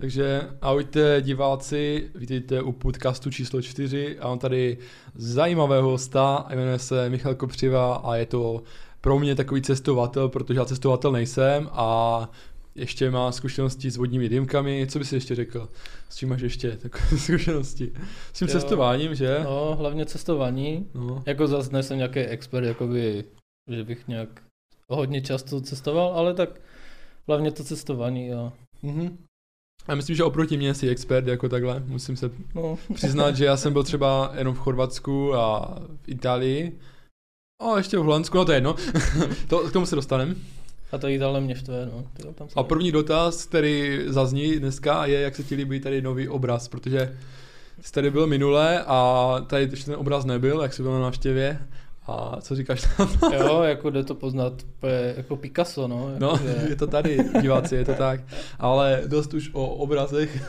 Takže ahojte diváci, vítejte u podcastu číslo 4 a mám tady zajímavého hosta, jmenuje se Michal Kopřiva a je to pro mě takový cestovatel, protože já cestovatel nejsem a ještě má zkušenosti s vodními dýmkami. Co bys ještě řekl? S čím máš ještě takové zkušenosti? S tím Jo. cestováním, že? No, hlavně cestování. No. Jako zase nejsem nějaký expert, jakoby, že bych nějak hodně často cestoval, ale tak hlavně to cestování a Mhm. A myslím, že oproti mě jsi expert jako takhle. Musím se no, přiznat, že já jsem byl třeba jenom v Chorvatsku a v Itálii. A ještě v Holandsku, no to je jedno. to, k tomu se dostaneme. a to Itálie mě štve, no. Tam A první dotaz, který zazní dneska, je, jak se ti líbí tady nový obraz, protože jsi tady byl minule a tady ještě ten obraz nebyl, jak jsi byl na návštěvě. A co říkáš to? Jo, jako jde to poznat jako Picasso, no. Jako No, že- je to tady, diváci, je to tak. Ale dost už o obrazech.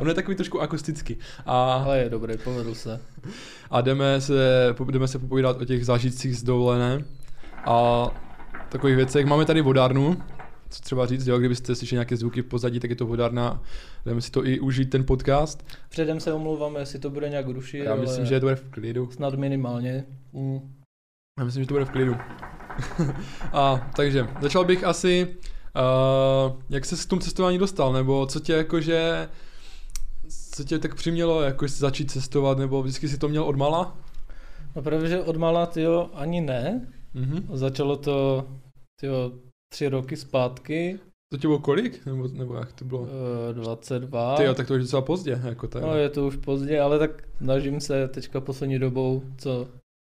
On je takový trošku akustický. A, Ale je dobrý, povedl se. a jdeme, se, jdeme se popovídat o těch zážitcích z dovolené a takových věcech. Máme tady vodárnu, třeba říct, jo, kdybyste slyšeli nějaké zvuky v pozadí, tak je to vodárna. Jdeme si to i užít, ten podcast. Předem se omlouvám, jestli to bude nějak rušit, Já myslím, ale že to bude v klidu. snad minimálně. Mm. Já myslím, že to bude v klidu. a takže, začal bych asi, uh, jak se k tomu cestování dostal, nebo co tě jakože, co tě tak přimělo jako začít cestovat, nebo vždycky si to měl od mala? No právě, že od mala, tyjo, ani ne. Mhm. Začalo to, tyjo, tři roky zpátky, To tě bylo kolik? Nebo, nebo jak to bylo? eh, 22. Ty jo, tak to už docela pozdě, jako tak. No je to už pozdě, ale tak snažím se teďka poslední dobou co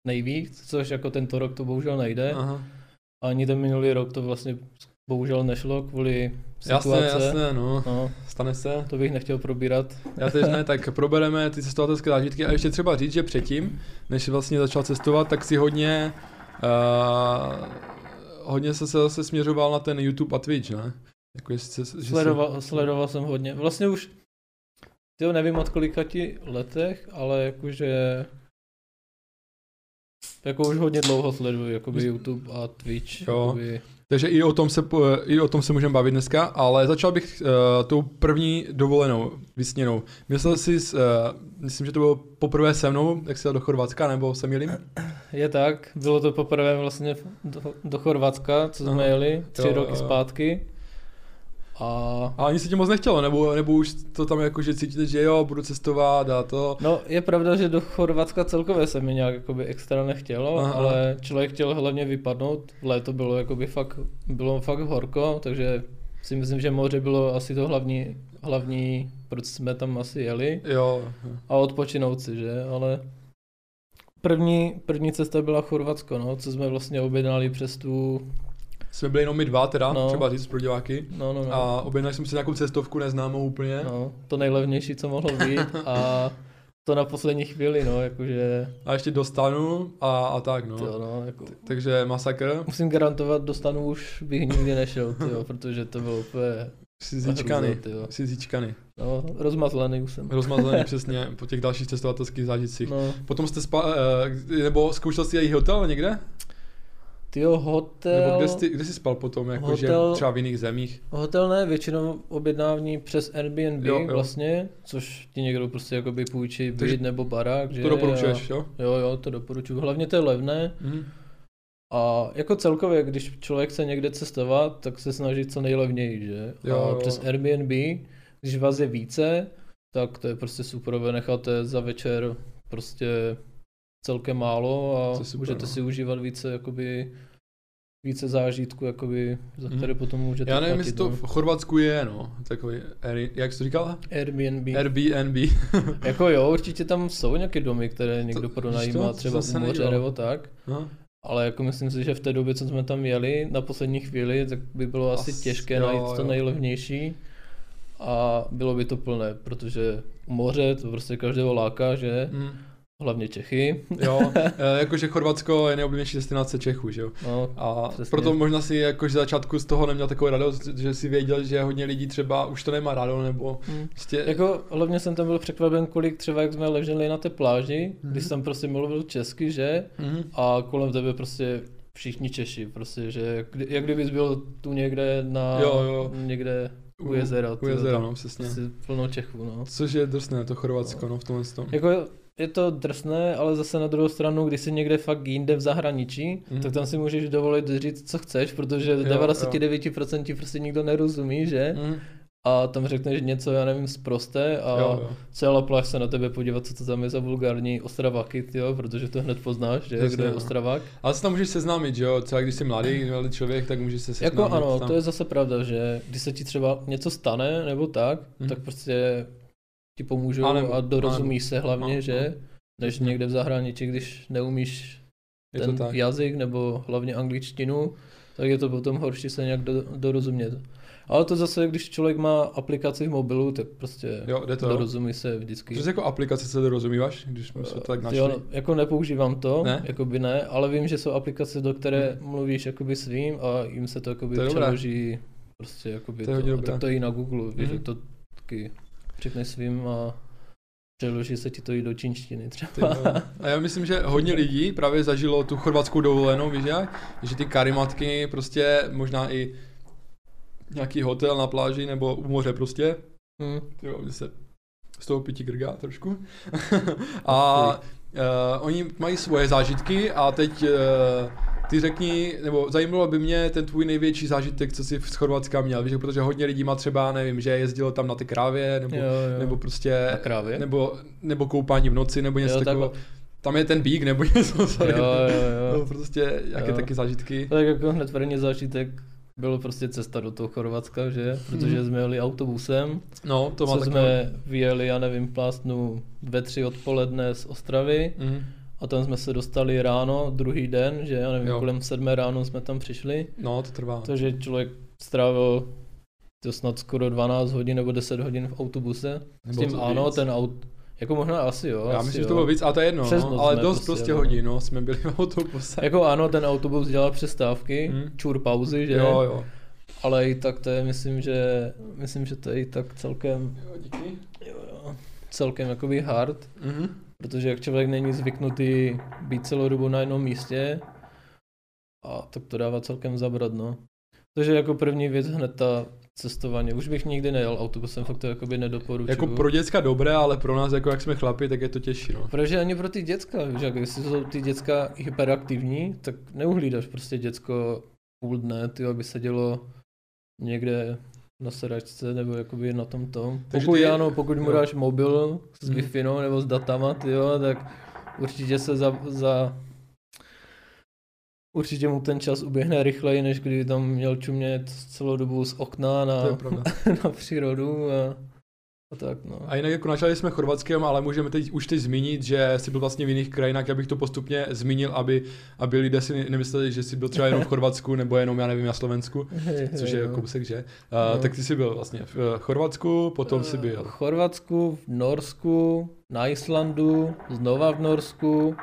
nejvíc, což jako tento rok to bohužel nejde. Aha. A ani ten minulý rok to vlastně bohužel nešlo kvůli Jasné, situace. jasné, no. No, Stane se. to bych nechtěl probírat. Já teď ne, tak probereme ty cestovatelské zážitky a ještě třeba říct, že předtím, než vlastně začal cestovat, tak si hodně, uh, hodně se, se zase směřoval na ten YouTube a Twitch, ne? Jako jestli, se- že Sledoval, sledoval jsem hodně. Vlastně už, tyjo, nevím od kolika ti letech, ale jakože jako už hodně dlouho sleduji, jakoby Jsi- YouTube a Twitch. Jo. Jakoby, Takže i o tom se, i o tom se můžeme bavit dneska, ale začal bych uh, tou první dovolenou, vysněnou. Myslel jsi, uh, myslím, že to bylo poprvé se mnou, jak jsi jel do Chorvatska, nebo se milím? Je tak, bylo to poprvé vlastně do, do Chorvatska, co jsme Aha. jeli tři Jo, roky jo. zpátky. A A ani se ti moc nechtělo, nebo, nebo už to tam jako, že cítíte, že jo, budu cestovat a to. no je pravda, že do Chorvatska celkově se mi nějak jakoby extra nechtělo. Aha. ale člověk chtěl hlavně vypadnout. Léto bylo jakoby fakt, bylo fakt horko, takže si myslím, že moře bylo asi to hlavní, hlavní, proč jsme tam asi jeli. Jo, A odpočinout si, že, ale první, první cesta byla Chorvatsko, no, co jsme vlastně objednali přes tu, jsme byli jenom my dva teda, no. Třeba říct pro diváky. no, no, no. A objednali jsme si nějakou cestovku neznámou úplně. No, to nejlevnější, co mohlo být a to na poslední chvíli, no, jakože, A ještě dostanu a, a tak, no. tyjo, no, jako, Takže masakr. musím garantovat, dostanu už bych nikdy nešel, tyjo, protože to bylo úplně, Jsi zíčkany. Jsi no, rozmazlený už jsem. Rozmazaný přesně po těch dalších cestovatelských zážitcích. No, Potom jste spal, uh, nebo zkoušel jsi její hotel někde? tyjo, hotel, Nebo kde jsi, kde jsi spal potom, jako že Hotel- třeba v jiných zemích? hotel ne, většinou objednávání přes Airbnb Jo, jo. vlastně, což ti někdo prostě jakoby půjčí byt nebo barák, že To doporučuješ, jo? A, jo, jo, to doporučuji, hlavně to je levné, Mhm. A jako celkově, když člověk chce někde cestovat, tak se snaží co nejlevněji, že? Jo, a jo. přes Airbnb, když vás je více, tak to je prostě super, vynecháte za večer prostě celkem málo a super, můžete no. si užívat více jakoby více zážitků, jakoby, za Mhm. které potom můžete Já nevím, jestli to no. v Chorvatsku je, no, takový, jak jsi to říkal? Airbnb. Airbnb. jako jo, určitě tam jsou nějaké domy, které někdo to, pronajímá to třeba u moře nebo tak. no. Ale jako myslím si, že v té době, co jsme tam jeli na poslední chvíli, tak by bylo asi, As- těžké jo, najít to jo. nejlevnější a bylo by to plné, protože moře to prostě každého láká, že? Mm. Hlavně Čechy. Jo, eh, jakože Chorvatsko je nejoblíbenější destinace Čechů, že jo? No, A Přesně. proto možná si jakože začátku z toho neměl takovou radost, že si věděl, že hodně lidí třeba už to nemá rádo, nebo hm. prostě... Jako hlavně jsem tam byl překvapen, kolik třeba jak jsme leželi na té pláži, Mhm. když jsem prostě mluvil česky, že? Mhm. A kolem tebe prostě všichni Češi, prostě, že jak, kdy- jak kdybys byl tu někde na, Jo, jo. někde u jezera. U jezera, no, přesně. Prostě plno Čechů, no. Což je drsné, to Chorvatsko, no, v tomhle tom. Jako je to drsné, ale zase na druhou stranu, když jsi někde fakt jinde v zahraničí, Mhm. tak tam si můžeš dovolit říct, co chceš, protože Jo, 99% ti prostě nikdo nerozumí, že? Mm. A tam řekneš něco, já nevím, zprosté a Jo, jo. celá pláž se na tebe podívat, co to tam je za vulgární ostravaky, jo, protože to hned poznáš, že? Přesně, Kdo je no. ostravák. Ale se tam můžeš seznámit, že jo? Třeba když jsi mladý, mladý člověk, tak můžeš se seznámit. Jako ano, tam. to je zase pravda, že když se ti třeba něco stane nebo tak, Mhm. tak prostě ti pomůžou A nebo- a dorozumíš se hlavně, no, že? Než Přesně. někde v zahraničí, když neumíš je ten tak. jazyk nebo hlavně angličtinu, tak je to potom horší se nějak do, dorozumět. Ale to zase, když člověk má aplikaci v mobilu, tak prostě Jo, jde to. jo. dorozumí se vždycky. Přes jako aplikace se dorozumíváš, když jsme se tak našli? Jo, jako nepoužívám to, Ne? jako by ne, ale vím, že jsou aplikace, do které mluvíš jakoby svým a jim se to jakoby To je dobré. přeloží prostě jakoby To je to, tak to je i na Google, víš, že to taky řekneš svým a přeloží se ti to i do čínštiny třeba. A já myslím, že hodně lidí právě zažilo tu chorvatskou dovolenou, víš jak? Že ty karimatky prostě možná i nějaký hotel na pláži nebo u moře prostě. Hm. Jo, že se z toho pití grgá trošku. a uh, oni mají svoje zážitky a teď uh, ty řekni, nebo zajímalo by mě ten tvůj největší zážitek, co jsi z Chorvatska měl, víš, protože hodně lidí má třeba, nevím, že jezdilo tam na ty krávě, nebo, Jo, jo. nebo prostě, Na krávě? nebo, nebo koupání v noci, nebo něco Jo, takového. Tam je ten bík, nebo něco, co Jo, jo, jo. No, prostě, jaké Jo. taky zážitky. Tak jako hned první zážitek bylo prostě cesta do toho Chorvatska, že? Protože Mhm. jsme jeli autobusem, No, to má co taky... jsme vyjeli, já nevím, plástnu dvě, tři odpoledne z Ostravy Mhm. A tam jsme se dostali ráno, druhý den, že já nevím, Jo. kolem sedmé ráno jsme tam přišli, No, to trvá. takže člověk strávil to snad skoro 12 hodin nebo 10 hodin v autobuse. S Nebo tím to ano, víc. ten aut, jako možná asi jo. Já asi myslím, jo. že to bylo víc, a to je jedno, Přes no, ale dost prostě prostě hodin, no, jsme byli v autobuse. Jako ano, ten autobus dělá přestávky, Hmm. čur pauzy, že? Jo, jo. Ale i tak to je, myslím, že, myslím, že to je i tak celkem, Jo, díky. jo, jo, celkem jakoby hard, Mhm. Protože jak člověk není zvyknutý být celou dobu na jednom místě, a tak to dává celkem zabrat, no. Takže jako první věc hned ta cestování. Už bych nikdy nejel autobusem, fakt to jakoby nedoporučuju. Jako pro děcka dobré, ale pro nás, jako jak jsme chlapi, tak je to těžší, no. Protože ani pro ty děcka, víš, jak jestli jsou ty děcka hyperaktivní, tak neuhlídáš prostě děcko půl dne, ty aby sedělo někde na sedačce nebo jakoby na tom tom. Takže Pokud ty- ano, pokud mu dáš mobil s Mhm. Wi-Fi nebo s datama, tyjo, tak určitě se za, za Určitě mu ten čas uběhne rychleji, než kdyby tam měl čumět celou dobu z okna na, na přírodu a, a tak no. A jinak jako načali jsme chorvatském, ale můžeme teď, už teď zmínit, že jsi byl vlastně v jiných krajinách, já bych to postupně zmínil, aby, aby lidé si nemysleli, že jsi byl třeba jenom v Chorvatsku nebo jenom, já nevím, na Slovensku, což je no. kousek, že? No. Uh, tak ty jsi byl vlastně v eh, Chorvatsku, potom jsi V byl. Chorvatsku, v Norsku, na Islandu, znova v Norsku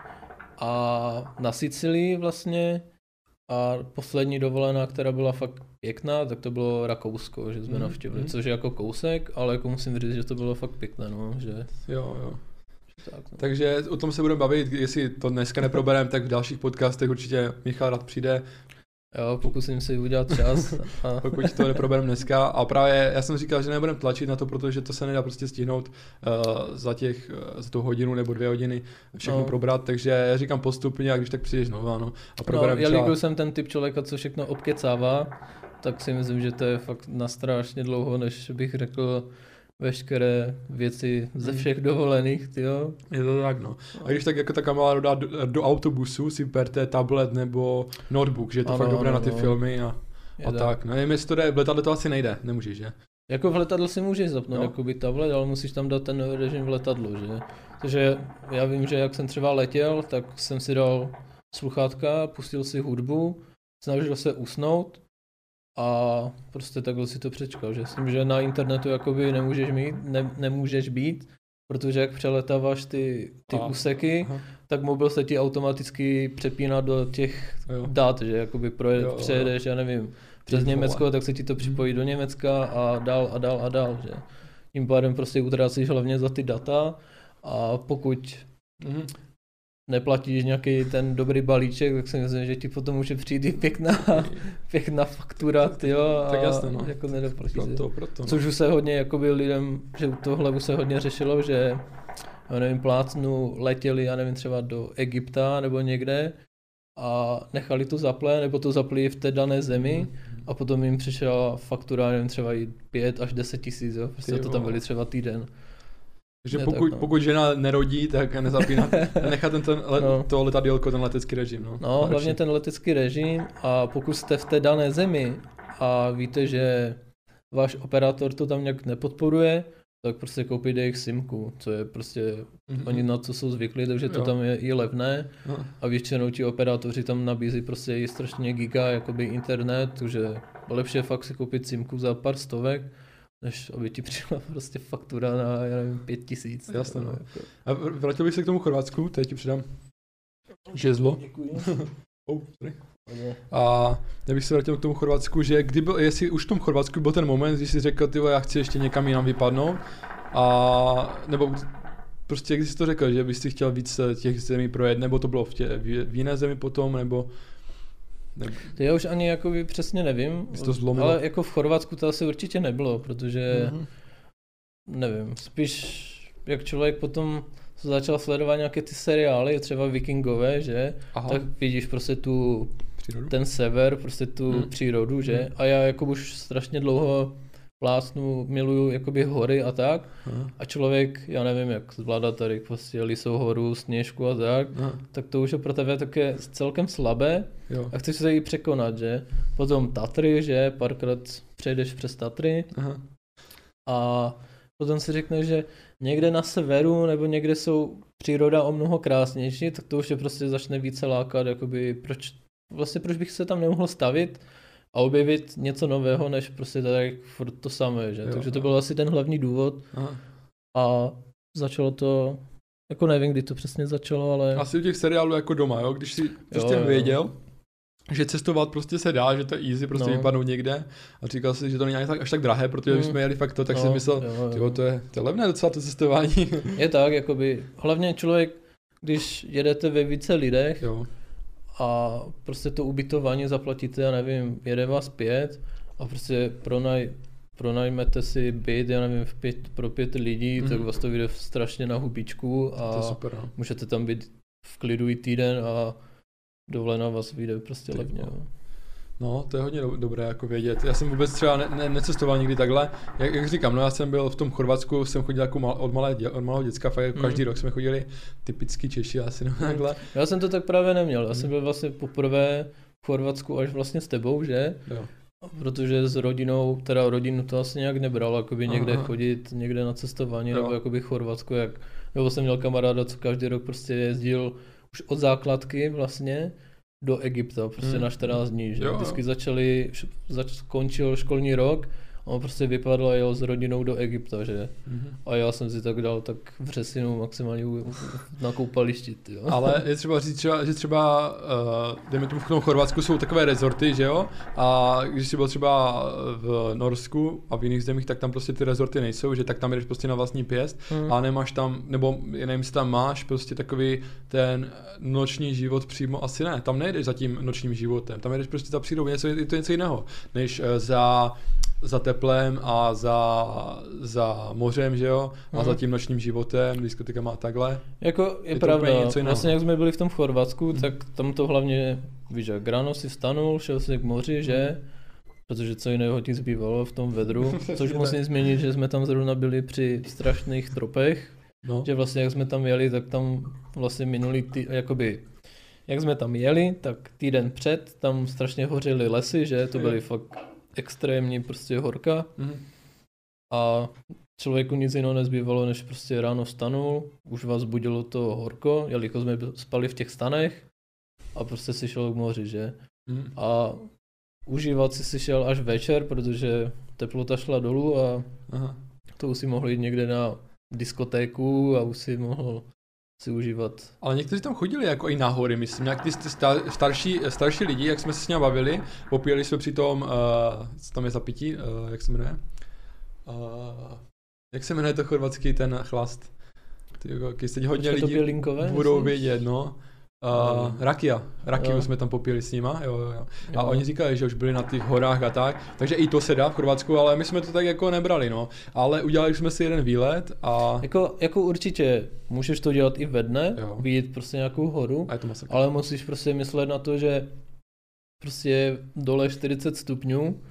a na Sicílii vlastně. A poslední dovolená, která byla fakt pěkná, tak to bylo Rakousko, že jsme Mhm, navštívili, mhm. což je jako kousek, ale jako musím říct, že to bylo fakt pěkné, no, že Jo, jo. tak, no. Takže o tom se budeme bavit, jestli to dneska neprobereme, tak v dalších podcastech určitě Michal rád přijde, Jo, pokusím se udělat čas. A, pokud to neprobereme dneska. A právě já jsem říkal, že nebudeme tlačit na to, protože to se nedá prostě stihnout uh, za těch, uh, za tu hodinu nebo dvě hodiny všechno No. probrat, takže já říkám postupně a když tak přijdeš znova, no. A no, probereme třeba... jelikož jsem ten typ člověka, co všechno obkecává, tak si myslím, že to je fakt na strašně dlouho, než bych řekl veškeré věci ze Mhm. všech dovolených, tyjo. Je to tak, no. A když tak jako ta kamera dá do, do autobusu, si berte tablet nebo notebook, že je to Ano, fakt dobré ano, na ty no. filmy a, Je a tak. No nevím, jestli to jde, v letadle to asi nejde, nemůžeš, že? Jako v letadle si můžeš zapnout Jo. jakoby tablet, ale musíš tam dát ten režim v letadlu, že? Takže já vím, že jak jsem třeba letěl, tak jsem si dal sluchátka, pustil si hudbu, snažil se usnout a prostě takhle si to přečkal, že s tím, že na internetu jakoby nemůžeš mít, ne, nemůžeš být, protože jak přeletáváš ty, ty A- úseky, Aha. tak mobil se ti automaticky přepíná do těch Jo. dat, že jakoby proje, Jo, jo. přejedeš, já nevím, přes. Německo, tak se ti to připojí do Německa a dál a dál a dál, že. Tím pádem prostě utrácíš hlavně za ty data a pokud Mhm. Neplatíš nějaký ten dobrý balíček, tak si myslím, že ti potom může přijít i pěkná, pěkná faktura, tyjo, Tak jasně, no. jako nedoplatíš. Proto, proto. no. Což už se hodně, jakoby lidem, že u tohle už se hodně řešilo, že já nevím, plácnu letěli, já nevím, třeba do Egypta nebo někde a nechali to zaple, nebo to zapli v té dané zemi Mhm. a potom jim přišla faktura, nevím, třeba i 5 až 10 tisíc, jo, prostě to tam byli třeba týden. Takže Ne, pokud, tak no. pokud žena nerodí, tak nezapínat, nechat ten, ten le, No. to letadílko, ten letecký režim. No, No, hlavně ten letecký režim a pokud jste v té dané zemi a víte, že váš operátor to tam nějak nepodporuje, tak prostě koupíte jejich simku, co je prostě, Mhm. oni na to jsou zvyklí, takže to Jo. tam je i levné No. a většinou ti operátoři tam nabízí prostě i strašně giga jakoby internet, takže lepší je fakt si koupit simku za pár stovek, než aby ti přišla prostě faktura na, já nevím, pět tisíc. Jasně, no. Jako. A vr- vrátil bych se k tomu Chorvatsku, teď ti přidám žezlo. Děkuji. Oh, sorry. A já bych se vrátil k tomu Chorvatsku, že kdy byl, jestli už v tom Chorvatsku byl ten moment, když jsi řekl, ty já chci ještě někam jinam vypadnout, a nebo prostě když jsi to řekl, že bys si chtěl víc těch zemí projet, nebo to bylo v, tě, v, v jiné zemi potom, nebo, nebo To já už ani jakoby přesně nevím, Jsi to zlomil? ale jako v Chorvatsku to asi určitě nebylo, protože Mhm. nevím, spíš jak člověk potom začal sledovat nějaké ty seriály, třeba Vikingové, že, Aha, tak vidíš prostě tu, přírodu. ten sever, prostě tu Hmm. přírodu, že, Hmm. a já jako už strašně dlouho plácnu, miluju jakoby hory a tak, Aha, a člověk, já nevím, jak zvládá tady prostě Lisou horu, Sněžku a tak, aha, tak to už je pro tebe také celkem slabé, jo, a chceš se jí překonat, že? Potom Tatry, že? Párkrát přejdeš přes Tatry. Aha, a potom si řekneš, že někde na severu nebo někde jsou příroda o mnoho krásnější, tak to už je prostě začne více lákat, jakoby proč, vlastně proč bych se tam nemohl stavit a objevit něco nového, než prostě tady furt to samé, že? Jo. Takže to byl asi ten hlavní důvod aha. a začalo to, jako nevím, kdy to přesně začalo, ale... Asi u těch seriálů jako doma, jo, když si Jo, prostě jo. věděl, že cestovat prostě se dá, že to je easy, prostě No. vypadnout někde a říkal si, že to není ani tak, až tak drahé, protože když Mm. jsme jeli fakt to, tak no, jsem myslel, jo, jo. to je, to je levné docela to cestování. Je tak, jakoby, hlavně člověk, když jedete ve více lidech jo, a prostě to ubytování zaplatíte, já nevím, jede vás pět a prostě pronaj, pronajmete si byt, já nevím, v pět, pro pět lidí, mm-hmm. tak vás to vyjde strašně na hubičku to a super, no. můžete tam být v klidu i týden a dovolená vás vyjde prostě Ty levně. vole. No, to je hodně do- dobré jako vědět. Já jsem vůbec třeba ne, ne, necestoval nikdy takhle. Jak, jak, říkám, no já jsem byl v tom Chorvatsku, jsem chodil jako mal, od, malé, dě- od malého děcka, fakt jako Mm. každý rok jsme chodili, typicky Češi asi no, takhle. Já jsem to tak právě neměl, já jsem Mhm. byl vlastně poprvé v Chorvatsku až vlastně s tebou, že? Jo. Protože s rodinou, teda rodinu to asi nějak nebral, jakoby někde aha. chodit, někde na cestování, Jo. nebo jakoby Chorvatsko, jak, nebo jsem měl kamaráda, co každý rok prostě jezdil už od základky vlastně do Egypta, prostě Hmm. na 14 dní, že Jo, vždycky začali, š- zač, skončil školní rok, on prostě vypadl a jel s rodinou do Egypta, že? Mhm. A já jsem si tak dal tak v řesinu maximálně na koupališti, jo. Ale je třeba říct, že třeba, uh, dejme tomu v tom Chorvatsku jsou takové rezorty, že jo? A když jsi byl třeba v Norsku a v jiných zemích, tak tam prostě ty rezorty nejsou, že tak tam jdeš prostě na vlastní pěst Hmm. a nemáš tam, nebo nevím, jestli tam máš prostě takový ten noční život přímo, asi ne, tam nejdeš za tím nočním životem, tam jdeš prostě za přírodou, něco, je to něco jiného, než eh, za za teplem a za, za mořem, že jo, a Mhm. za tím nočním životem, diskotekama a takhle. Jako je, Je pravda, něco jiného. vlastně jak jsme byli v tom Chorvatsku, Hmm. tak tam to hlavně, víš jak, ráno si vstanul, šel si k moři, že? Protože co jiného ti zbývalo v tom vedru, což musím zmínit, že jsme tam zrovna byli při strašných tropech, No. že vlastně jak jsme tam jeli, tak tam vlastně minulý tý, jakoby, jak jsme tam jeli, tak týden před tam strašně hořely lesy, že? To byly fakt extrémní prostě horka Mhm. a člověku nic jiného nezbývalo, než prostě ráno vstanul, už vás budilo to horko, jelikož jsme spali v těch stanech a prostě si šel k moři, že? Mhm. A užívat si si šel až večer, protože teplota šla dolů a Aha. to už si mohl jít někde na diskotéku a už si mohl si užívat. Ale někteří tam chodili jako i na hory, myslím, nějak ty sta- starší, starší lidi, jak jsme se s nimi bavili, popíjeli jsme při tom, uh, co tam je za pití, uh, jak se jmenuje? Uh, jak se jmenuje to chorvatský ten chlast? Ty, jako, teď hodně Počkej, lidí budou vědět, no. Uh. Rakia. Rakiu Jo. jsme tam popili s nima, jo, jo, jo. A Jo. oni říkali, že už byli na těch horách a tak, takže i to se dá v Chorvatsku, ale my jsme to tak jako nebrali, no. Ale udělali jsme si jeden výlet a, Jako, jako určitě můžeš to dělat i ve dne, Jo. vidět prostě nějakou horu, a je to masakr. ale musíš prostě myslet na to, že prostě je dole 40 stupňů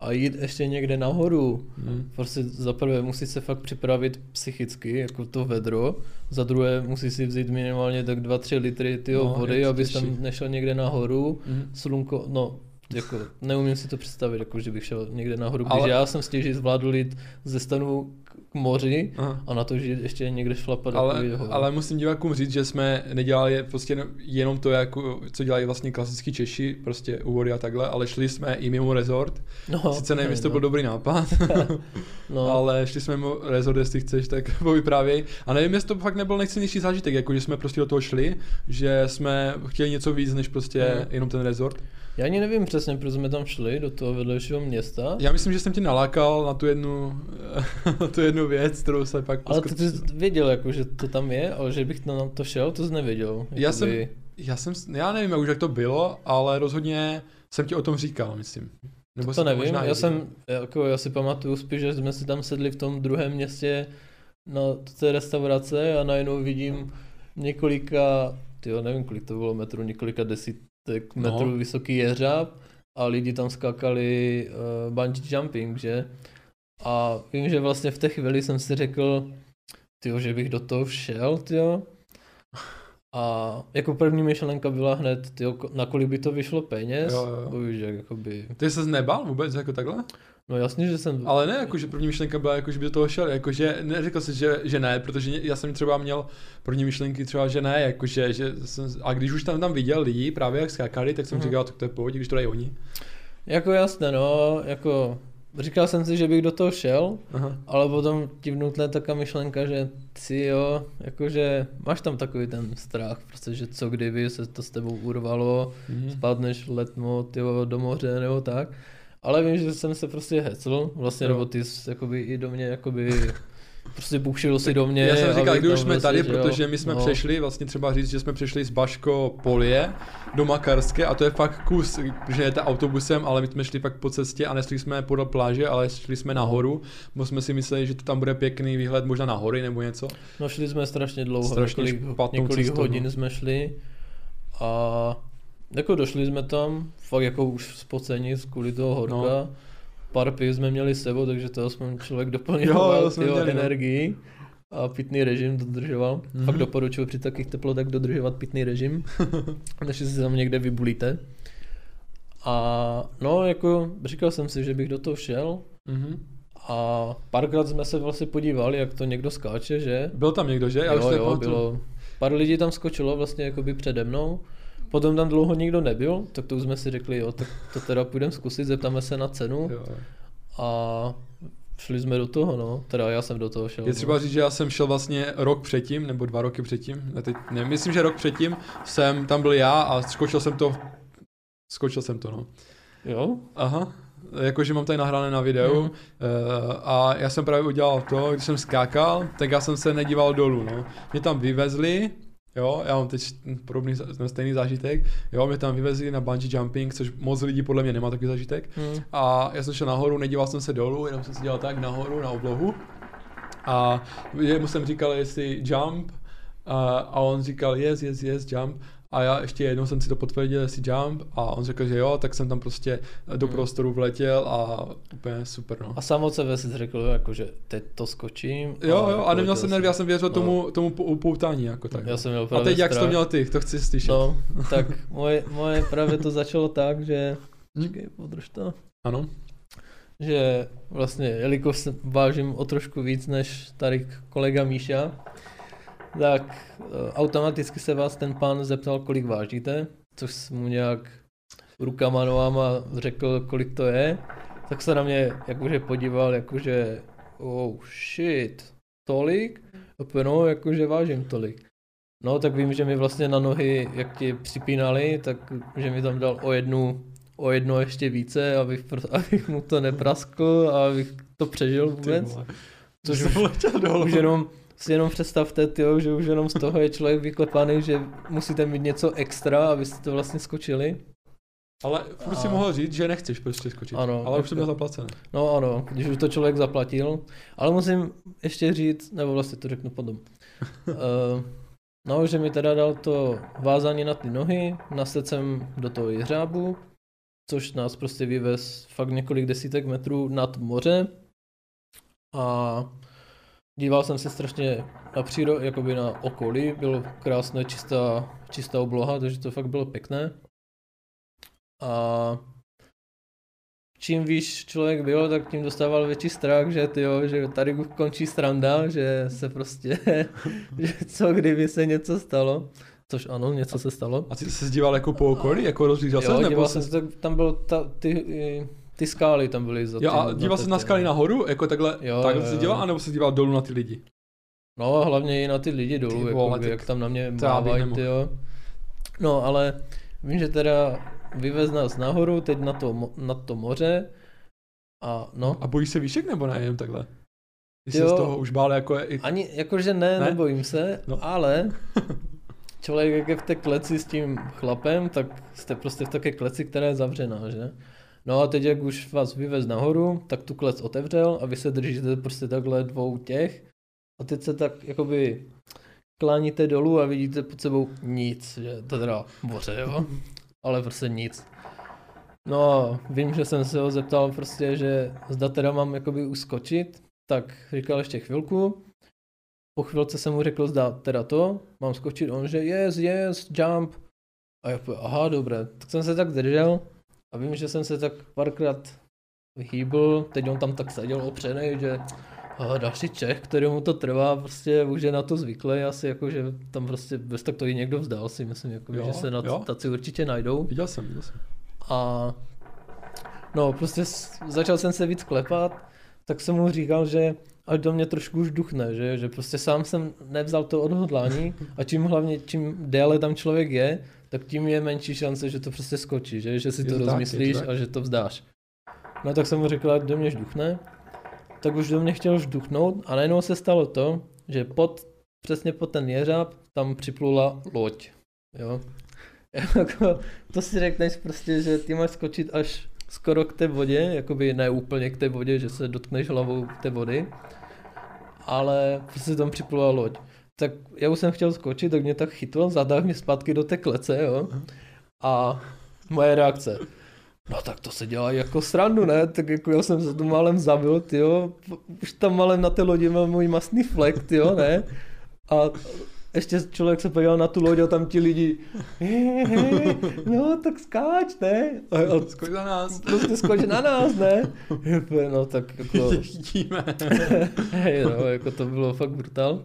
a jít ještě někde nahoru. Hmm. Prostě za prvé musí se fakt připravit psychicky, jako to vedro, za druhé musí si vzít minimálně tak 2-3 litry tyho No, vody, abys tam nešel někde nahoru, Hmm. slunko, no jako neumím si to představit, jako že bych šel někde nahoru, když Ale- já jsem stěží zvládl jít ze stanu k moři Aha. a na to, že ještě někde šlapat Ale, ale musím divákům říct, že jsme nedělali prostě jenom- to, jako, co dělají vlastně klasický Češi, prostě u vody a takhle, ale šli jsme i mimo resort. no, Sice nevím, jestli to no, byl dobrý nápad, no, ale šli jsme mimo resort, jestli chceš, tak povyprávěj. A nevím, jestli to fakt nebyl nejcennější zážitek, jako že jsme prostě do toho šli, že jsme chtěli něco víc, než prostě Mm. jenom ten resort. Já ani nevím přesně, proč jsme tam šli do toho vedlejšího města, Já myslím, že jsem tě nalákal na tu jednu, na tu jednu věc, kterou se pak ale ty poskut- jsi věděl, jako, že to tam je, ale že bych na to šel, to jsi nevěděl. Já jsem-. Já jsem, já nevím už, jak to bylo, ale rozhodně jsem ti o tom říkal, myslím. Nebo To jsem nevím, možná já jsem, jako já si pamatuju spíš, že jsme si tam sedli v tom druhém městě na té restaurace a najednou vidím několika, tyjo, nevím kolik to bylo metrů, několika desítek No. metrů vysoký jeřáb a lidi tam skákali uh, bungee jumping, že? A vím, že vlastně v té chvíli jsem si řekl, tyjo, že bych do toho šel, tyjo. A jako první myšlenka byla hned, tyjo, na kolik by to vyšlo peněz, Jo, jo, jak jakoby, Ty se nebál vůbec jako takhle? no jasně, že jsem, Ale ne, jako, že první myšlenka byla, jako, že by do toho šel, jako, že neřekl jsi, že, že ne, protože já jsem třeba měl první myšlenky třeba, že ne, jako, že, že jsem, a když už tam, tam viděl lidi právě jak skákali, tak jsem Mhm. říkal, tak to je pohodě, když to dají oni. Jako jasné, no, jako říkal jsem si, že bych do toho šel, Aha. ale potom ti vnutne taková myšlenka, že si jo, jakože máš tam takový ten strach, prostě, že co kdyby se to s tebou urvalo, Mhm. spadneš letmo tyjo, do moře nebo tak. Ale vím, že jsem se prostě hecl, vlastně, Jo. nebo ty jsi jakoby i do mě, jakoby prostě bušil si do mě. Já jsem říkal, když už jsme prostě, tady, jo, protože my jsme no. přešli, vlastně třeba říct, že jsme přešli z Baško Polie do Makarské a to je fakt kus, že jete autobusem, ale my jsme šli pak po cestě a nešli jsme podél pláže, ale šli jsme nahoru, bo jsme si mysleli, že to tam bude pěkný výhled možná na hory nebo něco. No šli jsme strašně dlouho, Strašně několik, několik cestou, hodin no. jsme šli a jako došli jsme tam, fakt jako už spocení z kvůli toho horka. No. Pár piv jsme měli s sebou, takže to aspoň člověk Jo, doplňoval jo, jsme tyjo, měli, no. energii a pitný režim dodržoval. Mhm. Mm-hmm. Fakt doporučuji při takových teplotách dodržovat pitný režim, než si tam někde vybulíte. A no, jako říkal jsem si, že bych do toho šel Mhm. a párkrát jsme se vlastně podívali, jak to někdo skáče, že? Byl tam někdo, že? Já už jo, to jo, bylo. Pár lidí tam skočilo vlastně jakoby přede mnou. Potom tam dlouho nikdo nebyl, tak to už jsme si řekli, jo, tak to teda půjdeme zkusit, zeptáme se na cenu Jo, a šli jsme do toho, no. Teda já jsem do toho šel. Je třeba říct, že já jsem šel vlastně rok předtím, nebo dva roky předtím, ne, teď, ne, myslím, že rok předtím jsem, tam byl já a skočil jsem to, skočil jsem to, no. no. Jo? Aha, jakože mám tady nahrané na videu mm. a já jsem právě udělal to, když jsem skákal, tak já jsem se nedíval dolů, no. Mě tam vyvezli, jo, já mám teď podobný, stejný zážitek, jo, mě tam vyvezli na bungee jumping, což moc lidí podle mě nemá takový zážitek. Hm. A já jsem šel nahoru, nedíval jsem se dolů, jenom jsem si dělal tak nahoru na oblohu. A jemu jsem říkal, jestli jump, a, a on říkal yes, yes, yes, jump. A já ještě jednou jsem si to potvrdil, jestli jump, a on řekl, že jo, tak jsem tam prostě do Hmm. prostoru vletěl a úplně super, no. A sám od sebe si řekl, jako, že teď to skočím. Jo, jo, jako a neměl to jsem nervy, já jsem věřil no. tomu, tomu pou- upoutání, jako tak. Já jsem měl a teď jak jsi to strach. měl ty, to chci slyšet. No, tak moje, moje právě to začalo tak, že... Hm? Čekej, podrž to. Ano. že vlastně, jelikož se vážím o trošku víc než tady kolega Míša, tak eh, automaticky se vás ten pán zeptal, kolik vážíte, což jsem mu nějak rukama, nohama řekl, kolik to je, tak se na mě jakože podíval, jakože oh shit, tolik? Opět no, jakože vážím tolik. No, tak vím, že mi vlastně na nohy, jak ti připínali, tak že mi tam dal o jednu, o jedno ještě více, abych, abych mu to nepraskl a abych to přežil vůbec. Což už, už jenom, si jenom představte, tyjo, že už jenom z toho je člověk vyklepaný, že musíte mít něco extra, abyste to vlastně skočili. Ale furt si A- mohl říct, že nechceš prostě skočit. Ano, ale už jsem měl zaplacené. No ano, když už to člověk zaplatil. Ale musím ještě říct, nebo vlastně to řeknu potom. uh, no, že mi teda dal to vázání na ty nohy, nasedl jsem do toho jeřábu, což nás prostě vyvez fakt několik desítek metrů nad moře. A díval jsem se strašně na přírodu, jakoby na okolí, bylo krásné, čistá, čistá obloha, takže to fakt bylo pěkné. A čím výš člověk byl, tak tím dostával větší strach, že tyjo, že tady končí stranda, že se prostě, že co kdyby se něco stalo. Což ano, něco se stalo. A ty se díval jako po okolí, jako rozlížel se, Jo, díval se... jsem se, tak tam byl ta, ty, ty skály tam byly za Jo, a tím- díval ty- se na ty- skaly nahoru, jako takhle, Jo, takhle jo, se jo. díval, anebo se díval dolů na ty lidi? No, hlavně i na ty lidi dolů, Ty jako, vole, tak jak tam na mě já mávají, nemohl. tyjo. No, ale vím, že teda vyvez nás nahoru, teď na to, na to moře. A no, A bojíš se výšek nebo ne, takhle? Ty jsi Jo. z toho už bál jako je i... Ani, jakože ne, Ne? ne? nebojím se, No. no. ale člověk jak je v té kleci s tím chlapem, tak jste prostě v také kleci, která je zavřená, že? No a teď jak už vás vyvez nahoru, tak tu klec otevřel a vy se držíte prostě takhle dvou těch a teď se tak jakoby kláníte dolů a vidíte pod sebou nic, že to teda moře, jo? Ale prostě nic. No a vím, že jsem se ho zeptal prostě, že zda teda mám jakoby uskočit, tak říkal ještě chvilku. Po chvilce jsem mu řekl, zda teda to, mám skočit, on že yes, yes, jump. A já povedal, aha, dobré, tak jsem se tak držel a vím, že jsem se tak párkrát hýbl, teď on tam tak seděl opřený, že a další Čech, kterému to trvá, prostě už je na to zvyklý, asi jako, že tam prostě bez tak to i někdo vzdal si, myslím, jako, Jo, že se na jo. taci určitě najdou. Viděl jsem, viděl jsem. A no, prostě začal jsem se víc klepat, tak jsem mu říkal, že ať do mě trošku už duchne, že, že prostě sám jsem nevzal to odhodlání a čím hlavně, čím déle tam člověk je, tak tím je menší šance, že to prostě skočí, že, že si Je to, to rozmyslíš tak. a že to vzdáš. No tak jsem mu řekl, ať do mě žduchne, tak už do mě chtěl žduchnout a najednou se stalo to, že pod, přesně pod ten jeřáb tam připlula loď, jo. Jako, to si řekneš prostě, že ty máš skočit až skoro k té vodě, jakoby ne úplně k té vodě, že se dotkneš hlavou té vody, ale prostě tam připlula loď. Tak já už jsem chtěl skočit, tak mě tak chytl, zatáhl mě zpátky do té klece, jo. A moje reakce. No tak to se dělá jako srandu, ne? Tak jako já jsem se tu málem zabil, jo. Už tam málem na té lodi byl můj masný flek, jo, ne? A ještě člověk se podíval na tu loď a tam ti lidi, he, he, no tak skáč, ne? A, a Skoč za nás. prostě skoč na nás, ne? No tak jako, Tě chytíme. hej, no, jako to bylo fakt brutál.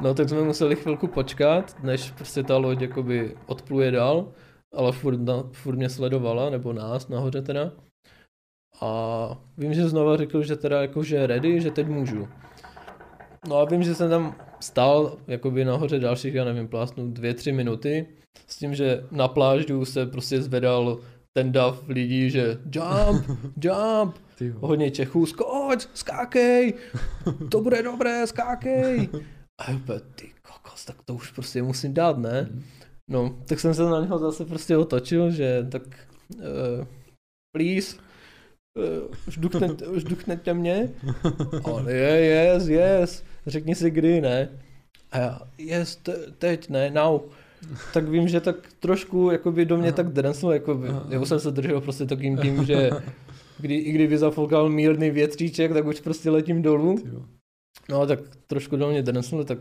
No tak jsme museli chvilku počkat, než prostě ta loď jakoby odpluje dál, ale furt, na, furt mě sledovala, nebo nás nahoře teda. A vím, že znova řekl, že teda jako, že je ready, že teď můžu. No a vím, že jsem tam stál jakoby nahoře dalších, já nevím, plásnu dvě, tři minuty, s tím, že na pláždu se prostě zvedal ten dav lidí, že jump, jump, hodně Čechů, skoč, skákej, to bude dobré, skákej. A já úplně, ty kokos, tak to už prostě musím dát, ne? No, tak jsem se na něho zase prostě otočil, že tak, uh, please, uh, žduchněte, žduchněte mě. A on, je, yes, yes, řekni si kdy, ne? A já, yes, te, teď, ne, now. Tak vím, že tak trošku jakoby do mě tak drenslo, jakoby, já už jsem se držel prostě takým tím, že kdy, i kdyby zafoukal mírný větříček, tak už prostě letím dolů. No tak trošku do mě drnsnul, tak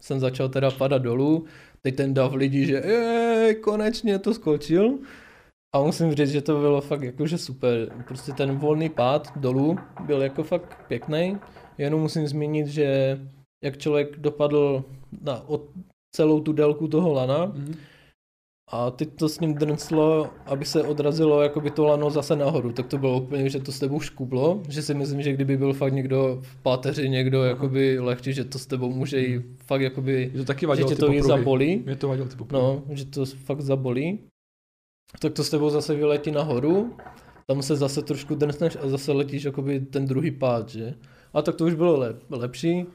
jsem začal teda padat dolů. Teď ten dav lidí, že jej, konečně to skočil. A musím říct, že to bylo fakt jakože super. Prostě ten volný pád dolů byl jako fakt pěkný. Jenom musím zmínit, že jak člověk dopadl na od celou tu délku toho lana Mhm. A teď to s ním drnclo, aby se odrazilo jakoby to lano zase nahoru, tak to bylo úplně, že to s tebou škublo, že si myslím, že kdyby byl fakt někdo v páteři, někdo jakoby lehčí, že to s tebou může i fakt jakoby, Mě to taky že vadilo tě ty to i zabolí, Mě to vadilo ty popruhy. no, že to fakt zabolí, tak to s tebou zase vyletí nahoru, tam se zase trošku drcneš a zase letíš jakoby ten druhý pád, že? A tak to už bylo lep, lepší,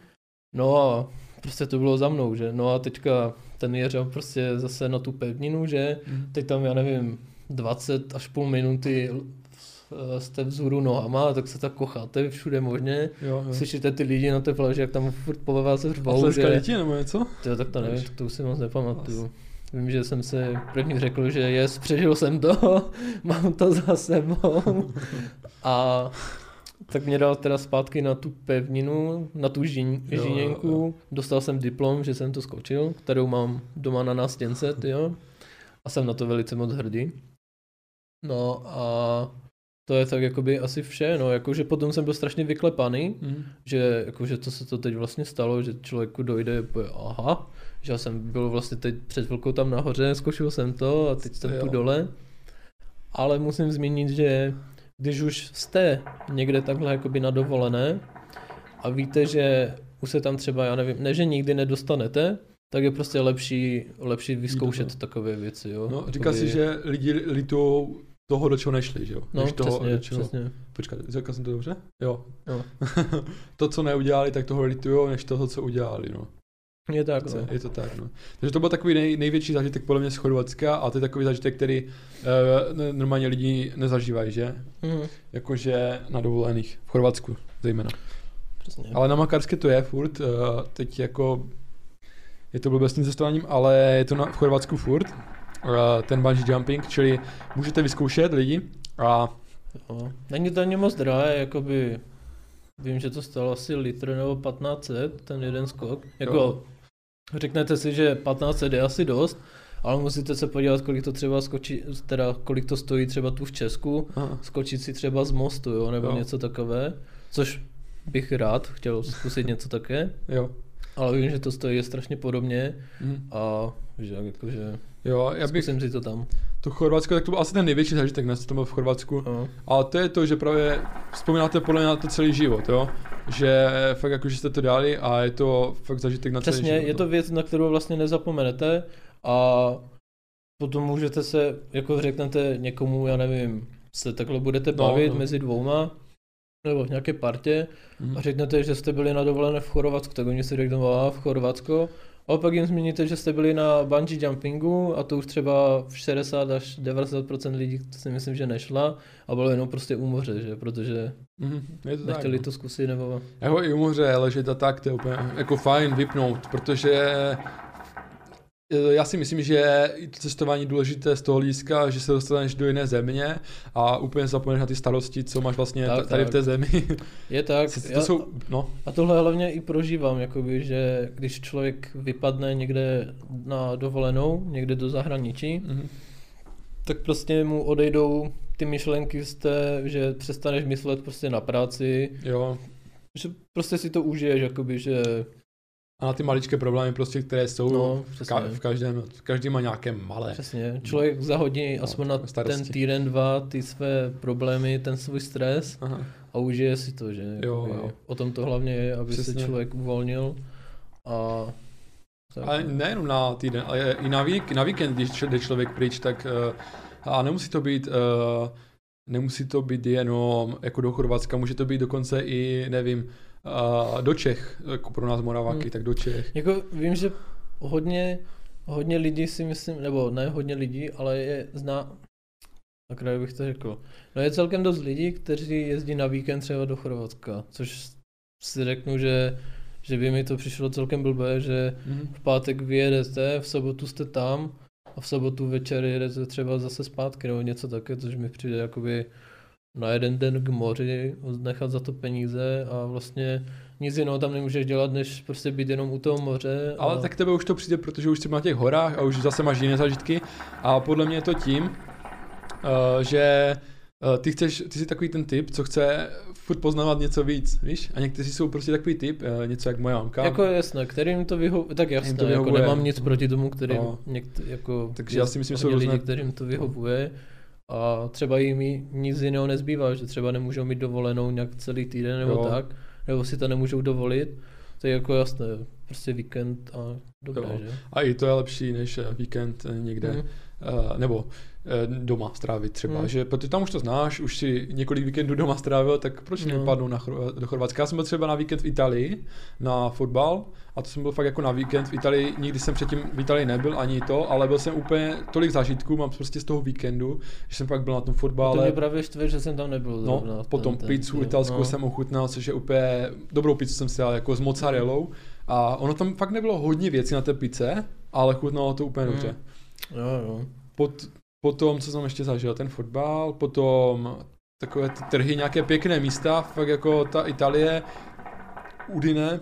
no a prostě to bylo za mnou, že? No a teďka ten jeřel prostě zase na tu pevninu, že? Mhm. Teď tam, já nevím, 20 až půl minuty eh, jste vzhůru nohama, tak se tak kocháte všude možně. Jo, jo. Slyšíte ty lidi na té pláži, jak tam furt po vás řvou, že... ti nebo něco? Tyjo, tak to nevím, Víš? to už si moc nepamatuju. Vím, že jsem se první řekl, že jest, přežil jsem to, mám to za sebou. A tak mě dal teda zpátky na tu pevninu, na tu žíň, Jo, jo. Dostal jsem diplom, že jsem to skočil, kterou mám doma na nástěnce, jo. A jsem na to velice moc hrdý. No a to je tak jakoby asi vše, no, jakože potom jsem byl strašně vyklepaný, Mhm. že jakože to se to teď vlastně stalo, že člověku dojde, aha, že já jsem byl vlastně teď před chvilkou tam nahoře, zkoušel jsem to a teď jsem tu dole. Ale musím zmínit, že když už jste někde takhle jakoby na dovolené a víte, že už se tam třeba, já nevím, ne, že nikdy nedostanete, tak je prostě lepší, lepší vyzkoušet to. takové věci, jo. No, říká Jakoby- si, že lidi litují toho, do čeho nešli, že jo? No, Než toho, přesně, do čeho... přesně. Počkat, řekl jsem to dobře? Jo. Jo. to, co neudělali, tak toho litujou, než toho, co udělali, no. Je tak, no. Je to tak, no. Takže to byl takový nej, největší zážitek podle mě z Chorvatska a to je takový zážitek, který uh, normálně lidi nezažívají, že? Mhm, Jakože na dovolených, v Chorvatsku zejména. přesně. Ale na Makarské to je furt, uh, teď jako je to blbě s tím cestováním, ale je to na, v Chorvatsku furt, uh, ten bungee jumping, čili můžete vyzkoušet lidi a Jo. Není to ani moc drahé, jakoby vím, že to stalo asi litr nebo 1500, ten jeden skok. Jako Jo. Řeknete si, že 1500 je asi dost, ale musíte se podívat, kolik to třeba skočí, teda kolik to stojí třeba tu v Česku, aha, skočit si třeba z mostu, jo, nebo Jo. něco takové, což bych rád chtěl zkusit něco také, jo. ale vím, že to stojí strašně podobně Mhm. a že jakože Jo, já bych, zkusím si to tam. To Chorvatsko, tak to byl asi ten největší zážitek, ne, co to byl v Chorvatsku. No. Ale to je to, že právě vzpomínáte podle mě na to celý život, jo? Že fakt jako, že jste to dali a je to fakt zažitek na celý Přesně, život. je to no. věc, na kterou vlastně nezapomenete a potom můžete se, jako řeknete někomu, já nevím, se takhle budete No, bavit no. mezi dvouma, nebo v nějaké partě Mhm. a řeknete, že jste byli na dovolené v Chorvatsku, tak oni si řeknou, a v Chorvatsko, a pak jim zmíníte, že jste byli na bungee jumpingu a to už třeba v 60 až 90% lidí to si myslím, že nešla a bylo jenom prostě u moře, že, protože Mhm, je to tak, nechtěli no. to zkusit nebo... Jako i u moře ležet a tak, to je úplně jako fajn vypnout, protože já si myslím, že je cestování důležité z toho hlediska, že se dostaneš do jiné země a úplně zapomeneš na ty starosti, co máš vlastně Tak, tady tak. v té zemi. Je tak, to já- jsou, no, A tohle hlavně i prožívám, jakoby, že když člověk vypadne někde na dovolenou, někde do zahraničí, mhm. tak prostě mu odejdou ty myšlenky z té, že přestaneš myslet prostě na práci, jo. že prostě si to užiješ, jakoby, že A na ty maličké problémy prostě, které jsou No, přesně. ka- v každém, každý má nějaké malé. přesně, člověk zahodí No, aspoň na starosti. ten týden, dva ty své problémy, ten svůj stres Aha. a užije si to, že Jo, jo. o tom to hlavně je, aby Přesně. se člověk uvolnil a tak. Ale nejenom na týden, ale i na, vík, na víkend, když jde člověk pryč, tak uh, a nemusí to být uh, nemusí to být jenom jako do Chorvatska, může to být dokonce i, nevím, uh, do Čech, jako pro nás Moraváky, Hmm. tak do Čech. Jako vím, že hodně, hodně lidí si myslím, nebo ne hodně lidí, ale je zná, tak jak bych to řekl. No je celkem dost lidí, kteří jezdí na víkend třeba do Chorvatska, což si řeknu, že, že by mi to přišlo celkem blbé, že Mhm. v pátek vyjedete, v sobotu jste tam a v sobotu večer jedete třeba zase zpátky nebo něco také, což mi přijde jakoby na jeden den k moři, nechat za to peníze a vlastně nic jiného tam nemůžeš dělat, než prostě být jenom u toho moře. Ale a... tak tebe už to přijde, protože už jsi na těch horách a už zase máš jiné zážitky a podle mě je to tím, uh, že uh, ty, chceš, ty jsi takový ten typ, co chce furt poznávat něco víc, víš? A někteří jsou prostě takový typ, uh, něco jak moje mamka. Jako jasné, kterým to vyhovuje, tak jasné, to jako vyhovuje. nemám nic proti tomu, kterým No. někde, jako Takže já si myslím, že jsou různé- kterým to vyhovuje a třeba jim nic jiného nezbývá, že třeba nemůžou mít dovolenou nějak celý týden nebo Jo. tak, nebo si to nemůžou dovolit, to je jako jasné, prostě víkend a dobré, Jo. že? A i to je lepší než eh, víkend eh, někde Mhm. uh, nebo doma strávit třeba, Hmm. že protože tam už to znáš, už si několik víkendů doma strávil, tak proč No. nepadnou na, Chor- do Chorvatska? Já jsem byl třeba na víkend v Itálii na fotbal a to jsem byl fakt jako na víkend v Itálii, nikdy jsem předtím v Itálii nebyl ani to, ale byl jsem úplně tolik zážitků, mám prostě z toho víkendu, že jsem pak byl na tom To fotbale. mě právě štve, že jsem tam nebyl. No, zrovna potom ten- pizzu ten- italskou no. jsem ochutnal, což je úplně, dobrou pizzu jsem si dal jako s mozzarellou a ono tam fakt nebylo hodně věcí na té pice, ale chutnalo to úplně Mm. dobře. Jo, jo. Pot, potom, co jsem ještě zažil, ten fotbal, potom takové ty trhy, nějaké pěkné místa, fakt jako ta Itálie, Udine,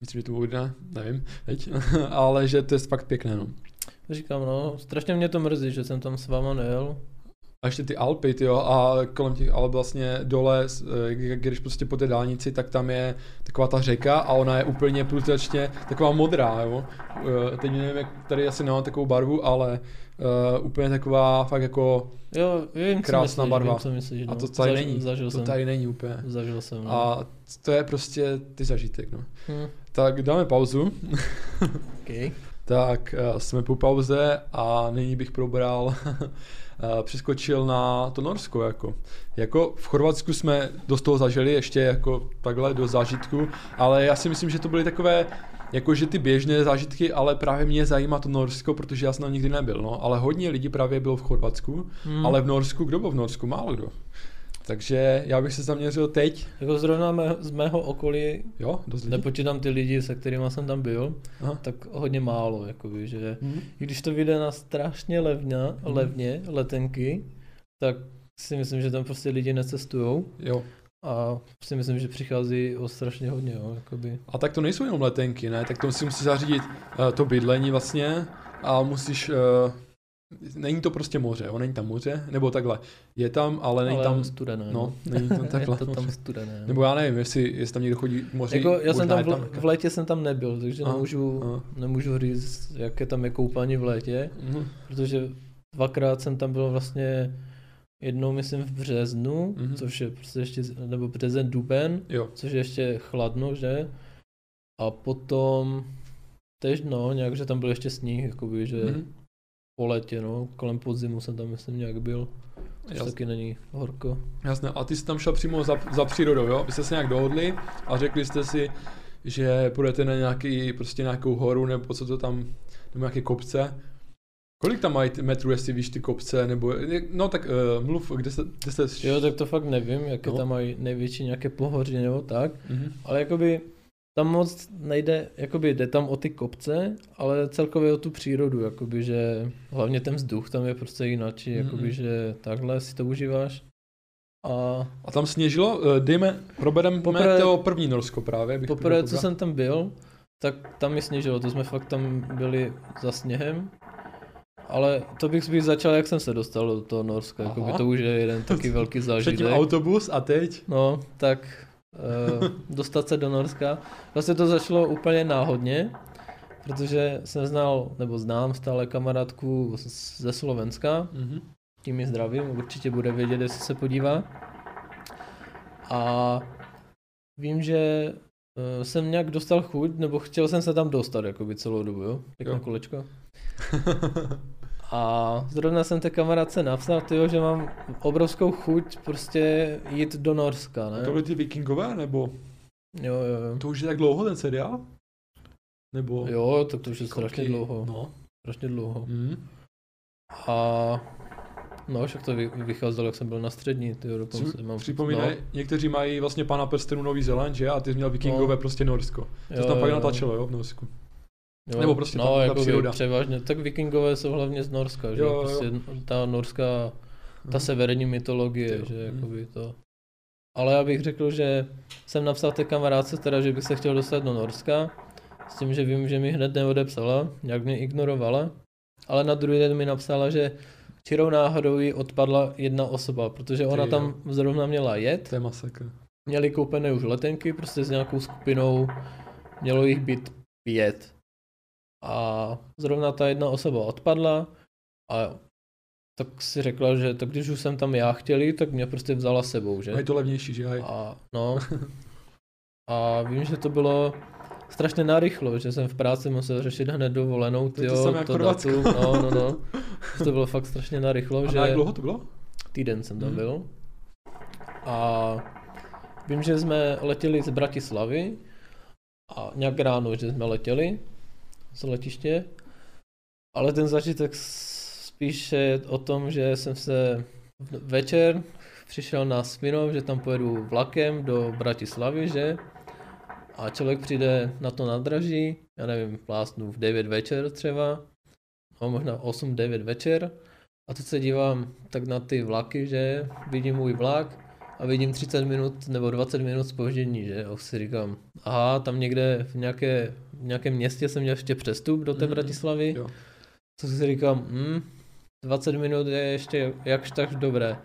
myslím, že to Udine, nevím, teď, ale že to je fakt pěkné, no. Říkám, no, strašně mě to mrzí, že jsem tam s váma nejel. A ještě ty Alpy, tyjo, a kolem těch Alp vlastně dole, eh, když prostě po té dálnici, tak tam je taková ta řeka a ona je úplně průtečně taková modrá, jo. Eh, Teď nevím, jak tady asi nemám takovou barvu, ale uh, úplně taková fakt jako, Jo, vím, Krásná myslíš, barva. Vím, co myslíš, no. a to tady Zaž- není, Zažil to jsem. tady není úplně. Zažil jsem, no. A to je prostě ty zažitek, no. Hm, Tak dáme pauzu. okay. Tak eh, jsme po pauze a nyní bych probral, eh, přeskočil na to Norsko jako. Jako v Chorvatsku jsme dost toho zažili ještě jako takhle do zážitku, ale já si myslím, že to byly takové jakože ty běžné zážitky, ale právě mě zajímá to Norsko, protože já jsem tam nikdy nebyl, no. Ale hodně lidí právě bylo v Chorvatsku, Hm. ale v Norsku, kdo byl v Norsku? Málo kdo. Takže já bych se zaměřil teď, Jako zrovna mé, z mého okolí, jo, dost lidí. nepočítám ty lidi, se kterými jsem tam byl, Aha. tak hodně málo, jakoby, že Mhm. i když to vyjde na strašně levně, levně letenky, tak si myslím, že tam prostě lidi necestujou Jo. A si myslím, že přichází o strašně hodně, jo, jakoby. A tak to nejsou jenom letenky, ne? Tak to si musíš zařídit uh, to bydlení vlastně a musíš... Uh, není to prostě moře, jo? Není tam moře, nebo takhle. Je tam, ale není ale tam... studené. No, není tam takhle. je to tam studené. no. Nebo já nevím, jestli, jestli tam někdo chodí k moři. Jako, já jsem tam v, v létě jsem tam nebyl, takže Aha, nemůžu, aha. nemůžu říct, jaké tam je koupání v létě, Mhm. protože dvakrát jsem tam byl vlastně jednou myslím v březnu, Mhm. což je prostě ještě, nebo březen, duben, Jo. což je ještě chladno, že? A potom tež no, nějak, že tam byl ještě sníh, jakoby, že Mhm. po létě, no, kolem podzimu jsem tam myslím nějak byl, což taky není horko. Jasné. A ty jsi tam šel přímo za, za přírodou, jo? Vy jste se nějak dohodli a řekli jste si, že půjdete na nějaký, prostě nějakou horu, nebo co to tam, nebo nějaké kopce. Kolik tam mají ty metrů, jestli víš ty kopce, nebo, no tak uh, mluv, kde jste, kde jste Jo, tak to fakt nevím, jaké No. tam mají největší nějaké pohoří nebo tak, Mhm. ale jakoby tam moc nejde, jakoby jde tam o ty kopce, ale celkově o tu přírodu, jakoby, že hlavně ten vzduch tam je prostě jináčí, Mhm. jakoby, že takhle si to užíváš. A A tam sněžilo, Eh, dejme, probereme Poprvé- to první Norsko právě. Bych poprvé, co jsem tam byl, tak tam mi sněžilo, to jsme fakt tam byli za sněhem. Ale to bych spíš začal, jak jsem se dostal do toho Norska, jakoby Aha. to už je jeden taky velký zážitek. Předtím autobus a teď? No, tak uh, dostat se do Norska. Vlastně to začalo úplně náhodně, protože jsem znal, nebo znám stále kamarádku ze Slovenska, Mhm. tím ji zdravím, určitě bude vědět, jestli se podívá. A vím, že uh, jsem nějak dostal chuť, nebo chtěl jsem se tam dostat, jakoby celou dobu, jo? Pěkné Jo. kolečko. A zrovna jsem té kamarádce napsal, tyjo, že mám obrovskou chuť prostě jít do Norska, ne? to byly ty vikingové, nebo Jo, jo, jo. to už je tak dlouho ten seriál? Nebo? Jo, tak to už je strašně Kolik- dlouho. No. Strašně dlouho. Mhm. A no, však to vy- vycházelo, jak jsem byl na střední, ty dokonce mám. Připomínají, někteří mají vlastně pana prstenů Nový Zéland, že? A ty jsi měl vikingové No. prostě Norsko. To Jo, tam jo, pak jo. natáčelo, jo, v Norsku. Jo, nebo prostě no, ta- ta jako příroda. převážně, tak vikingové jsou hlavně z Norska, že Jo, jo, prostě ta norská, ta Mhm. severní mytologie, Jo, že mhm. jakoby to. Ale já bych řekl, že jsem napsal té kamarádce teda, že bych se chtěl dostat do Norska, s tím, že vím, že mi hned neodepsala, nějak mě ignorovala, ale na druhý den mi napsala, že čirou náhodou jí odpadla jedna osoba, protože ona Ty tam jo. zrovna měla jet, To je masakr. měli koupené už letenky, prostě s nějakou skupinou, mělo jich být pět. A zrovna ta jedna osoba odpadla a tak si řekla, že tak když už jsem tam já chtěli, tak mě prostě vzala s sebou, že? Mají to levnější, že? Aj. A no. A vím, že to bylo strašně narychlo, že jsem v práci musel řešit hned dovolenou, To je to to datu, no, no, no. To bylo fakt strašně narychlo, A že na jak dlouho to bylo? týden jsem tam Mhm. byl. A vím, že jsme letěli z Bratislavy a nějak ráno, že jsme letěli z letiště, ale ten zážitek s- spíš je o tom, že jsem se večer přišel na Svinov, že tam pojedu vlakem do Bratislavy, že? A člověk přijde na to nádraží, já nevím, plásnu v 9 večer třeba, no možná 8-9 večer, a teď se dívám tak na ty vlaky, že vidím můj vlak a vidím 30 minut nebo 20 minut spoždění, že? Už si říkám, aha, tam někde v, nějaké, v nějakém městě jsem měl ještě přestup do té Mhm. Bratislavy. Jo. Tak si říkám, hm, 20 minut je ještě jakž tak dobré.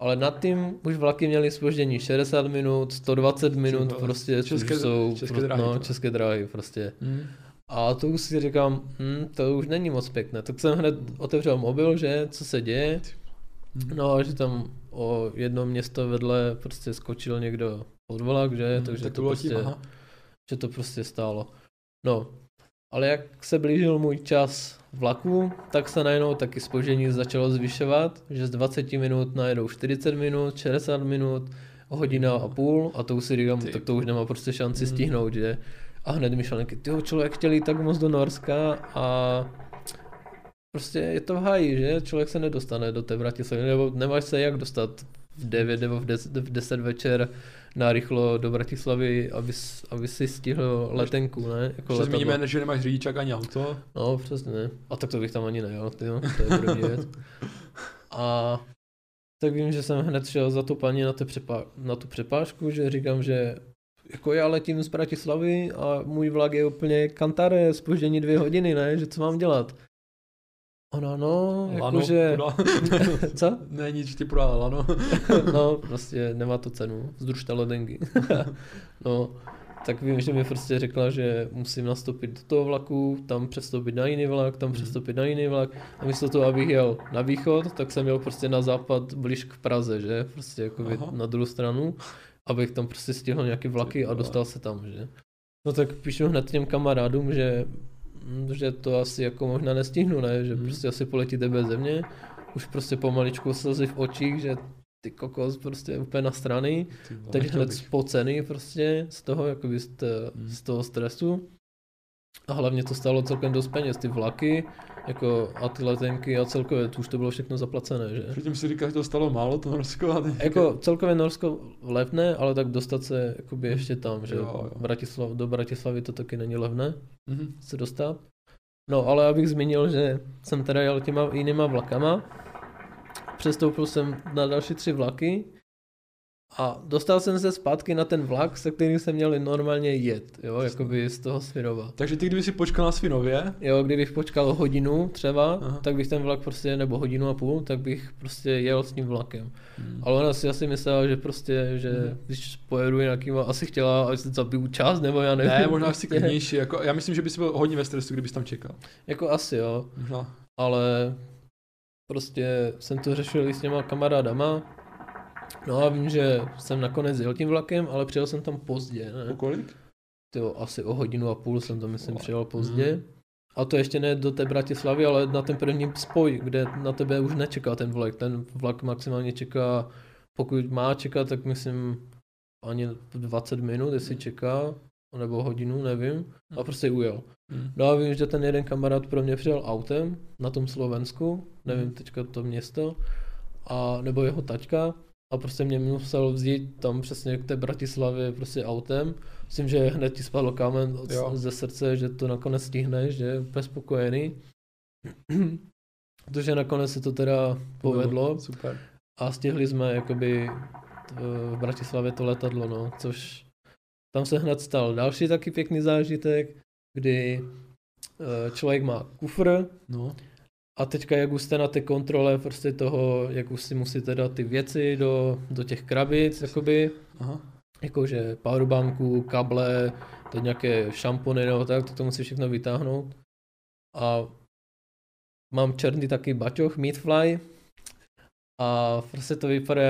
Ale nad tím už vlaky měly spoždění 60 minut, 120 minut, vole, prostě české- jsou české prostě, dráhy, no, to. české dráhy prostě. Hmm. A to už si říkám, hm, to už není moc pěkné. Tak jsem hned otevřel mobil, že co se děje. Hmm. No a že tam o jedno město vedle prostě skočil někdo pod vlak, že, Hmm, takže tak to, prostě, tím, aha. že to prostě stálo. No, ale jak se blížil můj čas vlaku, tak se najednou taky spoždění začalo zvyšovat, že z 20 minut najedou 40 minut, 60 minut, hodina a půl a to už si říkám, Ty. tak to už nemá prostě šanci Hmm. stihnout, že? A hned myšlenky, tyjo, člověk chtěl jít tak moc do Norska a prostě je to v háji, že? Člověk se nedostane do té Bratislavy, nebo nemáš se jak dostat v 9 nebo v 10, v 10 večer narychlo do Bratislavy, aby, aby si stihl letenku, ne? Jako zmíníme, že nemáš řidičák ani auto. No, přesně. A tak to bych tam ani nejel, tyjo, to je první věc. A tak vím, že jsem hned šel za tu paní na, přepá- na tu přepážku, že říkám, že jako já letím z Bratislavy a můj vlak je úplně kantare, spoždění dvě hodiny, ne, že co mám dělat? Ona, no, Lano, jakože, co? ne, nic, ti podá lano. no, prostě nemá to cenu, združte letenky. no, tak vím, že mi prostě řekla, že musím nastoupit do toho vlaku, tam přestoupit na jiný vlak, tam Mhm. přestoupit na jiný vlak. A místo toho, abych jel na východ, tak jsem jel prostě na západ blíž k Praze, že? Prostě jako Aha. na druhou stranu, abych tam prostě stihl nějaký vlaky a dostal se tam, že? No tak píšu hned těm kamarádům, že, že to asi jako možná nestihnu, ne? Že Mhm. prostě asi poletíte bez země. Už prostě pomaličku slzy v očích, že ty kokos prostě úplně na strany. Teď hned bych. spocený prostě z toho, jakoby z, té, Hmm. z toho stresu. A hlavně to stálo celkem dost peněz, ty vlaky, jako a ty letenky a celkově, to už to bylo všechno zaplacené, že? Předtím si že to stalo málo, to Norsko. A teď- Jako celkově Norsko levné, ale tak dostat se jakoby ještě tam, že Jo, jo. Bratislav, do Bratislavy to taky není levné Mhm. se dostat. No ale abych zmínil, že jsem teda jel těma jinýma vlakama, přestoupil jsem na další tři vlaky a dostal jsem se zpátky na ten vlak, se kterým jsem měl normálně jet, jo, jakoby z toho Svinova. Takže ty, kdyby si počkal na Svinově, Jo, kdybych počkal hodinu třeba, Aha. Tak bych ten vlak prostě, nebo hodinu a půl, tak bych prostě jel s tím vlakem. Hmm. Ale ona si asi myslela, že prostě, že Mhm. když pojedu nějakým, asi chtěla, ať se zabiju čas, nebo já nevím. ne, možná si prostě. klidnější. Jako, já myslím, že bys byl hodně ve stresu, kdybys tam čekal. Jako asi jo, Možná. ale prostě jsem to řešil i s těma kamarádama. No a vím, že jsem nakonec jel tím vlakem, ale přijel jsem tam pozdě, O ne? kolik? Tyjo, asi o hodinu a půl jsem to myslím přijel pozdě. Mhm. A to ještě ne do té Bratislavy, ale na ten první spoj, kde na tebe už nečeká ten vlak. Ten vlak maximálně čeká, pokud má čekat, tak myslím ani 20 minut, jestli čeká, nebo hodinu, nevím. A prostě ujel. Hmm. No a vím, že ten jeden kamarád pro mě přijel autem na tom Slovensku, nevím Mhm. teďka to město, a nebo jeho taťka, a prostě mě musel vzít tam přesně k té Bratislavě prostě autem. Myslím, že hned ti spadl kámen od, Jo. ze srdce, že to nakonec stihneš, že je úplně spokojený. Protože nakonec se to teda povedlo Super. a stihli jsme jakoby t- v Bratislavě to letadlo, no, což tam se hned stal další taky pěkný zážitek, kdy eh, člověk má kufr No. A teďka jak už jste na té kontrole prostě toho, jak už si musíte dát ty věci do, do těch krabic, jakoby, Aha. jakože powerbanku, kable, teď nějaké šampony nebo tak, to, to musí všechno vytáhnout. A mám černý taky baťoch, Meatfly, a prostě to vypadá,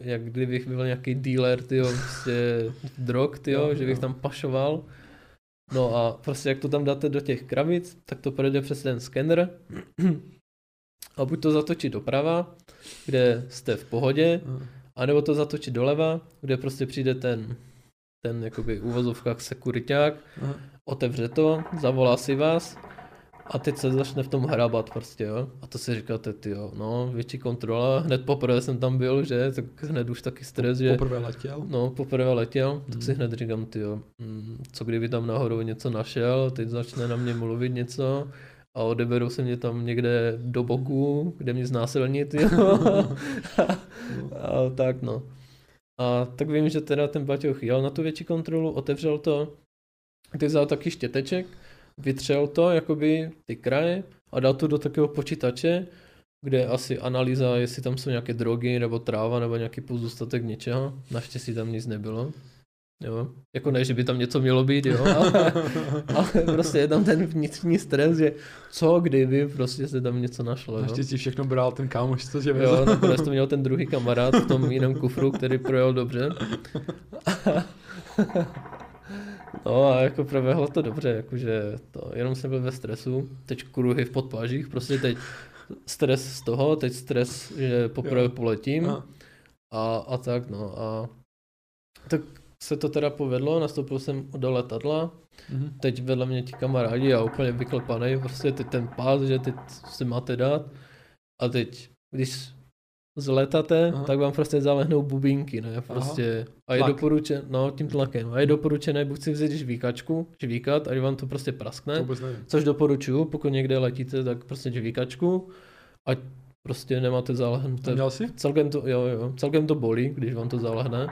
jak kdybych byl nějaký dealer, tyjo, prostě drog, tyjo, Jo, že bych tam pašoval. No a prostě jak to tam dáte do těch krabic, tak to projde přes ten skener. A buď to zatočí doprava, kde jste v pohodě, anebo to zatočí doleva, kde prostě přijde ten, ten jakoby uvozovkách sekuriták, otevře to, zavolá si vás a teď se začne v tom hrabat prostě, jo. A to si říkáte, ty jo, no, větší kontrola. Hned poprvé jsem tam byl, že, tak hned už taky stres, že... Poprvé letěl? No, poprvé letěl, tak Mhm. si hned říkám, ty jo, mm, co kdyby tam náhodou něco našel, teď začne na mě mluvit něco a odeberou se mě tam někde do boku, kde mě znásilnit, jo. a tak no. A tak vím, že teda ten Baťoch jel na tu větší kontrolu, otevřel to, teď vzal taky štěteček, vytřel to, jakoby ty kraje a dal to do takového počítače, kde je asi analýza, jestli tam jsou nějaké drogy nebo tráva nebo nějaký pozůstatek něčeho. Naštěstí tam nic nebylo. Jo. Jako ne, že by tam něco mělo být, jo, ale, ale prostě je tam ten vnitřní stres, že co kdyby prostě se tam něco našlo, jo. Naštěstí všechno bral ten kámoš, co Jo, vezl. nakonec to měl ten druhý kamarád v tom jiném kufru, který projel dobře. No a jako proběhlo to dobře, jakože to, jenom jsem byl ve stresu, teď kruhy v podpažích, prostě teď stres z toho, teď stres, že poprvé Jo. poletím Aha. a, a tak no a tak se to teda povedlo, nastoupil jsem do letadla, Mhm. teď vedle mě ti kamarádi a úplně vyklepaný, prostě teď ten pás, že teď si máte dát a teď, když zletáte, Aha. tak vám prostě zalehnou bubínky, ne, prostě a je Tlak. doporučené, no tím tlakem, a je doporučené buď si vzít žvíkačku, žvíkat, a vám to prostě To praskne, nevím. což doporučuju, pokud někde letíte, tak prostě žvíkačku, ať prostě nemáte zalehnuté. Měl jsi? Celkem to, jo, jo, celkem to bolí, když vám to zalehne.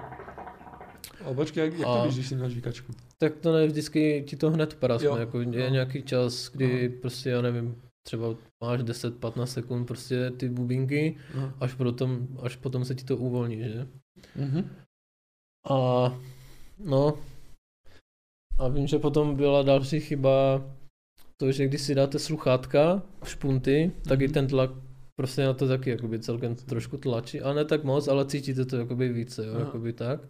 A počkej, jak, jak to víš, když jsi měl žvíkačku? Tak to ne vždycky ti to hned praskne, Jo, jako je no. nějaký čas, kdy prostě, já nevím, třeba máš 10-15 sekund prostě ty bubínky, Aha. až potom, až potom se ti to uvolní, že? Mhm. A no, a vím, že potom byla další chyba to, že když si dáte sluchátka, špunty, tak i Mhm. ten tlak prostě na to taky jakoby celkem trošku tlačí, a ne tak moc, ale cítíte to jakoby více, jo, Aha. jakoby tak.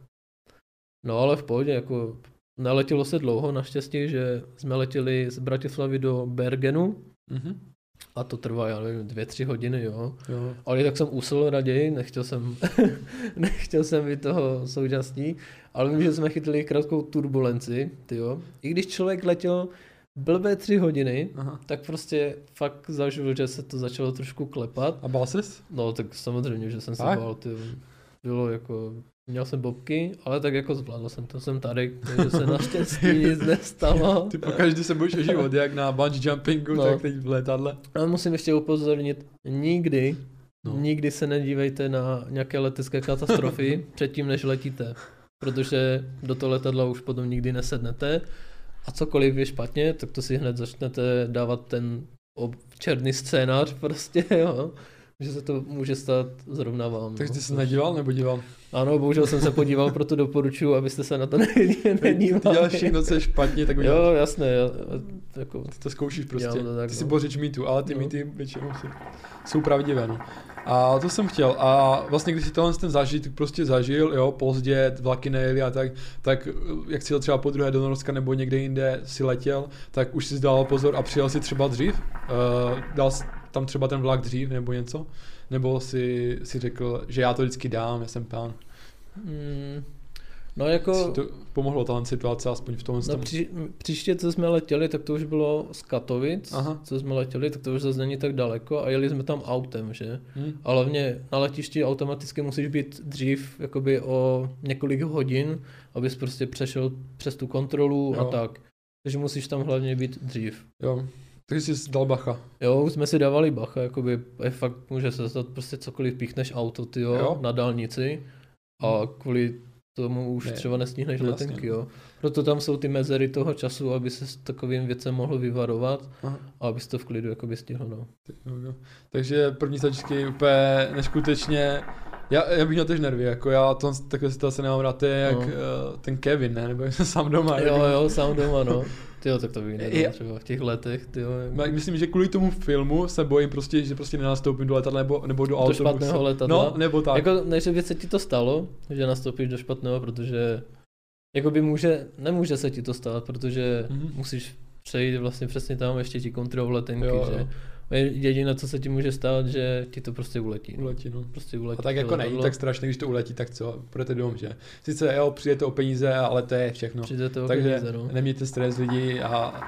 No ale v pohodě, jako neletělo se dlouho, naštěstí, že jsme letěli z Bratislavy do Bergenu Mhm. a to trvá, já nevím, dvě, tři hodiny, jo. Jo. Ale tak jsem usl raději, nechtěl jsem, nechtěl jsem být toho součástí, ale vím, že jsme chytli krátkou turbulenci, tyjo. I když člověk letěl blbé tři hodiny, Aha. tak prostě fakt zažil, že se to začalo trošku klepat. A bál ses? No tak samozřejmě, že jsem se bál, ty bylo jako, měl jsem bobky, ale tak jako zvládl jsem to, jsem tady, takže se naštěstí nic nestalo. Ty pokaždé se bojíš o život, jak na bungee jumpingu, No. tak teď v letadle. Ale musím ještě upozornit, nikdy, No. no. nikdy se nedívejte na nějaké letecké katastrofy předtím, než letíte. Protože do toho letadla už potom nikdy nesednete. A cokoliv je špatně, tak to si hned začnete dávat ten ob- černý scénář prostě, jo. Že se to může stát zrovna vám. Takže no. jsi nedíval nebo díval? Ano, bohužel jsem se podíval, proto doporučuji, abyste se na to ne- Ty nedívali. děláš všechno, co je špatně, tak uděláš. Jo, jasné, já, jako, Ty to zkoušíš prostě. To tak, ty no. bořič mýtu, ale ty No. mýty většinou jsou, jsou pravdivé. A to jsem chtěl. A vlastně, když si tohle ten zažít, prostě zažil, jo, pozdě, vlaky nejeli a tak, tak jak si třeba po druhé do Norska nebo někde jinde si letěl, tak už si dával pozor a přijel si třeba dřív? Uh, dal tam třeba ten vlak dřív nebo něco? Nebo si, si řekl, že já to vždycky dám, já jsem pán. mm, no jako... To pomohlo tahle situace, aspoň v tomhle No, tom. při, příště, co jsme letěli, tak to už bylo z Katovic, Aha. co jsme letěli, tak to už zase není tak daleko a jeli jsme tam autem, že? Hm? A hlavně na letišti automaticky musíš být dřív jakoby o několik hodin, abys prostě přešel přes tu kontrolu Jo. a tak. Takže musíš tam hlavně být dřív. Jo. Takže jsi dal bacha. Jo, už jsme si dávali bacha, jakoby je fakt může se stát prostě cokoliv píchneš auto, ty Jo. na dálnici a kvůli tomu už Ne. třeba nestihneš No, letenky, jo. Proto tam jsou ty mezery toho času, aby se s takovým věcem mohl vyvarovat Aha. a abys to v klidu jakoby stihl, no. Takže první stačky úplně neskutečně, já, já bych měl tež nervy, jako já to, takové situace nemám rád, to je jak No. uh, ten Kevin, ne, nebo jsem sám doma. Jo, jak- jo, sám doma, no. Tyjo, tak to Je- nedal třeba v těch letech, tyjo. Myslím, že kvůli tomu filmu se bojím prostě, že prostě nenastoupím do letadla nebo, nebo do Do autobuse. špatného letadla. No, nebo tak. Jako, ne, že by se ti to stalo, že nastoupíš do špatného, protože jakoby může, nemůže se ti to stát, protože Mhm. musíš přejít vlastně přesně tam, ještě ti kontrolou letenky, Jo, že? Jediné, co se ti může stát, že ti to prostě uletí. Uletí, no. Prostě uletí. A tak to jako není tak strašně, když to uletí, tak co, půjdete domů, že? Sice jo, přijdete o peníze, ale to je všechno. Přijdete o Takže peníze, no. nemějte stres lidi a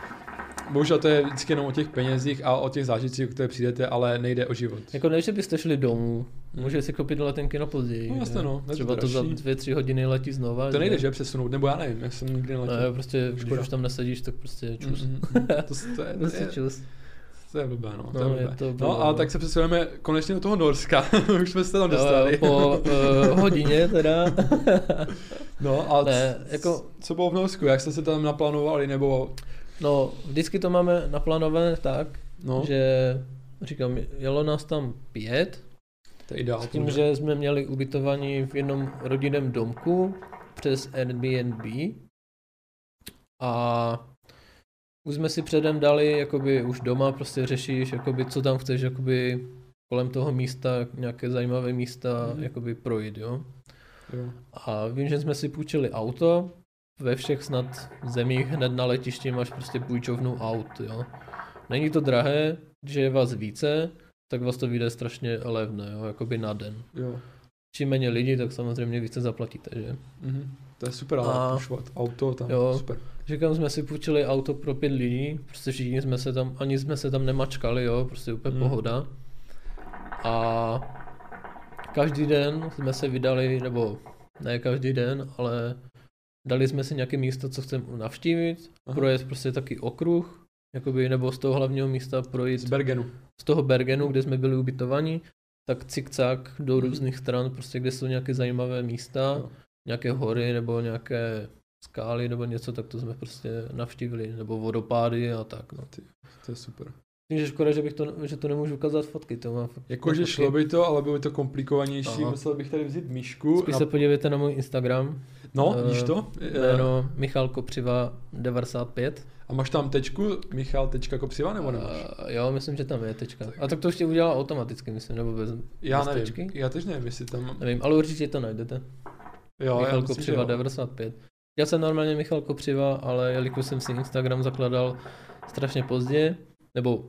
bohužel to je vždycky jenom o těch penězích a o těch zážitcích, které přijdete, ale nejde o život. Jako ne, že byste šli domů, Hmm. můžete si koupit letenky na později. No jasně, no, je to Třeba to za dražší. dvě, tři hodiny letí znova. To nejde, že přesunout, nebo já nevím, jak jsem nikdy neletěl. Ne, prostě, když Škoda. už tam nesedíš, tak prostě čus. Mm, mm, mm. To, to, je, to, je, čus. To je blbé, no. To No, je to blbé, no a no. tak se přesuneme konečně do toho Norska. Už jsme se tam dostali. po uh, hodině teda. No a Ne, c- jako- co bylo v Norsku, jak jste se tam naplánovali, nebo... No, vždycky to máme naplánované tak, No, že říkám, jelo nás tam pět, to je ideál. s tím, že jsme měli ubytování v jednom rodinném domku přes Airbnb a už jsme si předem dali, jakoby už doma prostě řešíš, jakoby co tam chceš, jakoby kolem toho místa, nějaké zajímavé místa, Mhm. jakoby projít, jo. Jo. A vím, že jsme si půjčili auto, ve všech snad zemích hned na letišti máš prostě půjčovnu aut, jo. Není to drahé, že je vás více, tak vás to vyjde strašně levné, jo, jakoby na den. Jo. Čím méně lidí, tak samozřejmě více zaplatíte, že? Mhm. To je super, ale A- auto tam, jo. super. Říkám, jsme si půjčili auto pro pět lidí, prostě všichni jsme se tam, ani jsme se tam nemačkali, jo, prostě úplně Mm. pohoda. A každý den jsme se vydali, nebo ne každý den, ale dali jsme si nějaké místo, co chceme navštívit, Aha. projet prostě taky okruh, jakoby, nebo z toho hlavního místa projít Z Bergenu. z toho Bergenu, kde jsme byli ubytovaní, tak cik-cak do Mhm. různých stran, prostě kde jsou nějaké zajímavé místa, Jo. nějaké hory nebo nějaké skály nebo něco, tak to jsme prostě navštívili, nebo vodopády a tak. No. To je super. Tím, že škoda, že, bych to, že to nemůžu ukázat fotky, to mám fakt- Jakože šlo by to, ale bylo by to komplikovanější. Aha. Musel bych tady vzít myšku. Spíš se podívejte na můj Instagram, No, eh, vidíš to? Eh, jméno Michal Kopřiva 95. A máš tam tečku, Michal tečka Kopřiva, nebo nemáš? Uh, jo, myslím, že tam je tečka. A tak to ještě udělal automaticky, myslím, nebo bez, Já bez nevím, tečky? já teď nevím, jestli tam... Nevím, ale určitě to najdete. Jo, já Michal Kopřiva jo. 95. Já jsem normálně Michal Kopřiva, ale jelikož jsem si Instagram zakladal strašně pozdě, nebo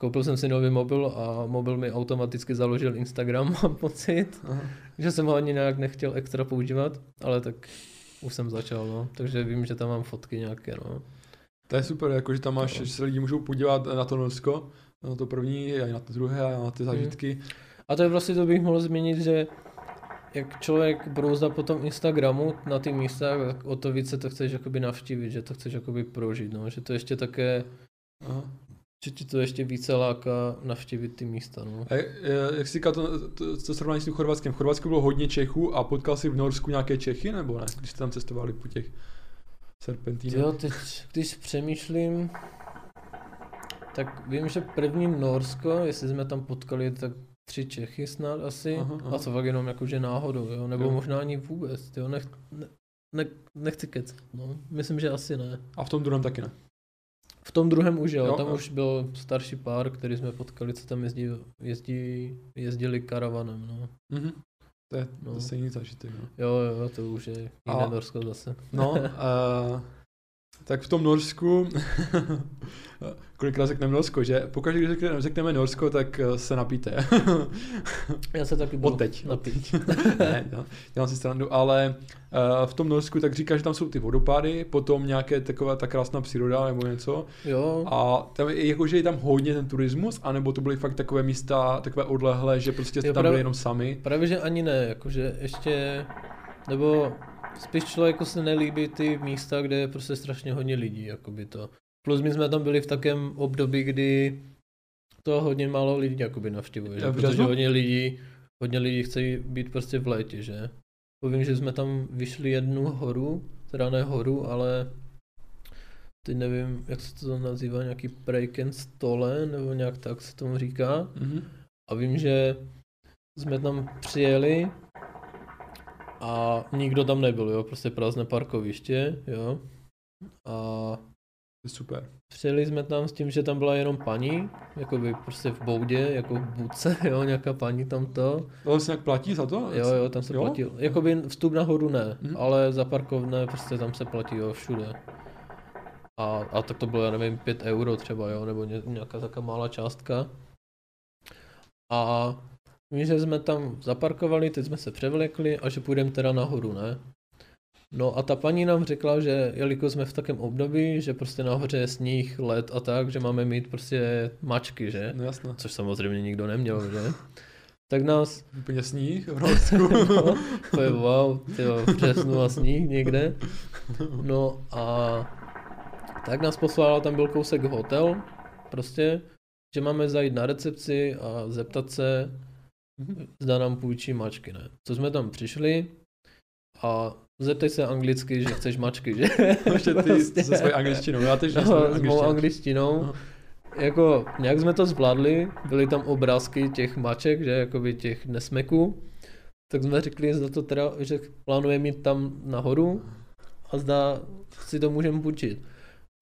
koupil jsem si nový mobil a mobil mi automaticky založil Instagram, mám pocit, Aha. že jsem ho ani nějak nechtěl extra používat, ale tak už jsem začal, no. Takže vím, že tam mám fotky nějaké, no. To je super, jakože tam máš, Jo. že se lidi můžou podívat na to Norsko, na to první, a na to druhé, a na ty zážitky. A to je vlastně, to bych mohl zmínit, že jak člověk brouzda po tom Instagramu na ty místa, tak o to více to chceš jakoby navštívit, že to chceš jakoby prožít, no. Že to ještě také Aha. že ti to ještě více láká navštívit ty místa, no. A jak, eh, jak jsi říkal to, to, to srovnání s tím Chorvatskem? V Chorvatsku bylo hodně Čechů a potkal jsi v Norsku nějaké Čechy, nebo ne? Když jste tam cestovali po těch serpentínech. Jo, teď, když přemýšlím, tak vím, že první Norsko, jestli jsme tam potkali, tak tři Čechy snad asi, Aha, aha. a to fakt jenom jakože náhodou, jo, nebo Jo. možná ani vůbec, jo, nech, ne, ne, nechci kecat, no, myslím, že asi ne. A v tom druhém taky ne. V tom druhém už jo, Jo, tam jo. už byl starší pár, který jsme potkali, co tam jezdí, jezdí, jezdili karavanem, no. Mhm. To je No. zase jiný zážitek. No, Jo, jo, to už je jiné A- Norsko zase. no uh, tak v tom Norsku, kolikrát řekneme Norsko, že? Pokaždé, když řekneme, řekneme Norsko, tak eh, se napíte. Já se taky budu Od teď. Napít. ne, no, dělám si strandu, ale uh, v tom Norsku tak říká, že tam jsou ty vodopády, potom nějaké taková ta krásná příroda nebo něco. Jo, A tam je, jakože je tam hodně ten turismus, anebo to byly fakt takové místa, takové odlehlé, že prostě jste Jo, tam právě- byli jenom sami. právě že ani ne, jakože ještě, nebo spíš člověku se nelíbí ty místa, kde je prostě strašně hodně lidí, jakoby to. Plus my jsme tam byli v takém období, kdy to hodně málo lidí jakoby navštěvuje, že? Protože hodně lidí, hodně lidí chce být prostě v létě, že? Povím, že jsme tam vyšli jednu horu, teda ne horu, ale teď nevím, jak se to nazývá, nějaký Prejken stole, nebo nějak tak se tomu říká. Mhm. A vím, že jsme tam přijeli a nikdo tam nebyl, jo, prostě prázdné parkoviště, jo. A super. Přijeli jsme tam s tím, že tam byla jenom paní, jakoby prostě v boudě, jako v budce, jo, nějaká paní tam to. To se nějak platí za to? Jo, jo, tam se Jo? platil. Jakoby vstup nahoru ne, Mhm. ale za parkovné prostě tam se platí, jo, všude. A, a tak to bylo, já nevím, 5 euro třeba, jo, nebo ně, nějaká taková malá částka. A my, že jsme tam zaparkovali, teď jsme se převlekli a že půjdeme teda nahoru, ne? No a ta paní nám řekla, že jelikož jsme v takém období, že prostě nahoře je sníh, led a tak, že máme mít prostě mačky, že? No jasné. Což samozřejmě nikdo neměl, že? Tak nás Úplně sníh v. No, to je wow, tyjo, v březnu a sníh někde. No a tak nás poslala, tam byl kousek hotel, prostě, že máme zajít na recepci a zeptat se, zda nám půjčí mačky, ne. Co jsme tam přišli a zeptej se anglicky, že chceš mačky, že? Ještě ty se svojí angličtinou, já teď no, s mou angličtinou. Aha. Jako, nějak jsme to zvládli, byly tam obrázky těch maček, že, jakoby těch nesmeků. Tak jsme řekli, zda to teda, že plánujeme mít tam nahoru a zda si to můžeme půjčit.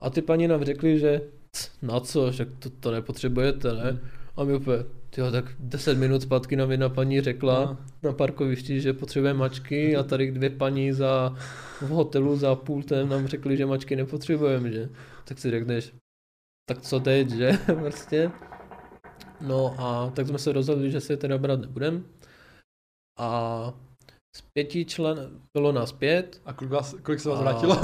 A ty paní nám řekli, že "C, na co, že to, to nepotřebujete, ne? A my úplně, tyjo, tak 10 minut zpátky nám jedna paní řekla Aha. na parkovišti, že potřebuje mačky a tady dvě paní za, v hotelu za pultem nám řekli, že mačky nepotřebujeme, že? Tak si řekneš, tak co teď, že? prostě. No a tak jsme se rozhodli, že se je teda brát nebudem. A z pěti člen, bylo nás pět. A kolik, vás, kolik se vás A- vrátilo?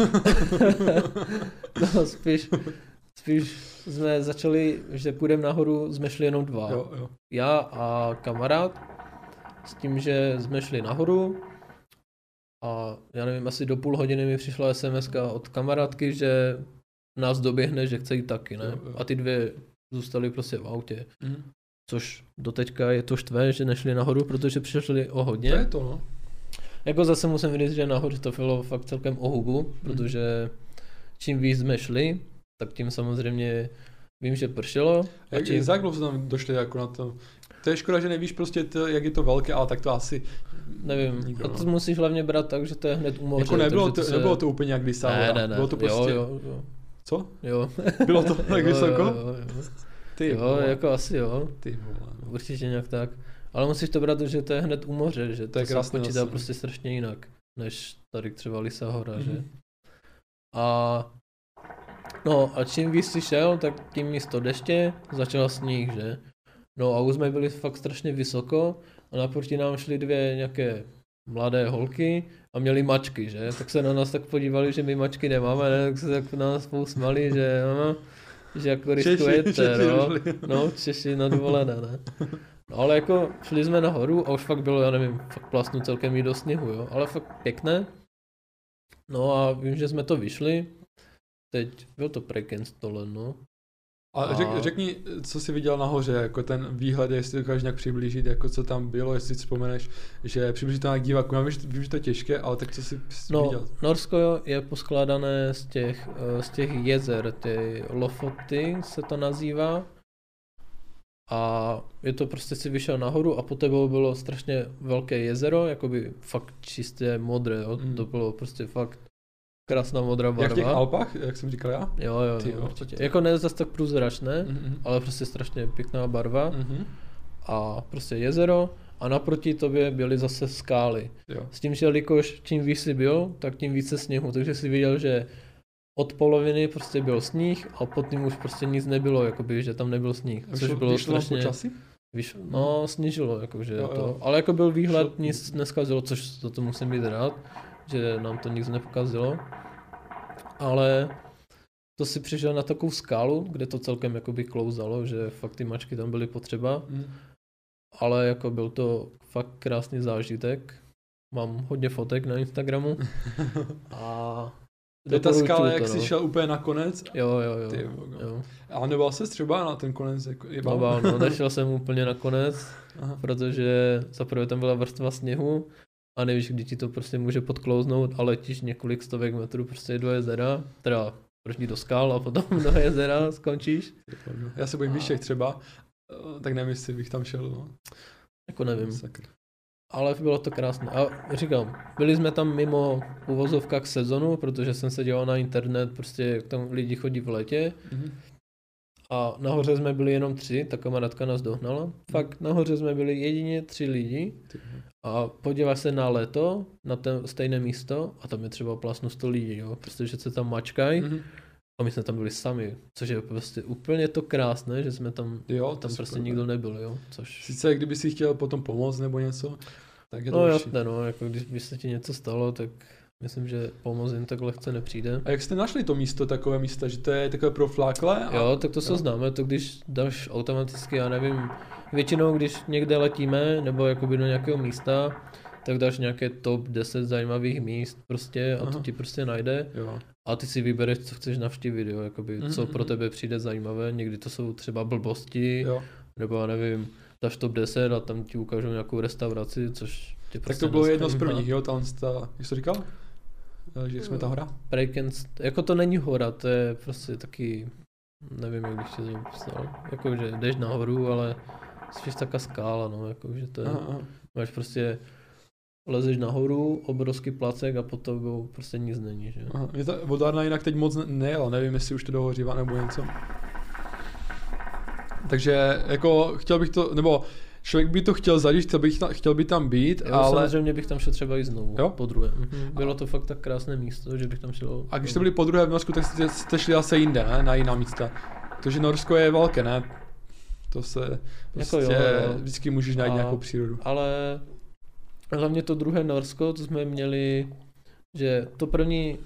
no spíš, spíš jsme začali, že půjdeme nahoru, jsme šli jenom dva. jo, jo. já a kamarád, s tím, že jsme šli nahoru a já nevím, asi do půl hodiny mi přišla sms od kamarádky, že nás doběhne, že chce jít taky, ne? Jo, jo. A ty dvě zůstaly prostě v autě. Mhm. Což doteďka je to štve, že nešli nahoru, protože přišli o hodně. To je to, no. Jako zase musím říct, že nahoře to bylo fakt celkem o hubu, protože čím víc jsme šli, tak tím samozřejmě vím, že pršelo. A Jak, za jak dlouho tam došli jako na to? To je škoda, že nevíš prostě, to, jak je to velké, ale tak to asi nevím, nikdo, a to no. musíš hlavně brát tak, že to je hned u moře. Jako nebylo to, se- nebylo to úplně jak když ne, ne, ne, Bylo to prostě, jo, jo, jo, co? jo. Bylo to tak Jo, vysoko? Jo, jo, jo. Ty jo vole, jako asi jo, ty vole. no. určitě nějak tak. Ale musíš to brát, že to je hned u moře, že To to, je se počítá zase. prostě strašně jinak, než tady třeba Lisa hora, že? Mhm. A no a čím víc si šel, tak tím místo deště začal sníh, že? No a už jsme byli fakt strašně vysoko a naproti nám šly dvě nějaké mladé holky a měli mačky, že? Tak se na nás tak podívali, že my mačky nemáme, ne? tak se tak na nás pousmali, že ano, že jako riskujete, Češi no. došli. No, Češi na dovolené, ne? No ale jako šli jsme nahoru a už fakt bylo, já nevím, fakt plásnu celkem i do sněhu, jo, ale fakt pěkné. No a vím, že jsme to vyšli. Teď byl to Prekenstolen, no. A řek, A- řekni, co jsi viděl nahoře, jako ten výhled, jestli dokážeš nějak přiblížit, jako co tam bylo, jestli si vzpomeneš, že přiblížit to nějak divákům. Já vím, že, vím, že to je těžké, ale tak co jsi No, viděl? Norsko je poskládané z těch, eh, z těch jezer, ty Lofoty se to nazývá. A je to prostě si vyšel nahoru a po tebou bylo strašně velké jezero, jakoby fakt čistě modré, jo. Mm. To bylo prostě fakt krásná modrá Jak barva. v těch Alpách, jak jsem říkal já? Jo, jo, Ty jo, jo. určitě. Jako ne zase tak průzračné, Mhm. ale prostě strašně pěkná barva Mhm. a prostě jezero a naproti tobě byly zase skály. Jo. S tím, že jelikož čím víc jsi byl, tak tím více sněhu, takže si viděl, že od poloviny prostě byl sníh a pod tím už prostě nic nebylo, jakoby, že tam nebyl sníh, což Vyšlo- bylo vyšlo strašně, počasí? vyš, no snížilo, jakože Jo, jo. to, ale jako byl výhled, nic neskazilo, což za to musím být rád, že nám to nic nepokazilo, ale to si přišel na takovou skálu, kde to celkem jakoby klouzalo, že fakt ty mačky tam byly potřeba, Mhm. ale jako byl to fakt krásný zážitek. Mám hodně fotek na Instagramu a To je ta skala, to, jak jsi no. šel úplně na konec. Jo, jo, jo. Ty vogo. jo. A nebál se třeba na ten konec? Jako, je No, bál, no, nešel jsem úplně na konec, Aha. protože zaprvé tam byla vrstva sněhu a nevíš, kdy ti to prostě může podklouznout a letíš několik stovek metrů prostě do jezera, teda první do skal a potom do jezera skončíš. Já se bojím výšek třeba, eh, tak nevím, jestli bych tam šel. No. Jako nevím. Sakra. ale bylo to krásné. A říkám, byli jsme tam mimo uvozovka k sezonu, protože jsem se dělal na internet, prostě jak tam lidi chodí v létě. Mhm. A nahoře jsme byli jenom tři, ta kamarádka nás dohnala. Fakt nahoře jsme byli jedině tři lidi. A podíváš se na léto, na ten stejné místo a tam je třeba plásnu 100 lidí, jo, protože se tam mačkají Mhm. a my jsme tam byli sami, což je prostě úplně to krásné, že jsme tam, Jo, tam prostě nikdo nebyl, jo, což... Sice kdyby si chtěl potom pomoct nebo něco, tak je to No jasné, no, jako když by se ti něco stalo, tak myslím, že pomoc jim tak lehce nepřijde. A jak jste našli to místo, takové místo, že to je takové profláklé? A... Jo, tak to se známe, to když dáš automaticky, já nevím, většinou když někde letíme, nebo jakoby do nějakého místa, tak dáš nějaké top 10 zajímavých míst prostě a to Aha. ti prostě najde Jo. a ty si vybereš, co chceš navštívit, jo, jakoby, Mhm, co pro mhm. tebe přijde zajímavé, někdy to jsou třeba blbosti, jo. nebo já nevím, dáš top 10 a tam ti ukážou nějakou restauraci, což tě Tak prostě to bylo jedno z prvních, jo, tam ta, jak jsi to říkal? Že jsme ta hora? Breakens, jako to není hora, to je prostě taky, nevím, jak bych tě to popsal, jako že jdeš nahoru, ale spíš taká skála, no, jako že to je, Aha, aha. máš prostě, lezeš nahoru, obrovský placek a pod tobou prostě nic není, že jo. Aha. Mě ta vodárna jinak teď moc ne- nejela, nevím, jestli už to dohořívá nebo něco. Takže jako chtěl bych to, nebo člověk by to chtěl zažít, chtěl, bych ta, chtěl by tam být, Jo, ale... samozřejmě bych tam šel třeba i znovu, Jo? po druhé. Mhm. Bylo to fakt tak krásné místo, že bych tam šel. A když jste byli po druhé v Norsku, tak jste, jste šli zase jinde, ne? Na jiná místa. Protože Norsko je velké, ne? To se prostě Jako jo, jo. vždycky můžeš najít A- nějakou přírodu. Ale hlavně to druhé Norsko, to jsme měli, že to první,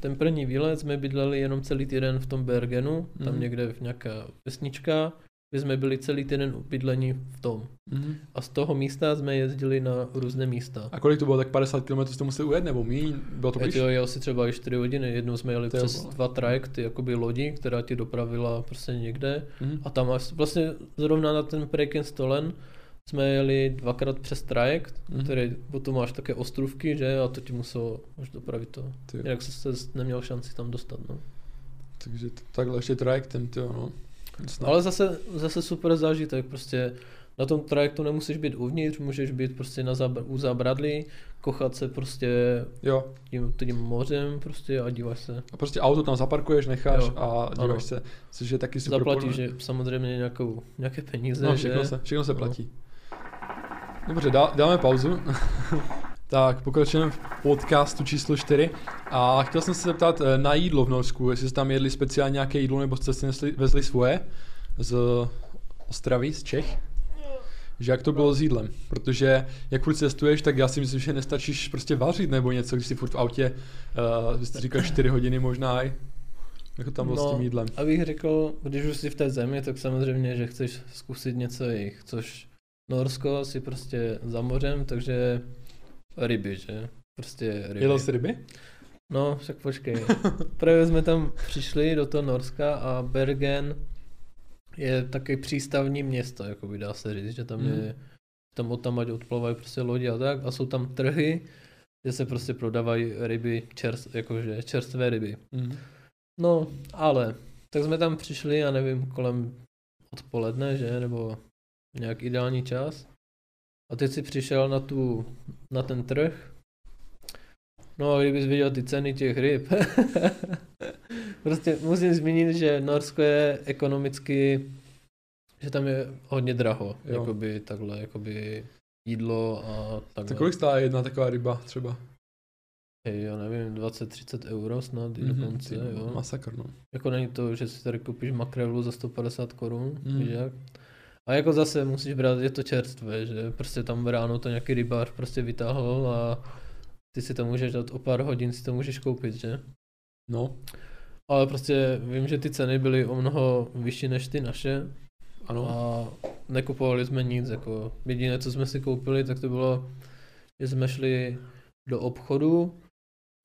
ten první výlet jsme bydleli jenom celý týden v tom Bergenu, tam Mhm. někde v nějaká vesnička, kde jsme byli celý týden bydlení v tom. Mhm. A z toho místa jsme jezdili na různé místa. A kolik to bylo, tak 50 km jste museli ujet, nebo míň? Bylo to Já blíž? to jel si třeba i 4 hodiny, jednou jsme jeli To přes vole. dva trajekty, jakoby lodi, která ti dopravila prostě někde. Mhm. A tam až vlastně zrovna na ten Preken Stolen jsme jeli dvakrát přes trajekt, Mhm. který potom máš také ostrůvky, že? A to ti muselo už dopravit to. Jo. Jinak se neměl šanci tam dostat, no. Takže takhle ještě trajektem, ty jo, no. Snad. Ale zase, zase super zážitek, prostě na tom trajektu nemusíš být uvnitř, můžeš být prostě na zábr- u zábradlí, kochat se prostě Jo, tím, tím mořem prostě a díváš se. a prostě auto tam zaparkuješ, necháš Jo. a díváš Ano. se, což je taky super. Zaplatíš že samozřejmě nějakou, nějaké peníze, No, že? všechno se, všechno se No. platí. Dobře, dá, dáme pauzu. tak, pokračujeme v podcastu číslo 4. A chtěl jsem se zeptat eh, na jídlo v Norsku, jestli jste tam jedli speciálně nějaké jídlo, nebo jste si nesli, vezli svoje z Ostravy, z Čech. Že jak to bylo s jídlem, protože jak furt cestuješ, tak já si myslím, že nestačíš prostě vařit nebo něco, když jsi furt v autě, uh, vy jste říkal 4 hodiny možná i, jako tam bylo s tím jídlem. abych řekl, když už jsi v té zemi, tak samozřejmě, že chceš zkusit něco jejich, což Norsko si prostě za mořem, takže ryby, že? Prostě ryby. Jedl jsi ryby? No, však počkej. Právě jsme tam přišli do toho Norska a Bergen je taky přístavní město, jako by dá se říct, že tam Mhm. je, tam od tam ať odplouvají prostě lodi a tak a jsou tam trhy, kde se prostě prodávají ryby, čerst, jakože čerstvé ryby. Mhm. No, ale, tak jsme tam přišli, já nevím, kolem odpoledne, že, nebo nějak ideální čas. A teď si přišel na tu, na ten trh. No a kdybys viděl ty ceny těch ryb. prostě musím zmínit, že Norsko je ekonomicky, že tam je hodně draho, Jo. jakoby takhle, jakoby jídlo a takhle. Tak kolik stála jedna taková ryba třeba? Hej, já nevím, 20-30 euro snad i Mhm, dokonce, jo. Masakr, no. Jako není to, že si tady koupíš makrelu za 150 korun, Mm. víš jak? A jako zase musíš brát, je to čerstvé, že prostě tam ráno to nějaký rybář prostě vytáhl a ty si to můžeš dát o pár hodin, si to můžeš koupit, že? No, Ale prostě vím, že ty ceny byly o mnoho vyšší než ty naše ano. a nekupovali jsme nic, jako jediné, co jsme si koupili, tak to bylo, že jsme šli do obchodu,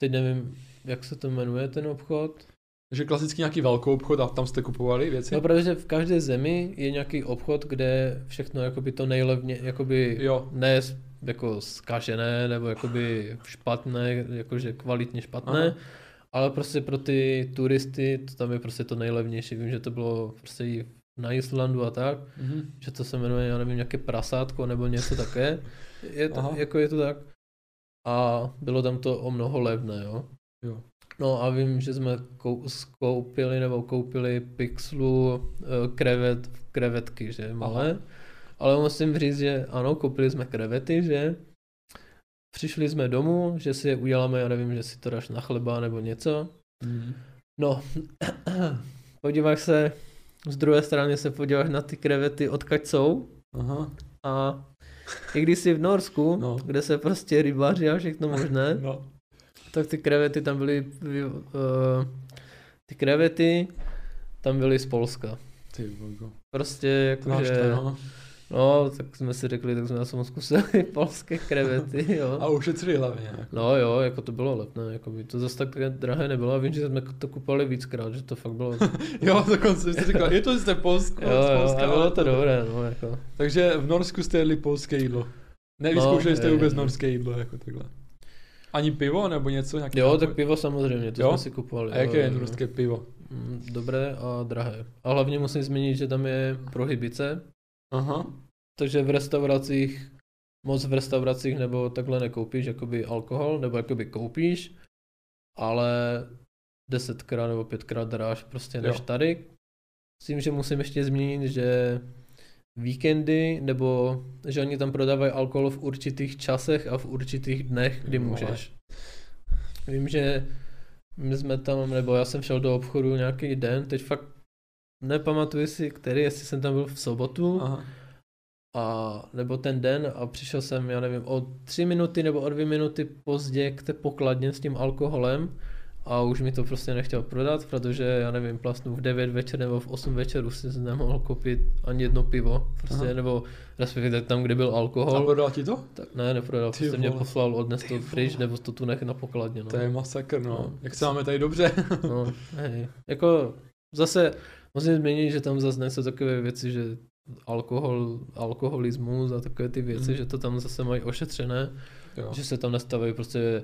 teď nevím, jak se to jmenuje ten obchod, Takže klasicky nějaký velkou obchod a tam jste kupovali věci? No protože v každé zemi je nějaký obchod, kde všechno jakoby to nejlevně, jakoby Jo. ne jako zkažené nebo jakoby špatné, jakože kvalitně špatné, Aha. ale prostě pro ty turisty to tam je prostě to nejlevnější. Vím, že to bylo prostě i na Islandu a tak, Mhm. že to se jmenuje, já nevím, nějaké prasátko nebo něco také. Je to, Aha. jako je to tak. A bylo tam to o mnoho levné, jo. Jo. No a vím, že jsme kou- skoupili nebo koupili pixlu eh, krevet, krevetky, že malé. Ale musím říct, že ano, koupili jsme krevety, že přišli jsme domů, že si je uděláme, já nevím, že si to dáš na chleba nebo něco. Mhm. No, podíváš se, z druhé strany se podíváš na ty krevety, odkaď jsou. Aha. A i když jsi v Norsku, No. no. kde se prostě rybaří a všechno možné, No. Tak ty krevety tam byly, uh, ty krevety tam byly z Polska. Ty bogo. Prostě jakože, no. no, tak jsme si řekli, tak jsme aspoň zkusili polské krevety, jo. A ušetřili hlavně. Jako. No jo, jako to bylo levné, jako by to zase tak drahé nebylo a vím, že jsme to kupovali víckrát, že to fakt bylo, Jo, dokonce jsi říkal, je to z té Polsko, jo, z jo, Polska, a bylo to dobré, no, jako. Takže v Norsku jste jedli polské jídlo. Nevyzkoušeli No, jste je, vůbec je. norské jídlo, jako takhle. Ani pivo, nebo něco? Nějaký Jo, nápoj? tak pivo samozřejmě, to Jo? jsme si kupovali. A jaké je norské pivo? Mm, Dobré a drahé. A hlavně musím zmínit, že tam je prohybice, Aha. takže v restauracích, moc v restauracích nebo takhle nekoupíš jakoby alkohol, nebo jakoby koupíš, ale desetkrát nebo pětkrát dráž prostě než Jo. tady. S tím, že musím ještě zmínit, že víkendy, nebo že oni tam prodávají alkohol v určitých časech a v určitých dnech, kdy Vole. můžeš. Vím, že my jsme tam, nebo já jsem šel do obchodu nějaký den, teď fakt nepamatuji si, který, jestli jsem tam byl v sobotu, Aha. a nebo ten den a přišel jsem, já nevím, o tři minuty nebo o dvě minuty pozdě k té pokladně s tím alkoholem a už mi to prostě nechtěl prodat, protože já nevím, plastnu v 9 večer nebo v 8 večer už si nemohl koupit ani jedno pivo, prostě, Aha. nebo respektive tam, kde byl A alkohol, prodal ti to? tak ne, neprodal, Ty prostě mě poslal odnes to pryč, nebo to tu nech na pokladně, no. To je masakr, no. No. Jak se máme tady dobře. No, hej. Jako zase musím změnit, že tam zase nejsou takové věci, že alkohol, alkoholismus a takové ty věci, Mhm. že to tam zase mají ošetřené, jo. že se tam nestaví prostě,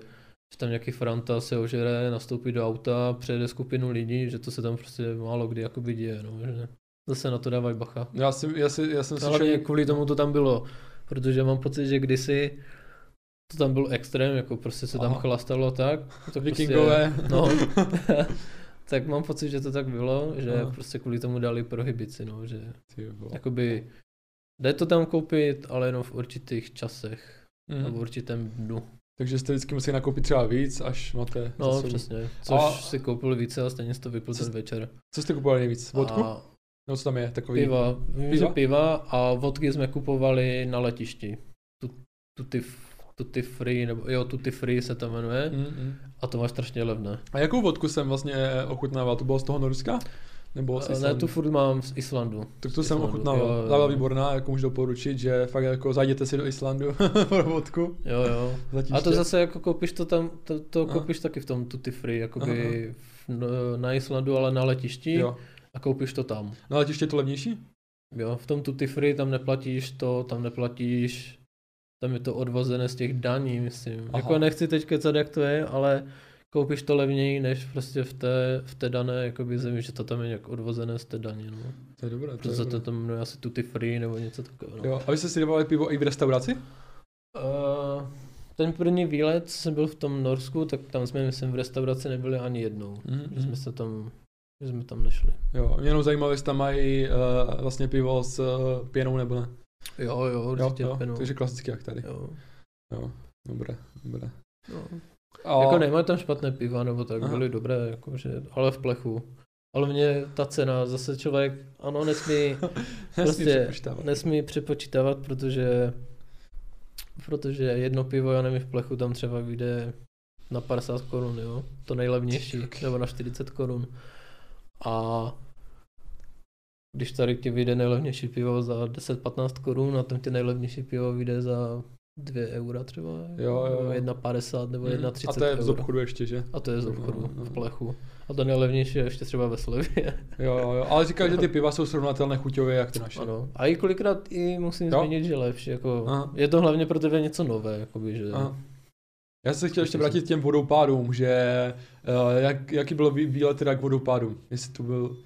že tam nějaký franta se ožere, nastoupí do auta, přejede skupinu lidí, že to se tam prostě málo kdy jakoby děje, no, že zase na to dávají bacha. Já, jsem, já, si, já jsem hlavně slyšel... kvůli tomu to tam bylo, protože mám pocit, že kdysi to tam byl extrém, jako prostě se tam Aha. chlastalo tak. To Vikingové. Prostě, no, tak mám pocit, že to tak bylo, že Aha. prostě kvůli tomu dali prohybici, no, že jakoby jde to tam koupit, ale jenom v určitých časech Mhm. a v určitém dnu. Takže jste vždycky museli nakoupit třeba víc, až máte No, za sebou. přesně. Což A- si koupil více a stejně to vypil Co ten večer. Co jste kupovali nejvíc? Vodku? A No co tam je? Takový... piva. Vím, Piva? že piva a vodky jsme kupovali na letišti. Tu, tutti, tutti free, nebo jo, tutti free se to jmenuje. Mm, mm. A to máš strašně levné. A jakou vodku jsem vlastně ochutnával? To bylo z toho Norska? Nebo z Ne, Islandu? tu furt mám z Islandu. Tak to jsem. Ta byla výborná, jako můžu doporučit, že fakt jako zajděte si do Islandu pro vodku. Jo, jo. A to zase jako koupíš to tam, to, to koupíš taky v tom tutti free, jakoby v, no, na Islandu, ale na letišti Jo. a koupíš to tam. Na letiště je to levnější? Jo, v tom tutti free tam neplatíš to, tam neplatíš, tam je to odvozené z těch daní, myslím. Aha. Aha. Jako nechci teď kecat, jak to je, ale koupíš to levněji, než prostě v té, v té dané jakoby zemi, že to tam je nějak odvozené z té daně, no. To je dobré. To je Proto se dobré. to tam jmenuje asi tutti free nebo něco takového. No. Jo. A vy jste si dávali pivo i v restauraci? Uh, ten první výlet, co jsem byl v tom Norsku, tak tam jsme, myslím, v restauraci nebyli ani jednou. Mhm, Že jsme se tam, že jsme tam nešli. Jo, mě jenom zajímalo, jestli tam mají uh, vlastně pivo s uh, pěnou nebo ne. Jo, jo, určitě jo, jo. penou. Takže klasicky jak tady. Jo. Jo, dobré, dobré. No. A... Jako nemají tam špatné piva, nebo tak, Aha. byly dobré, jakože, ale v plechu. Ale mě ta cena, zase člověk, ano, nesmí, prostě přepočítávat. nesmí přepočítávat, protože protože jedno pivo, já nevím, v plechu tam třeba vyjde na 50 korun, jo, to nejlevnější, nebo na 40 korun. A když tady ti vyjde nejlevnější pivo za 10-15 korun a tam ti nejlevnější pivo vyjde za 2 eura třeba, Jo, jo, jo. 1,50 nebo Mhm. 1,30 A to je z euro. obchodu ještě, že? A to je z No, obchodu, no. v plechu. A to nejlevnější je ještě třeba ve slevě. Jo, jo, jo. Ale říkal, že ty piva jsou srovnatelné chuťově, jak ty naše. ano. A i kolikrát i musím Jo? zmínit, že lepší. Jako, Aha. je to hlavně pro tebe něco nové, jakoby, že... Aha. Já jsem se chtěl ještě vrátit k těm vodopádům, že uh, jak, jaký byl vý- výlet teda k vodopádům? Jestli to byl...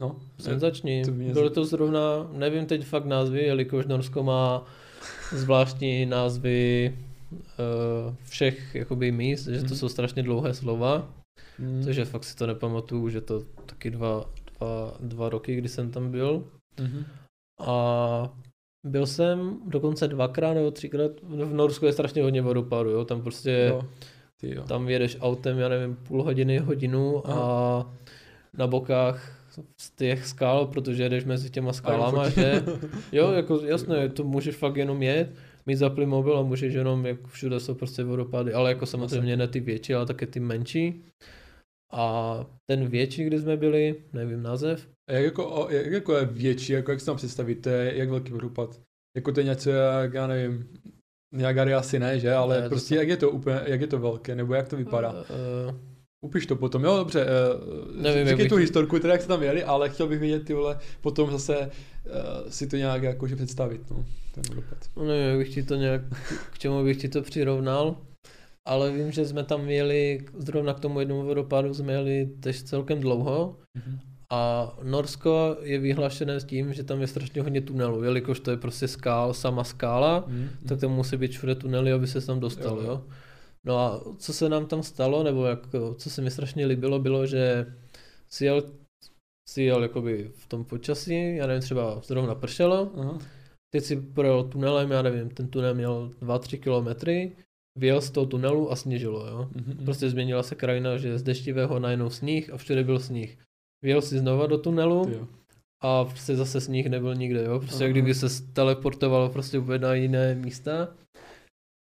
No, Senzační. mě- Bylo to zrovna, nevím teď fakt názvy, jelikož Norsko má zvláštní názvy uh, všech jakoby míst, že to Mhm. jsou strašně dlouhé slova, Mm. takže fakt si to nepamatuju, že to taky dva, dva, dva roky, kdy jsem tam byl. Mhm. A byl jsem dokonce dvakrát nebo třikrát, v Norsku je strašně hodně vodopádu, jo, tam prostě, Jo. Ty jo. tam jedeš autem, já nevím, půl hodiny, hodinu a na bokách z těch skal, protože jedeš mezi těma skálama, fotíš. že jo, jako jasné, to můžeš fakt jenom jet, mít zapli mobil a můžeš jenom, jak všude jsou prostě vodopády, ale jako samozřejmě ne ty větší, ale také ty menší. A ten větší, kde jsme byli, nevím název, A jak jako, jak jako je větší, jako jak si tam představíte, jak velký vodopad? Jako to je něco jak, já nevím, Niagary asi ne, že? Ale Ne, to prostě jsou- jak je to úplně, jak je to velké, nebo jak to vypadá? Uh, Upiš to potom, jo, dobře. Nevím, Nevím, jak říkej bych tu to- historku, teda jak se tam jeli, ale chtěl bych vědět, ty vole, potom zase uh, si to nějak jakože představit, no, ten vodopad. No nevím, jak bych ti to nějak, k čemu bych ti to přirovnal, ale vím, že jsme tam jeli, zrovna k tomu jednomu vodopádu jsme jeli tež celkem dlouho a Norsko je vyhlášené s tím, že tam je strašně hodně tunelů, jelikož to je prostě skál, sama skála, Mm, tak tam musí být všude tunely, aby se tam dostal, Jo. jo. No a co se nám tam stalo, nebo jak, co se mi strašně líbilo, bylo, že si jel, si jel jakoby v tom počasí, já nevím, třeba zrovna pršelo, Aha. Teď si projel tunelem, já nevím, ten tunel měl 2-3 kilometry, vyjel z toho tunelu a sněžilo, jo. Mhm, Prostě změnila se krajina, že z deštivého najednou sníh a všude byl sníh. Vyjel si znova do tunelu jo. a prostě zase sníh nebyl nikde, jo. Prostě jak Aha. kdyby se teleportovalo prostě úplně na jiné místa.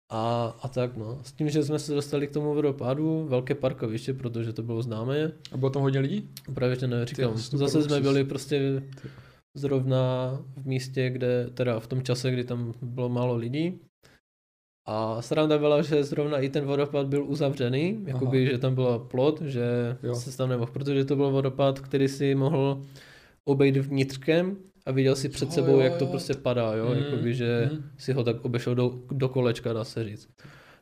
A, a tak no. S tím, že jsme se dostali k tomu vodopádu, velké parkoviště, protože to bylo známé. A bylo tam hodně lidí? Právě, že neříkám. Ty, super Zase jsme byli prostě Ty. zrovna v místě, kde, teda v tom čase, kdy tam bylo málo lidí. A sranda byla, že zrovna i ten vodopád byl uzavřený, jakoby, že tam byla plot, že Jo. se tam nemohl, protože to byl vodopád, který si mohl obejít vnitřkem a viděl si před sebou, jo, jak to prostě padá, jo, Mm, jakoby, že mm. si ho tak obešel do, do kolečka, dá se říct.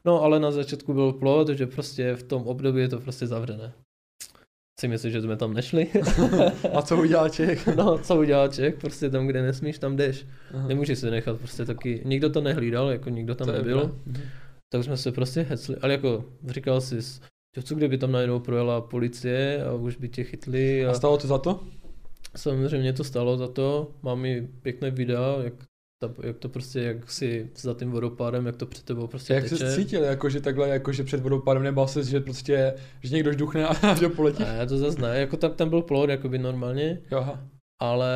No ale na začátku byl plot, že prostě v tom období je to prostě zavřené. Si myslím, že jsme tam nešli. A co udělal Čech? no, co udělá Čech, prostě tam, kde nesmíš, tam jdeš. Aha. Nemůžeš si nechat prostě taky, nikdo to nehlídal, jako nikdo tam To nebyl. Mhm. tak jsme se prostě hecli, ale jako říkal jsi, co kdyby tam najednou projela policie a už by tě chytli A a stalo to za to? Samozřejmě to stalo za to, mám i pěkné videa, jak, ta, jak to prostě, jak si za tím vodopádem, jak to před tebou prostě Jak teče. se cítil, jakože takhle, jakože před vodopádem nebál se, že prostě, že někdo žduchne a že poletí? Ne, to zase ne, jako tam, tam byl plot, jakoby normálně, Jo, aha. ale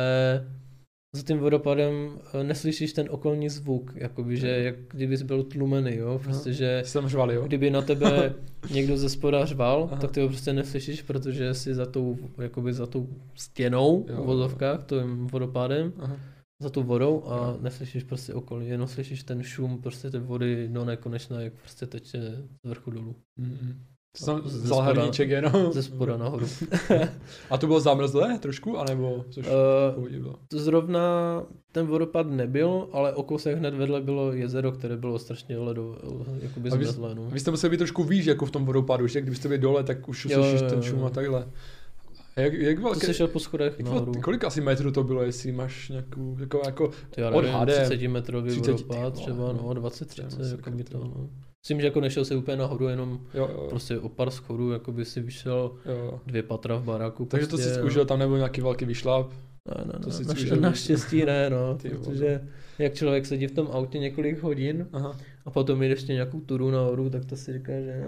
za tím vodopádem eh, neslyšíš ten okolní zvuk, jakoby, že jak kdybys byl tlumený, jo, prostě, že Jsi tam řvali, jo? kdyby na tebe někdo ze spoda řval, Aha. tak ty ho prostě neslyšíš, protože jsi za tou, jakoby za tou stěnou Jo. v vozovkách, tím vodopádem, Aha. za tou vodou a Jo. neslyšíš prostě okolí, jenom slyšíš ten šum prostě té vody do nekonečna, jak prostě teče z vrchu dolů, Mhm. To jsem Ze vzal spoda- hrníček jenom. ze spoda nahoru. A to bylo zamrzlé trošku, anebo což bylo? Zrovna ten vodopád nebyl, ale o kousek hned vedle bylo jezero, které bylo strašně ledo, jakoby zmrzlé, no. Vy jste museli být trošku výš, jako v tom vodopádu, že? Kdybyste byli dole, tak už Jo, slyšíš jo, ten šum a takhle. Jak, jak To velké, jsi šel po schodech jak nahoru. vel, kolik asi metrů to bylo, jestli máš nějakou, jako, jako To já nevím, odhadem. 30 metrový 30, vodopád, ty třeba no, no. 20, To je 30, moc jako by to, ty no. Myslím, že jako nešel se úplně nahoru, jenom jo, jo, prostě o pár schodů, jako by si vyšel jo. dvě patra v baráku. Takže to prostě, si no. užil, tam nebyl nějaký velký vyšláp. Ne, ne, to ne, si naš, naštěstí ne, no, Ty vole. protože jak člověk sedí v tom autě několik hodin Aha. a potom jde ještě nějakou turu nahoru, tak to si říká, že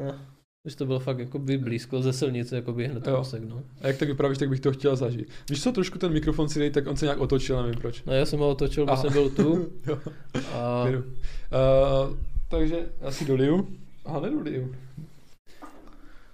už to bylo fakt jako by blízko ze silnice, jako by hned Jo. kousek, no. A jak tak vypravíš, tak bych to chtěl zažít. Víš co, trošku ten mikrofon si dej, tak on se nějak otočil, nevím proč. No já jsem ho otočil, Aha. jsem byl tu jo, a. Uh, takže já si doliju. Aha, nedoliju.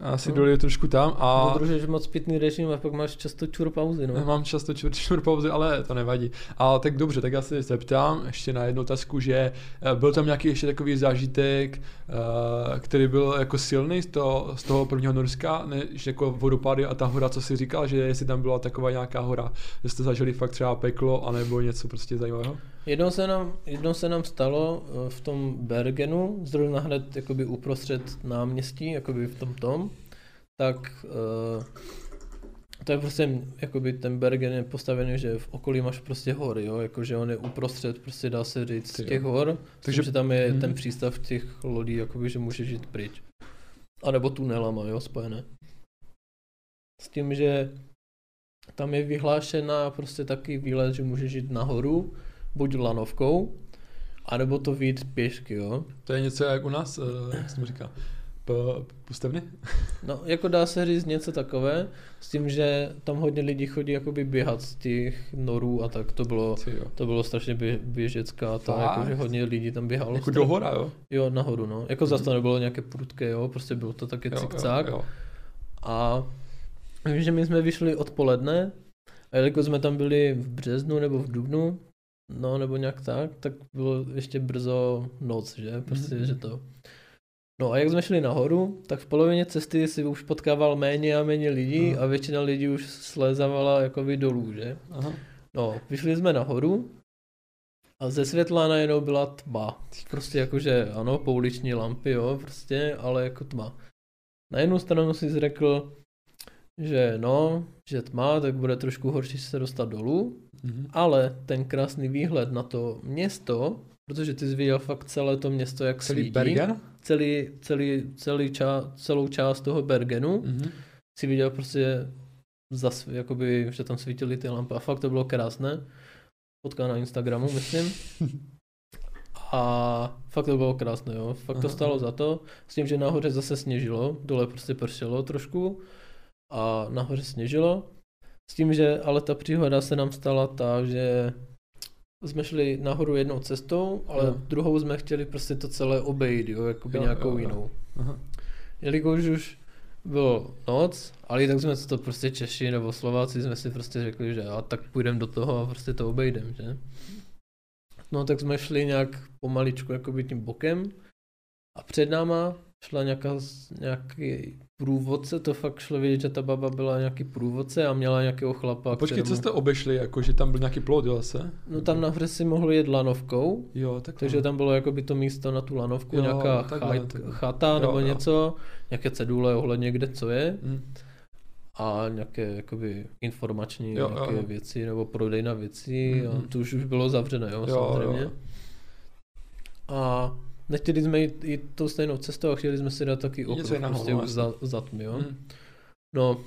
Já si No. doliju trošku tam a... dodržuješ moc pitný režim a pak máš často čur pauzy, no. Mám často čtvrt, čtvrt pauzy, ale to nevadí. Ale tak dobře, tak já se zeptám ještě na jednu otázku, že eh, byl tam nějaký ještě takový zážitek, eh, který byl jako silný z toho, z toho prvního Norska, než jako vodopády a ta hora, co jsi říkal, že jestli tam byla taková nějaká hora, že jste zažili fakt třeba peklo, anebo něco prostě zajímavého? Jednou se nám, jednou se nám stalo eh, v tom Bergenu, zrovna hned jakoby uprostřed náměstí, jakoby v tom tom, tak uh, to je prostě, jakoby ten Bergen je postavený, že v okolí máš prostě hory, jo, jakože on je uprostřed, prostě dá se říct, Ty těch hor, takže že tam je Mhm. ten přístav těch lodí, jakoby, že můžeš jít pryč. A nebo tunelama, jo, spojené. S tím, že tam je vyhlášená prostě taky výlet, že můžeš jít nahoru, buď lanovkou, anebo to vyjít pěšky, jo. To je něco jak u nás, eh, jak se tomu říká, pustevny? No, jako dá se říct něco takové, s tím, že tam hodně lidí chodí jakoby běhat z těch norů a tak to bylo, to bylo strašně bě, běžecká, ta, Fakt? jako, že hodně lidí tam běhalo. Jako Stra- do hora, jo? Jo, nahoru, no. Jako zase to nebylo nějaké prudké, jo, prostě bylo to taky Jo, cikcák. jo, jo. A vím, že my jsme vyšli odpoledne a jelikož jsme tam byli v březnu nebo v dubnu, no nebo nějak tak, tak bylo ještě brzo noc, že? Prostě, Mhm. že to. No a jak jsme šli nahoru, tak v polovině cesty si už potkával méně a méně lidí Aha. a většina lidí už slézávala jakoby dolů, že? Aha. No, vyšli jsme nahoru a ze světla najednou byla tma. Prostě jakože, ano, pouliční lampy, jo, prostě, ale jako tma. Na jednu stranu si řekl, že no, že tma, tak bude trošku horší se dostat dolů, Mhm. ale ten krásný výhled na to město, protože ty jsi viděl fakt celé to město, jak Celý svítí, Bergen? celý, celý, celý ča, celou část toho Bergenu, Mhm. si viděl prostě zas, jakoby, že tam svítily ty lampy a fakt to bylo krásné. Fotka na Instagramu, myslím. A fakt to bylo krásné, jo. Fakt to stalo za to. S tím, že nahoře zase sněžilo, dole prostě pršelo trošku a nahoře sněžilo. S tím, že ale ta příhoda se nám stala ta, že jsme šli nahoru jednou cestou, ale Jo. druhou jsme chtěli prostě to celé obejít, jo, jakoby Jo, nějakou jo, jo. jinou. Aha. Jelikož už bylo noc, ale tak jsme to prostě Češi nebo Slováci jsme si prostě řekli, že a tak půjdeme do toho a prostě to obejdem, že? No tak jsme šli nějak pomaličku jakoby tím bokem a před náma šla nějaká, nějaký průvodce, to fakt šlo vidět, že ta baba byla nějaký průvodce a měla nějakého chlapa, A počkej, co kterému- jste obešli, jako že tam byl nějaký plot, jo, zase? No tam nahoře si mohl jet lanovkou, Jo, tak takže tam bylo jakoby to místo na tu lanovku, Jo, nějaká takhle, chaj- takhle. chata Jo, nebo jo. něco, nějaké cedule ohledně kde co je Mhm. a nějaké jakoby informační Jo, nějaké jo. věci nebo prodejna věcí a Mhm. to už, už bylo zavřené, jo, Jo, samozřejmě. jo. A nechtěli jsme jít, jít tou stejnou cestou a chtěli jsme si dát taky okruh prostě no, už jasně. za, za tmy, jo. Mhm. No,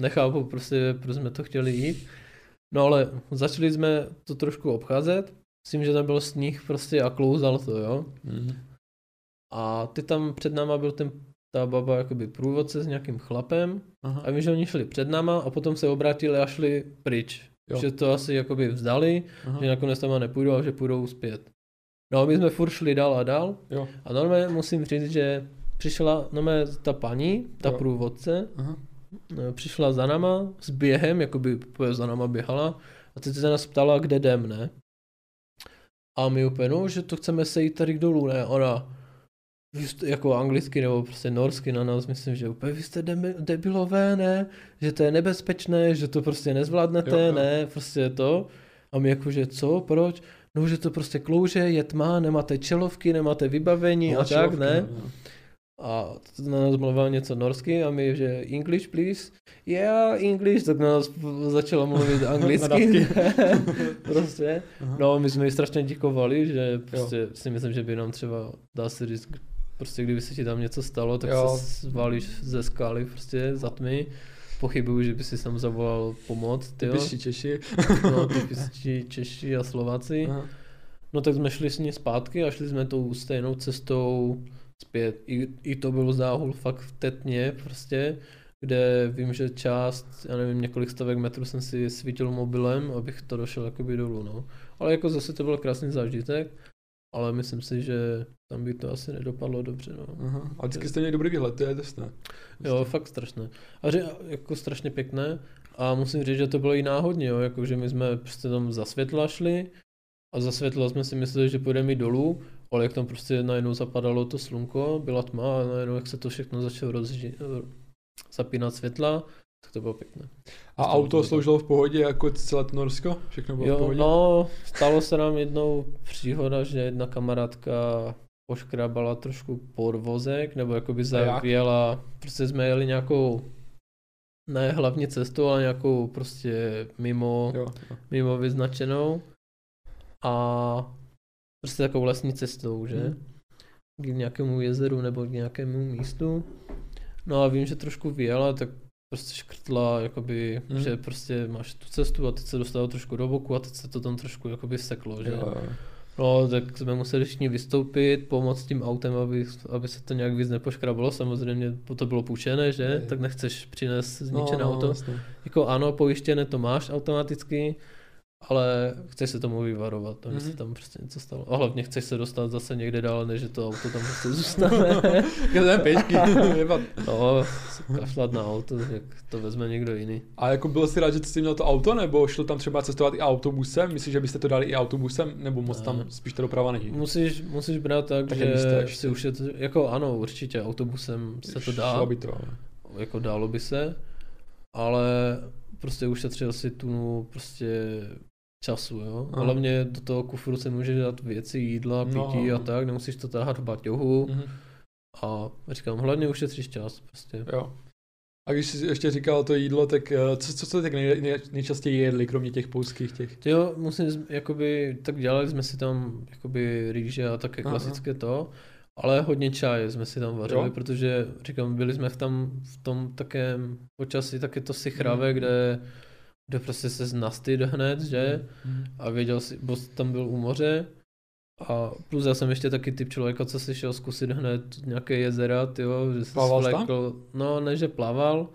nechápu prostě, proč jsme to chtěli jít. No ale začali jsme to trošku obcházet, s tím, že tam byl sníh prostě a klouzal to, jo. Mhm. A ty tam před náma byl ten, ta baba jakoby průvodce s nějakým chlapem Aha. a vím, že oni šli před náma a potom se obrátili a šli pryč. Jo. Že to asi jakoby vzdali, Aha. že nakonec tam nepůjdou a že půjdou zpět. No a my jsme furt šli dál a dál Jo. a normálně musím říct, že přišla normálně ta paní, ta Jo. průvodce, Aha. eh, přišla za náma s během, jakoby úplně za náma běhala a teď se nás ptala, kde jdem, ne? A my úplně, no, že to chceme sejít tady dolů, ne? Ona, jako anglicky nebo prostě norsky na nás, myslím, že úplně, vy jste debilové, ne? Že to je nebezpečné, že to prostě nezvládnete, Jo, jo. ne? Prostě to. A my jako, že co, proč? No, že to prostě klouže, je tma, nemáte čelovky, nemáte vybavení No, a tak, čilovky, ne? no, no. A na nás mluvil něco norsky a my, že English please. Yeah, English, tak na nás začala mluvit anglicky. Prostě. Aha. No, my jsme jí strašně děkovali, že prostě si myslím, že by nám třeba, dá se říct, prostě kdyby se ti tam něco stalo, tak Jo. se zvalíš ze skály prostě za tmy. Pochybuju, že by si tam zavolal pomoc, ty Typičtí Češi. no, typičtí Češi a Slováci. Aha. No tak jsme šli s ní zpátky a šli jsme tou stejnou cestou zpět. I, i to byl záhul fakt v Tetně prostě, kde vím, že část, já nevím, několik stovek metrů jsem si svítil mobilem, abych to došel jakoby dolů, no. Ale jako zase to byl krásný zážitek, ale myslím si, že tam by to asi nedopadlo dobře, no. Aha. A vždycky jste měli dobrý výhled, to je drsné. Jo, fakt strašné. A že, jako strašně pěkné. A musím říct, že to bylo i náhodně, jo, jako že my jsme prostě tam za světla šli a za světla jsme si mysleli, že půjdeme jít dolů, ale jak tam prostě najednou zapadalo to slunko, byla tma a najednou jak se to všechno začalo rozži- zapínat světla, tak to bylo pěkné. A Stalo auto to sloužilo v pohodě jako celé to Norsko? Všechno bylo v Jo, pohodě? no, stalo se nám jednou příhoda, že jedna kamarádka poškrabala trošku podvozek, nebo jakoby jak? zavěla, prostě jsme jeli nějakou ne hlavně cestu, ale nějakou prostě mimo, Jo, jo. mimo vyznačenou a prostě takovou lesní cestou, že? Mhm. K nějakému jezeru nebo k nějakému místu. No a vím, že trošku vyjela, tak prostě škrtla, jakoby, Mhm. že prostě máš tu cestu a teď se dostalo trošku do boku a teď se to tam trošku jakoby seklo, že? Jo. No, tak jsme museli všichni vystoupit, pomoct tím autem, aby, aby se to nějak víc nepoškrabalo. Samozřejmě to bylo půjčené, že? Je. Tak nechceš přinést zničené no, auto. jasně. Jako ano, pojištěné to máš automaticky, ale chceš se tomu vyvarovat, aby Mhm. se tam prostě něco stalo. A hlavně chceš se dostat zase někde dál, než to auto tam prostě zůstane. Jsem pěšky, no, kašlat na auto, jak to vezme někdo jiný. A jako byl jsi rád, že jsi měl to auto, nebo šlo tam třeba cestovat i autobusem? Myslíš, že byste to dali i autobusem, nebo moc tam Ne. spíš ta doprava není? Musíš, musíš brát tak, Tak že jste ještě. si už je to, jako ano, určitě autobusem se to dá. Šlo by to, ale. jako dálo by se, ale prostě ušetřil si tu prostě času, jo. Aha. Hlavně do toho kufru se může dát věci, jídla, No. pití a tak, nemusíš to táhat v baťohu Mhm. a říkám, hlavně ušetříš čas prostě. Jo. A když jsi ještě říkal to jídlo, tak eh, co, co jste tak nej, nej, nejčastěji jedli, kromě těch polských těch? Jo, musím, jakoby, tak dělali jsme si tam jakoby rýže a také Aha. klasické to, ale hodně čaje jsme si tam vařili, Jo? protože říkám, byli jsme v tam v tom takém počasí, tak je to sichravé, Mhm. kde, kde prostě se nastyt hned, že? Mhm. a věděl si, bo tam byl u moře a plus já jsem ještě taky typ člověka, co si šel zkusit hned nějaké jezera, tyjo, že se Plaval svlékl, no ne, že plaval,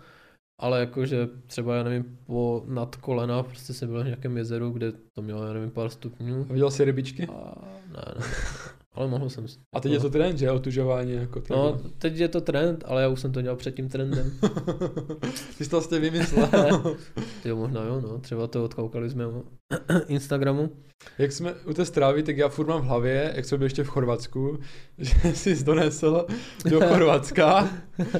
ale jakože třeba, já nevím, po nad kolena, prostě jsem byl v nějakém jezeru, kde to mělo, já nevím, pár stupňů. A viděl jsi rybičky? A ne, ne, ale mohl jsem. si- A teď je to trend, že? Otužování jako No, takhle. teď je to trend, ale já už jsem to dělal před tím trendem. Ty jsi to vlastně vymyslel. Jo, možná jo, no, třeba to odkoukali jsme o Instagramu. jak jsme u té strávy, tak já furt mám v hlavě, jak jsme byli ještě v Chorvatsku, že jsi donesl do Chorvatska,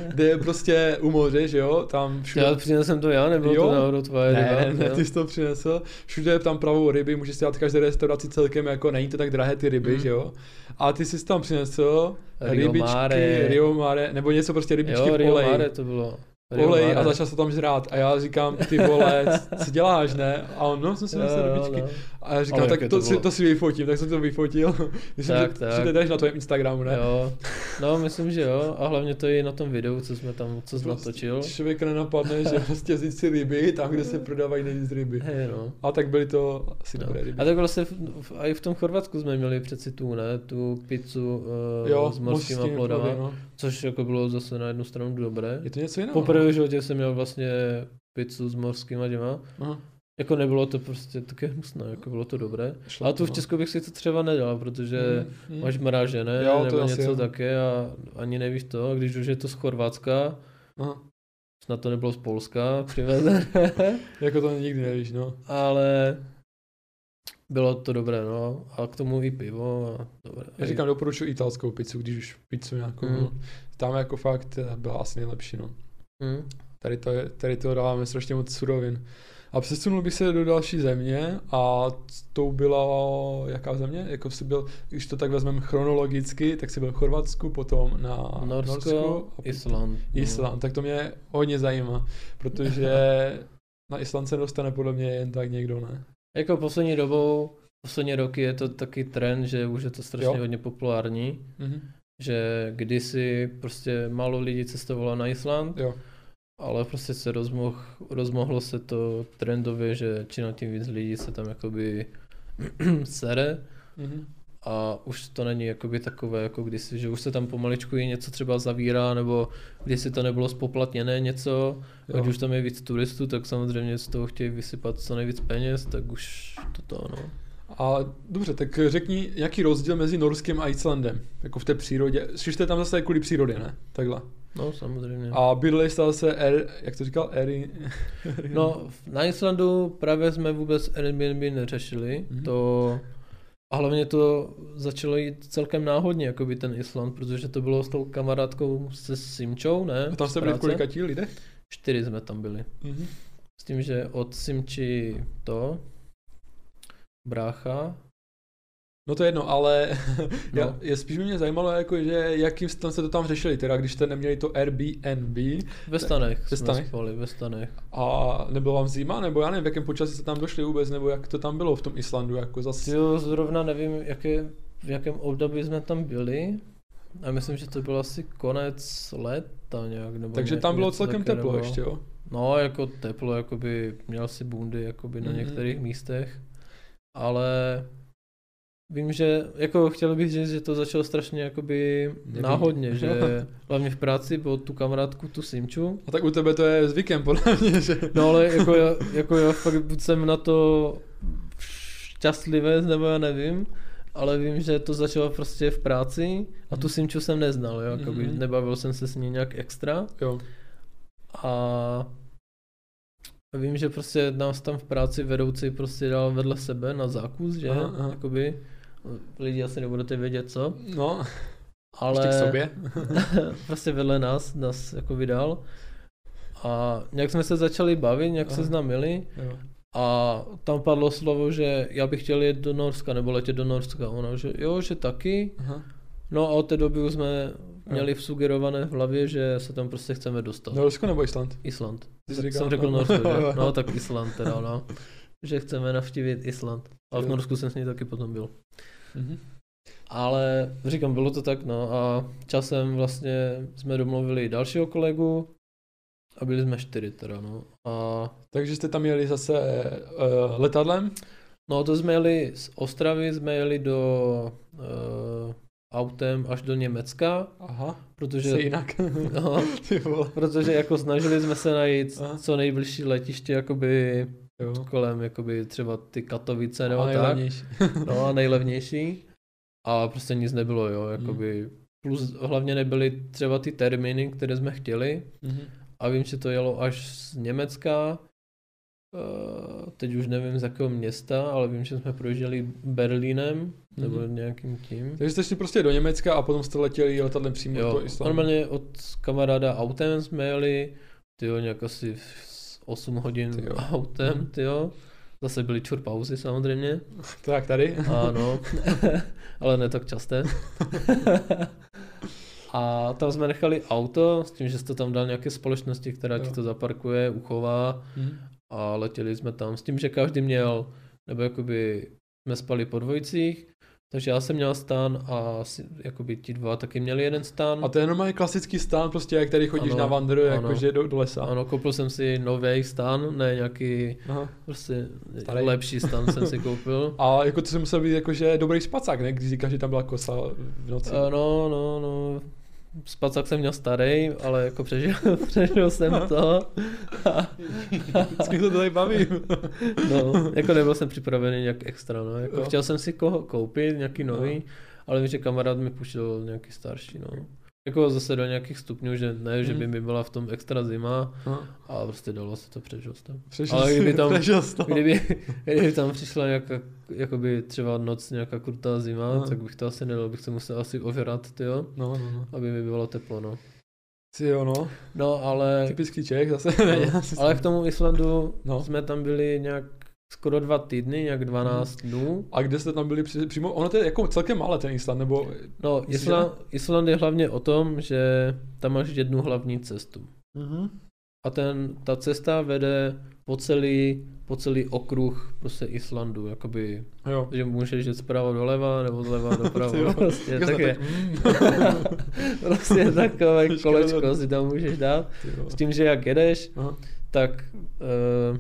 kde je prostě u moře, že jo, tam všude... Já přinesl to já, nebylo Jo? to náhodou tvoje Ne, ryba? ne, jo? ty jsi to přinesl. Všude je tam pravou ryby, můžeš si dát každé restauraci celkem, jako není to tak drahé ty ryby, Mm. že jo. A ty jsi tam přinesl Rio rybičky, Mare. Rio Mare, nebo něco prostě rybičky jo, v Rio oleji. Mare to bylo. Olej a začal se tam žrát. A já říkám, ty vole, co děláš, ne? A on, no, jsem si jo, rybičky. no. A já říkám, tak to, to si, to si vyfotím, tak jsem to vyfotil. Myslím, Tak, že, tak. že to dáš na tvém Instagramu, ne? Jo, no myslím, že jo. A hlavně to je i na tom videu, co jsme tam, co jsi Prostě natočil. Člověka nenapadne, že prostě vzít si ryby tam, kde se prodávají nejvíc ryby. Hej, no. A tak byly to asi No. dobré ryby. A tak vlastně v, i v tom Chorvatsku jsme měli přeci tu, ne, tu pizzu uh, jo, s mořskými plodama, no. což jako bylo zase na jednu stranu dobré. Je to něco jiného? Poprvé v životě jsem měl vlastně pizzu s morskýma těma. Aha, Jako nebylo to prostě také hnusné, jako bylo to dobré. šlo Ale to, tu v no. Česku bych si to třeba nedal, protože Mm, mm. máš mražené Jo, to nebo něco jo. také a ani nevíš to. A když už je to z Chorvatska, Aha. snad to nebylo z Polska přivezené, Jako to nikdy nevíš, no. ale bylo to dobré, no. A k tomu i pivo a dobré. Já říkám, doporučuji italskou pizzu, když už pizzu nějakou. Mm. no. Tam jako fakt byla asi nejlepší, no. Hm. Tady to, je, tady to dáváme strašně moc surovin. A přesunul bych se do další země a tou byla jaká země? Jako jsi byl, když to tak vezmeme chronologicky, tak jsi byl v Chorvatsku, potom na Norsko, Norsku Island. no. Island. Tak to mě hodně zajímá, protože na Island se dostane podle mě jen tak někdo, ne? Jako poslední dobou, poslední roky je to taky trend, že už je to strašně Jo. hodně populární. Mhm. Že kdysi prostě málo lidí cestovalo na Island, Jo. Ale prostě se rozmoh, rozmohlo se to trendově, že čím tím víc lidí se tam jakoby sere Mhm. a už to není jakoby takové jako kdysi, že už se tam pomaličku i něco třeba zavírá, nebo kdysi to nebylo spoplatněné něco, Jo. ať už tam je víc turistů, tak samozřejmě z toho chtějí vysypat co nejvíc peněz, tak už to no. A dobře, tak řekni, jaký rozdíl mezi Norskem a Islandem, jako v té přírodě. Jste tam zase kvůli přírodě, ne? Takhle. No samozřejmě. A bydleli jste zase, er, jak to říkal, Eri... No, na Islandu právě jsme vůbec Airbnb neřešili, Mhm. to a hlavně to začalo jít celkem náhodně, jako by ten Island, protože to bylo s tou kamarádkou se Simčou, ne? A tam jste byli v kolika tí lidech? Čtyři jsme tam byli. Mhm. S tím, že od Simči to, brácha, No to je jedno, ale já, No. je spíš by mě zajímalo, jako, že jakým stylem se to tam řešili, teda když jste neměli to Airbnb Ve stanech Ve stanech? spali, ve stanech. a nebylo vám zima, nebo já nevím, v jakém počasí jste tam došli vůbec, nebo jak to tam bylo v tom Islandu, jako zase. Jo, zrovna nevím, jaké, v jakém období jsme tam byli. A myslím, že to byl asi konec léta nějak. Nebo Takže ně- tam bylo celkem takového. teplo ještě, jo? No, jako teplo, jakoby měl si bundy jakoby na Mhm. některých místech, ale vím, že jako chtěl bych říct, že to začalo strašně jakoby Nevím. náhodně, že hlavně v práci bylo tu kamarádku, tu Simču, A tak u tebe to je zvykem, podle mě, že... no ale jako já, jako já fakt buď jsem na to šťastlivý, nebo já nevím, ale vím, že to začalo prostě v práci a tu Mhm. Simču jsem neznal, jo, jakoby Mhm. nebavil jsem se s ní nějak extra. Jo. A vím, že prostě nás tam v práci vedoucí prostě dal vedle sebe na zákus, že? Aha, aha. Jakoby, lidi asi nebudete vědět co, No, ale ještě k sobě. prostě vedle nás, nás jako vydal. A nějak jsme se začali bavit, nějak Aha. se znamili Jo. a tam padlo slovo, že já bych chtěl jet do Norska nebo letět do Norska. Ona, že jo, že taky. Aha. No a od té doby už jsme měli sugerované v hlavě, že se tam prostě chceme dostat. Norsko nebo Island? Island. Ty jsi říkal, jsem řekl no. Norsko, že? No tak Island teda, no. Že chceme navštívit Island. A v. Norsku jsem s ní taky potom byl. Mhm. Ale říkám, bylo to tak, no a časem vlastně jsme domluvili dalšího kolegu a byli jsme čtyři teda, no. A Takže jste tam jeli zase uh, letadlem? no to jsme jeli z Ostravy, jsme jeli do uh, autem až do Německa, Aha, protože, se jinak. no, Ty vole. protože jako snažili jsme se najít Aha. co nejbližší letiště, jakoby Jo. kolem jakoby třeba ty Katovice nebo A tak. nejlevnější. No a nejlevnější. A prostě nic nebylo, jo, jakoby. Plus hlavně nebyly třeba ty termíny, které jsme chtěli. Mhm. A vím, že to jelo až z Německa. Uh, teď už nevím z jakého města, ale vím, že jsme projížděli Berlínem, nebo Mhm. nějakým tím. Takže jste šli prostě do Německa a potom jste letěli letadlem přímo Jo, do Islandu. normálně od kamaráda autem jsme jeli, tyjo, nějak asi 8 hodin Tyjo. autem, Mhm. tyjo. Zase byly čur pauzy samozřejmě. To jak tady? Ano, ale ne tak časté. A tam jsme nechali auto s tím, že jste tam dal nějaké společnosti, která ti Jo. to zaparkuje, uchová Mhm. a letěli jsme tam s tím, že každý měl, nebo jakoby jsme spali po dvojicích, takže já jsem měl stan a asi, jakoby ti dva taky měli jeden stan. A to je normálně klasický stán, prostě jak tady chodíš Ano, na vandru, jakože do, do lesa. Ano, koupil jsem si nový stan, ne nějaký Aha. prostě Starý. lepší stan jsem si koupil. A jako to se musel být jakože dobrý spacák, ne? Když říkáš, že tam byla kosa v noci. No, no, no. Spacák jsem měl starý, ale jako přežil, přežil jsem to. Vždycky to tady bavím. no, jako nebyl jsem připravený nějak extra, no. Jako Jo. chtěl jsem si koho koupit, nějaký No. nový, ale vím, že kamarád mi puštěl nějaký starší, no. Jako zase do nějakých stupňů, že ne, že by Mhm. mi byla v tom extra zima, Aha. ale prostě dalo se to. Přešel Ale kdyby tam-. Kdyby, kdyby tam přišla nějaká, jakoby třeba noc, nějaká krutá zima, Aha. tak bych to asi nedal, bych se musel asi ověrat, tyjo, No, no, no. aby mi bylo teplo, no. Ty jo, no. No, ale... Typický Čech zase. No, ale k tomu Islandu No. jsme tam byli nějak skoro dva týdny, nějak 12 dnů. A kde jste tam byli při, přímo? Ono to je jako celkem malé ten Island, nebo... No, Island, Island je hlavně o tom, že tam máš jednu hlavní cestu. Mhm. A ten, ta cesta vede po celý, po celý okruh prostě Islandu, jakoby, Jo. že můžeš jít zprava doleva, nebo zleva doprava, jo. prostě, Jak tak je, mm. prostě takové kolečko si tam můžeš dát. S tím, že jak jedeš, Aha. tak uh,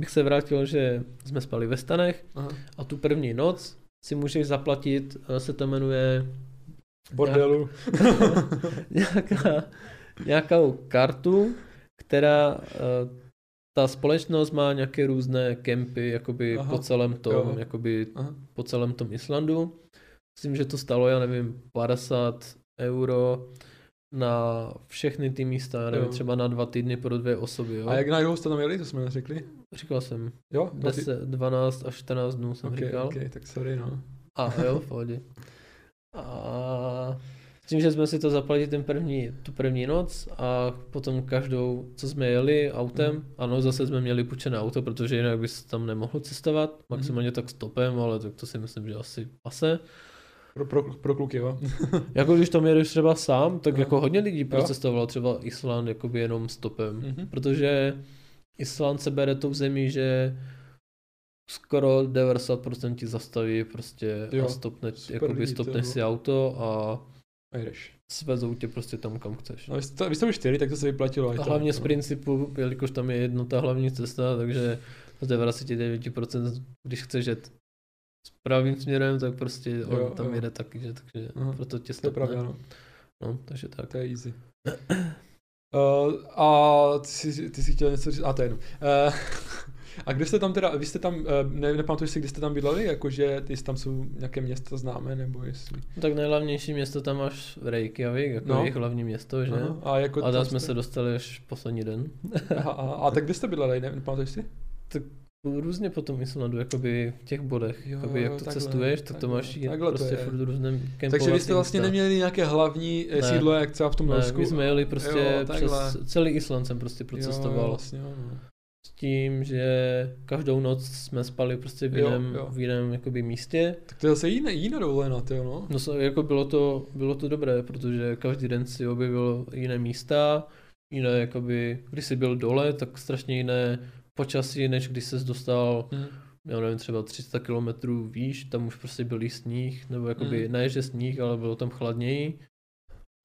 bych se vrátil, že jsme spali ve stanech, Aha. A tu první noc si můžeš zaplatit, eh, se to jmenuje Bordelu. nějaká, nějakou kartu, která eh, ta společnost má nějaké různé kempy jakoby Aha, po celém tom, jo. jakoby Aha. po celém tom Islandu. Myslím, že to stalo, já nevím, 50 euro na všechny ty místa, já nevím, Jo. třeba na dva týdny pro dvě osoby, jo. A jak najdlouho jste tam jeli, to jsme neřekli? Říkal jsem, Jo? Dva ty- 10, 12 až 14 dnů jsem Ok, říkal. ok, tak sorry, no. A jo, v pohodě. A tím, že jsme si to zaplatili ten první, tu první noc a potom každou, co jsme jeli autem, mm. ano, zase jsme měli půjčené auto, protože jinak bys tam nemohl cestovat, Mhm. maximálně tak stopem, ale tak to si myslím, že asi pase. Pro, pro, pro kluky, jo. Jako když tam jedeš třeba sám, tak Aha. jako hodně lidí procestovalo třeba Island jakoby jenom stopem, Mhm. protože Island se bere tou zemí, že skoro 90% ti zastaví prostě Jo, a stopne, jakoby lidi, to stopneš si auto a A jdeš. svezou tě prostě tam, kam chceš. No, vy jste, byli čtyři, tak to se vyplatilo. A to, hlavně z no. principu, jelikož tam je jedna ta hlavní cesta, takže z 99% když chceš jet správným směrem, tak prostě Jo, on tam jo. jede taky, že, takže Aha. proto tě To je stopne. pravda, no. No, takže tak. To je easy. Uh, a ty jsi, ty jsi chtěl něco říct? A to je jedno. Uh, a kde jste tam teda, vy jste tam, uh, ne, nepamatuješ si, kde jste tam bydleli? Jakože ty tam jsou nějaké města známé, nebo jestli... No, tak nejhlavnější město tam máš Reykjavik, jako No. no. jejich hlavní město, že? Aha, a jako A tam jsme jste- se dostali až poslední den. Aha, aha, a tak kde jste bydleli, ne, nepamatuješ si? Různě po tom Islandu, jakoby v těch bodech. Jo, jakoby jak jo, to takhle, cestuješ, tak to máš takhle to prostě je. furt různé Takže vy jste vlastně místa. neměli nějaké hlavní ne. Ne. sídlo, jak třeba v tom Norsku? my jsme jeli prostě Jo, jo, přes celý Island jsem prostě procestoval. Jo, jo, vlastně, jo, no. S tím, že každou noc jsme spali prostě v Jo, jiném, jo. v jiném jakoby místě. Tak to je zase jiná, jiná dovolená, ty jo, no. No jako bylo to, bylo to dobré, protože každý den si objevil jiné místa, jiné jakoby, když jsi byl dole, tak strašně jiné počasí, než když ses dostal, Hm. já nevím, třeba 300 kilometrů výš, tam už prostě byl sníh, nebo jakoby, Mm. ne, že sníh, ale bylo tam chladněji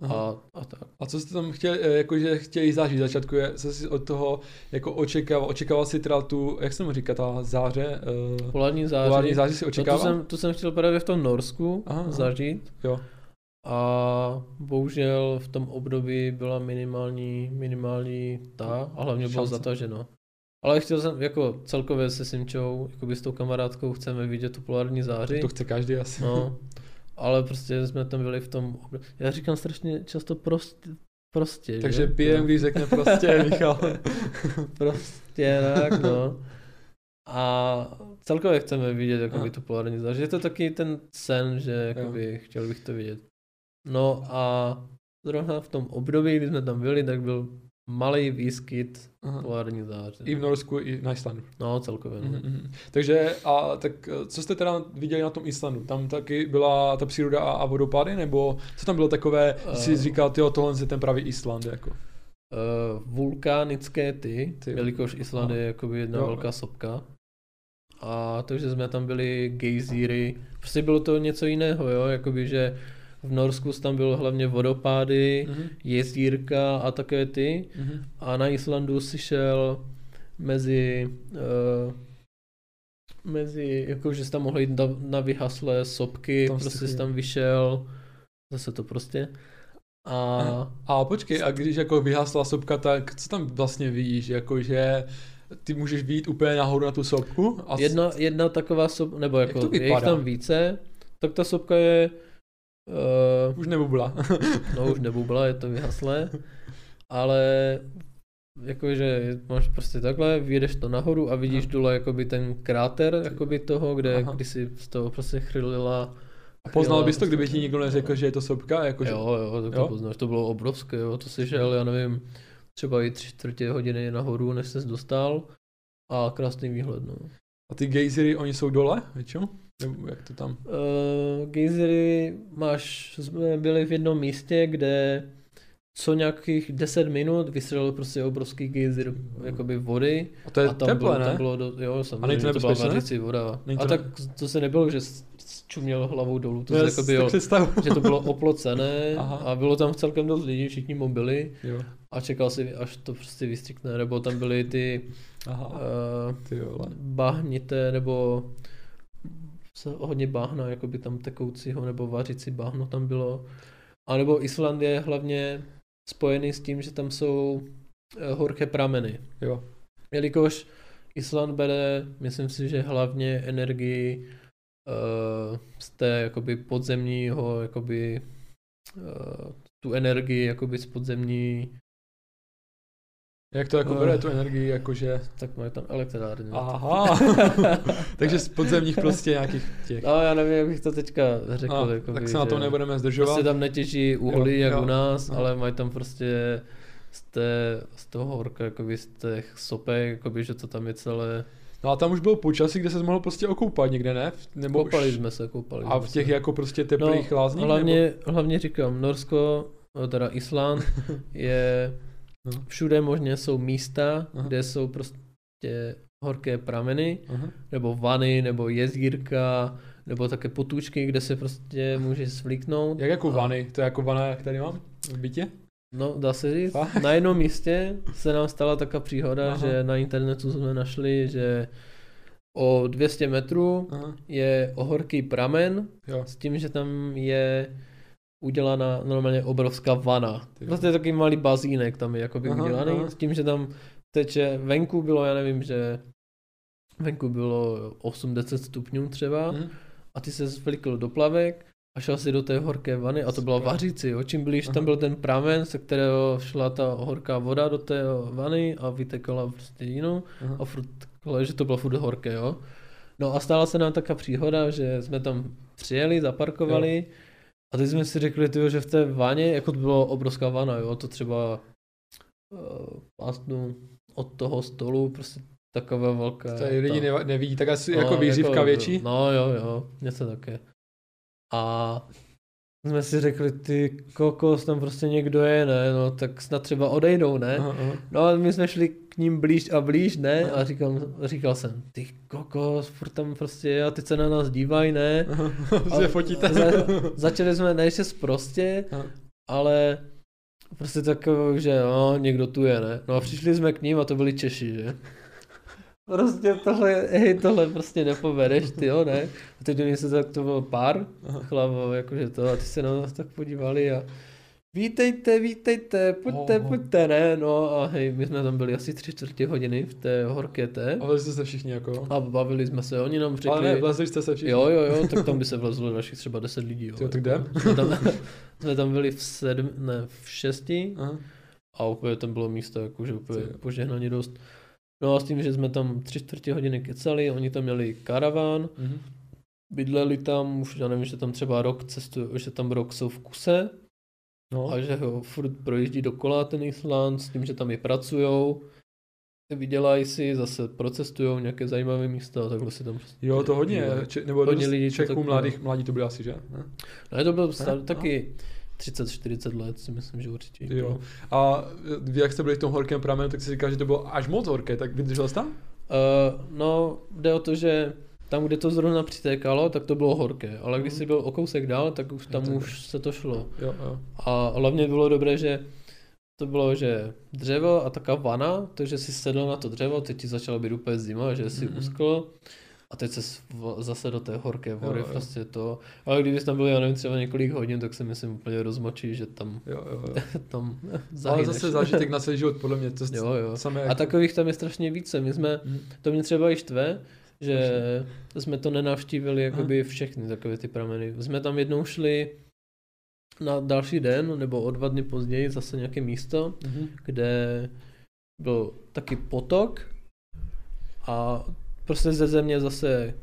Aha. a, a tak. A co jste tam chtěli, eh, jakože chtěli zažít? Začátku je, co jsi od toho jako očekával? Očekával si teda tu, jak se mu říká, ta záře? Uh, Polární září, polární záři si no to, očekával? jsem, to jsem chtěl právě v tom Norsku Aha, aha. zažít. Jo. A bohužel v tom období byla minimální, minimální ta a hlavně bylo zataženo. Ale chtěl jsem, jako celkově se Simčou, jako s tou kamarádkou chceme vidět tu polární záři. To chce každý asi. No, ale prostě jsme tam byli v tom. Já říkám strašně často prostě, prostě Takže že? pijem, když řekne prostě Michal. Prostě tak, no. A celkově chceme vidět jakoby, Aha. tu polární záři. Je to taky ten sen, že jakoby, chtěl bych to vidět. No a zrovna v tom období, kdy jsme tam byli, tak byl malý výskyt Aha. polární záře. I v Norsku, i na Islandu. No, celkově. No. Mhm, mhm. Takže, a tak eh, co jste teda viděli na tom Islandu? Tam taky byla ta příroda a, a vodopády, nebo co tam bylo takové, uh, jsi Eh. říkal, tyjo, tohle je ten pravý Island, jako. Uh, vulkanické ty, Ty jelikož Island Aha. je jakoby jedna Jo. velká sopka. A takže jsme tam byli gejzíry. Prostě bylo to něco jiného, jo, jakoby, že v Norsku tam bylo hlavně vodopády, Mhm. jezírka a také ty. Mhm. A na Islandu si šel mezi uh, mezi, jako že jsi tam mohl jít na, na vyhaslé sopky, Tam prostě jsi tam vyšel, zase to prostě. A A počkej, a když jako vyhasla sopka, tak co tam vlastně vidíš, jakože ty můžeš být úplně nahoru na tu sopku? A jedna, jedna taková sopka, nebo Jak jako to je jich tam více, tak ta sopka je, uh, Už nebubla. no už nebubla, je to vyhaslé, ale jakože máš prostě takhle, vyjedeš to nahoru a vidíš Aha. dole jakoby ten kráter jakoby toho, kde Aha. kdysi z toho prostě chrlila A poznal bys to, kdyby ti prostě- nikdo neřekl, že je to sopka? Jakože... Jo, jo, tak to Jo? poznáš, to bylo obrovské, jo, to si šel, já nevím, třeba i tři čtvrtě hodiny nahoru, než ses dostal a krásný výhled, no. A ty gejziry, oni jsou dole, většinou? Nebo jak to tam? Uh, gejzery máš, jsme byli v jednom místě, kde co nějakých 10 minut vystřelil prostě obrovský gejzir jakoby vody. A to je a tam teplé, bylo, ne? tam bylo, do, jo, samozřejmě, to byla nebezpečné? vařící voda. Není A to tak to se nebylo, že čuměl hlavou dolů, to No, se jako tak představu. že to bylo oplocené Aha. a bylo tam celkem dost lidí, všichni mobily Jo. a čekal si, až to prostě vystřikne, nebo tam byly ty Aha, uh, ty vole. bahnité, nebo hodně báhna, jako by tam tekoucího, nebo vařící báhno tam bylo. A nebo Island je hlavně spojený s tím, že tam jsou eh, horké prameny. Jo. Jelikož Island bere, myslím si, že hlavně energii uh, z té jakoby podzemního, jakoby uh, tu energii jakoby z podzemní Jak to jako No. bere tu energii, jakože... Tak mají tam elektrárny. Aha. Takže z podzemních prostě nějakých těch. No já nevím, jak bych to teďka řekl. A, jakoby, tak se na tom že nebudeme zdržovat. Prostě tam netěží uhlí Jo, jak jo. u nás, No. ale mají tam prostě z, té, z toho horka, jakoby z těch sopek, jakoby, že to tam je celé... No a tam už bylo počasí, kde se mohl prostě okoupat někde, ne? Nebo Koupali už... jsme se, koupali A v těch se. jako prostě teplých no, lázních? hlavně, hlavně říkám, Norsko, no teda Island, je No. všude možně jsou místa, Aha. kde jsou prostě horké prameny, Nebo... Aha. nebo vany, nebo jezírka, nebo také potůčky, kde se prostě může svlíknout. Jak jako A- vany? To je jako vana, jak tady mám v bytě? No, dá se říct. Fakt? Na jednom místě se nám stala taková příhoda, Aha. že na internetu jsme našli, že o 200 metrů Aha. je horký pramen Jo. s tím, že tam je udělaná normálně obrovská vana. Prostě takový malý bazínek tam je jakoby Aha, udělaný, aha. s tím, že tam teče, venku bylo, já nevím, že venku bylo 80 stupňů třeba Hm? a ty se zvlikl do plavek a šel si do té horké vany a to byla vařící, jo. Čím blíž Aha. tam byl ten pramen, se kterého šla ta horká voda do té vany a vytekala prostě jinou Aha. a furt, že to bylo furt horké, jo. No a stala se nám taková příhoda, že jsme tam přijeli, zaparkovali a teď jsme si řekli, tyjo, že v té vaně, jako to bylo obrovská vana, jo, to třeba uh, pásnu od toho stolu, prostě taková velká. Tady lidi ta- nevidí, tak asi jako výřivka větší. No jo, jo, něco také. A jsme si řekli, ty kokos, tam prostě někdo je, ne, no tak snad třeba odejdou, ne. Aha, aha. No a my jsme šli k ním blíž a blíž, ne, a říkal, říkal jsem, ty kokos, furt tam prostě je a teď se na nás dívají, ne. Aha. A Se fotíte. za, začali jsme ne ještě prostě, Aha. ale prostě takový, že no, někdo tu je, ne. No a přišli jsme k ním a to byli Češi, že. Prostě tohle, hej, tohle prostě nepovedeš, ty jo, ne. A teď oni se tak, to byl pár chlapů, jakože to, a ty se na nás tak podívali a vítejte, vítejte, pojďte, Oho. pojďte, ne, no a hej, my jsme tam byli asi tři čtvrtě hodiny v té horké té Ale jste se všichni jako. a bavili jsme se, oni nám řekli, Ale ne, vlezli jste se všichni. jo, jo, jo, tak tam by se vlezlo dalších třeba 10 lidí, jo. Jo, tak jdem. Jsme tam, jsme tam byli v sedm, ne, v šesti Aha. a úplně tam bylo místo, jakože úplně požehnaně dost. No a s tím, že jsme tam tři čtvrtě hodiny kecali, oni tam měli karaván, Mhm. bydleli tam, už já nevím, že tam třeba rok cestují, že tam rok jsou v kuse No. a že ho furt projíždí dokola ten Island s tím, že tam i pracujou, vydělají si, zase procestujou nějaké zajímavé místa a takhle si tam prostě Jo, to hodně, če, nebo Hodně lidí Čechů mladých, mladí to byli asi, že? Ne? No to byl star, Ne? taky 30-40 let si myslím, že určitě. Jo. A vy, jak jste byli v tom horkém pramenu, tak si říkal, že to bylo až moc horké, tak vydržel jsi tam? Uh, no, jde o to, že tam, kde to zrovna přitékalo, tak to bylo horké, ale když Mhm. jsi byl o kousek dál, tak už tam tak- už se to šlo. Jo, jo. A hlavně bylo dobré, že to bylo, že dřevo a taká vana, takže si sedl na to dřevo, teď ti začala být úplně zima, že si Mhm. uskl a teď se zase do té horké vody, Jo, jo. prostě to. Ale kdybys tam byl, já nevím, třeba několik hodin, tak se myslím úplně rozmočí, že tam, jo, jo, jo. tam Ale zahyneš. zase zážitek na celý život, podle mě. To Jo, jo. samé A jako- takových tam je strašně více. My jsme, Mhm. to mě třeba i štve, že jsme to nenavštívili jakoby Hm. všechny takové ty prameny. Jsme tam jednou šli na další den, nebo o dva dny později, zase nějaké místo, Mhm. kde byl taky potok a prostě ze země zase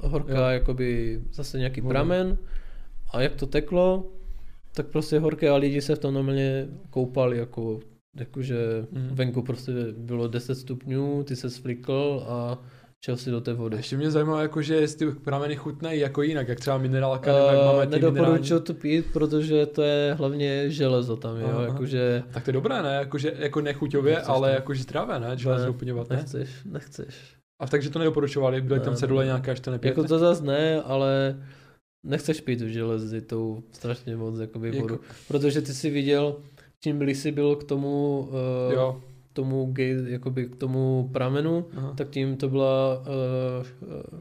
horká, Jo. jakoby zase nějaký Voda. pramen a jak to teklo, tak prostě horké a lidi se v tom normálně koupali, jako, jakože Mhm. venku prostě bylo 10 stupňů, ty se svlikl a šel si do té A vody. ještě mě zajímalo, jako, že jestli ty prameny chutnají jako jinak, jak třeba minerálka, nebo jak Uh, máme ty nedoporučuji minerální... to pít, protože to je hlavně železo tam, jo, Aha. jakože Tak to je dobré, ne? Jakože, jako nechuťově, Nechceš ale to. jakože zdravé, ne? Železo Ne, doplňovat, ne? nechceš, nechceš. A takže to nedoporučovali, byly Ne, tam cedule nějaké, až to nepijete? Jako to zas ne, ale nechceš pít v železi tou strašně moc jakoby Jako- vodu. Protože ty si viděl, čím blíž jsi byl k tomu, uh, Jo. tomu gate, jakoby k tomu pramenu, Aha. tak tím to byla uh, uh,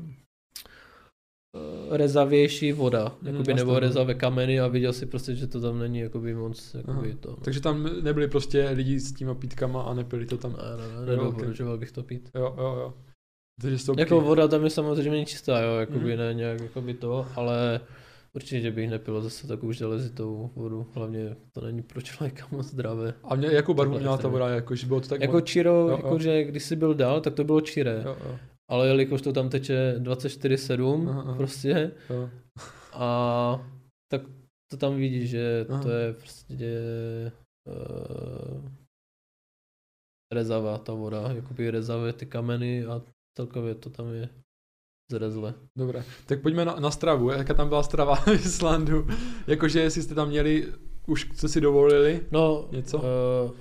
rezavější voda, Mhm, jakoby, jasně, nebo no. rezavé kameny a viděl si prostě, že to tam není jakoby moc jakoby Aha. to. no. Takže tam nebyli prostě lidi s těma pítkama a nepili to tam. Ne, ne, ne, nedoporučoval bych to pít. Jo, jo, jo. Takže. Jako voda tam je samozřejmě čistá, jo, jakoby Mhm. ne nějak jakoby to, ale určitě bych nepil zase takovou železitou vodu, hlavně to není pro člověka moc zdravé. A mě, jakou barvu Takhle měla ta voda, jako, že bylo to tak... Jako moc- čiro, jo. jakože když jsi byl dál, tak to bylo čiré, jo, jo, ale jelikož to tam teče 24-7 Aha, aha. prostě jo. a tak to tam vidíš, že Aha. to je prostě uh, rezava ta voda, jakoby rezavě ty kameny a celkově to tam je zrezle. Dobré, tak pojďme na, na stravu, jaká tam byla strava v Islandu, jakože jestli jste tam měli, už co si dovolili, No, Něco? Uh,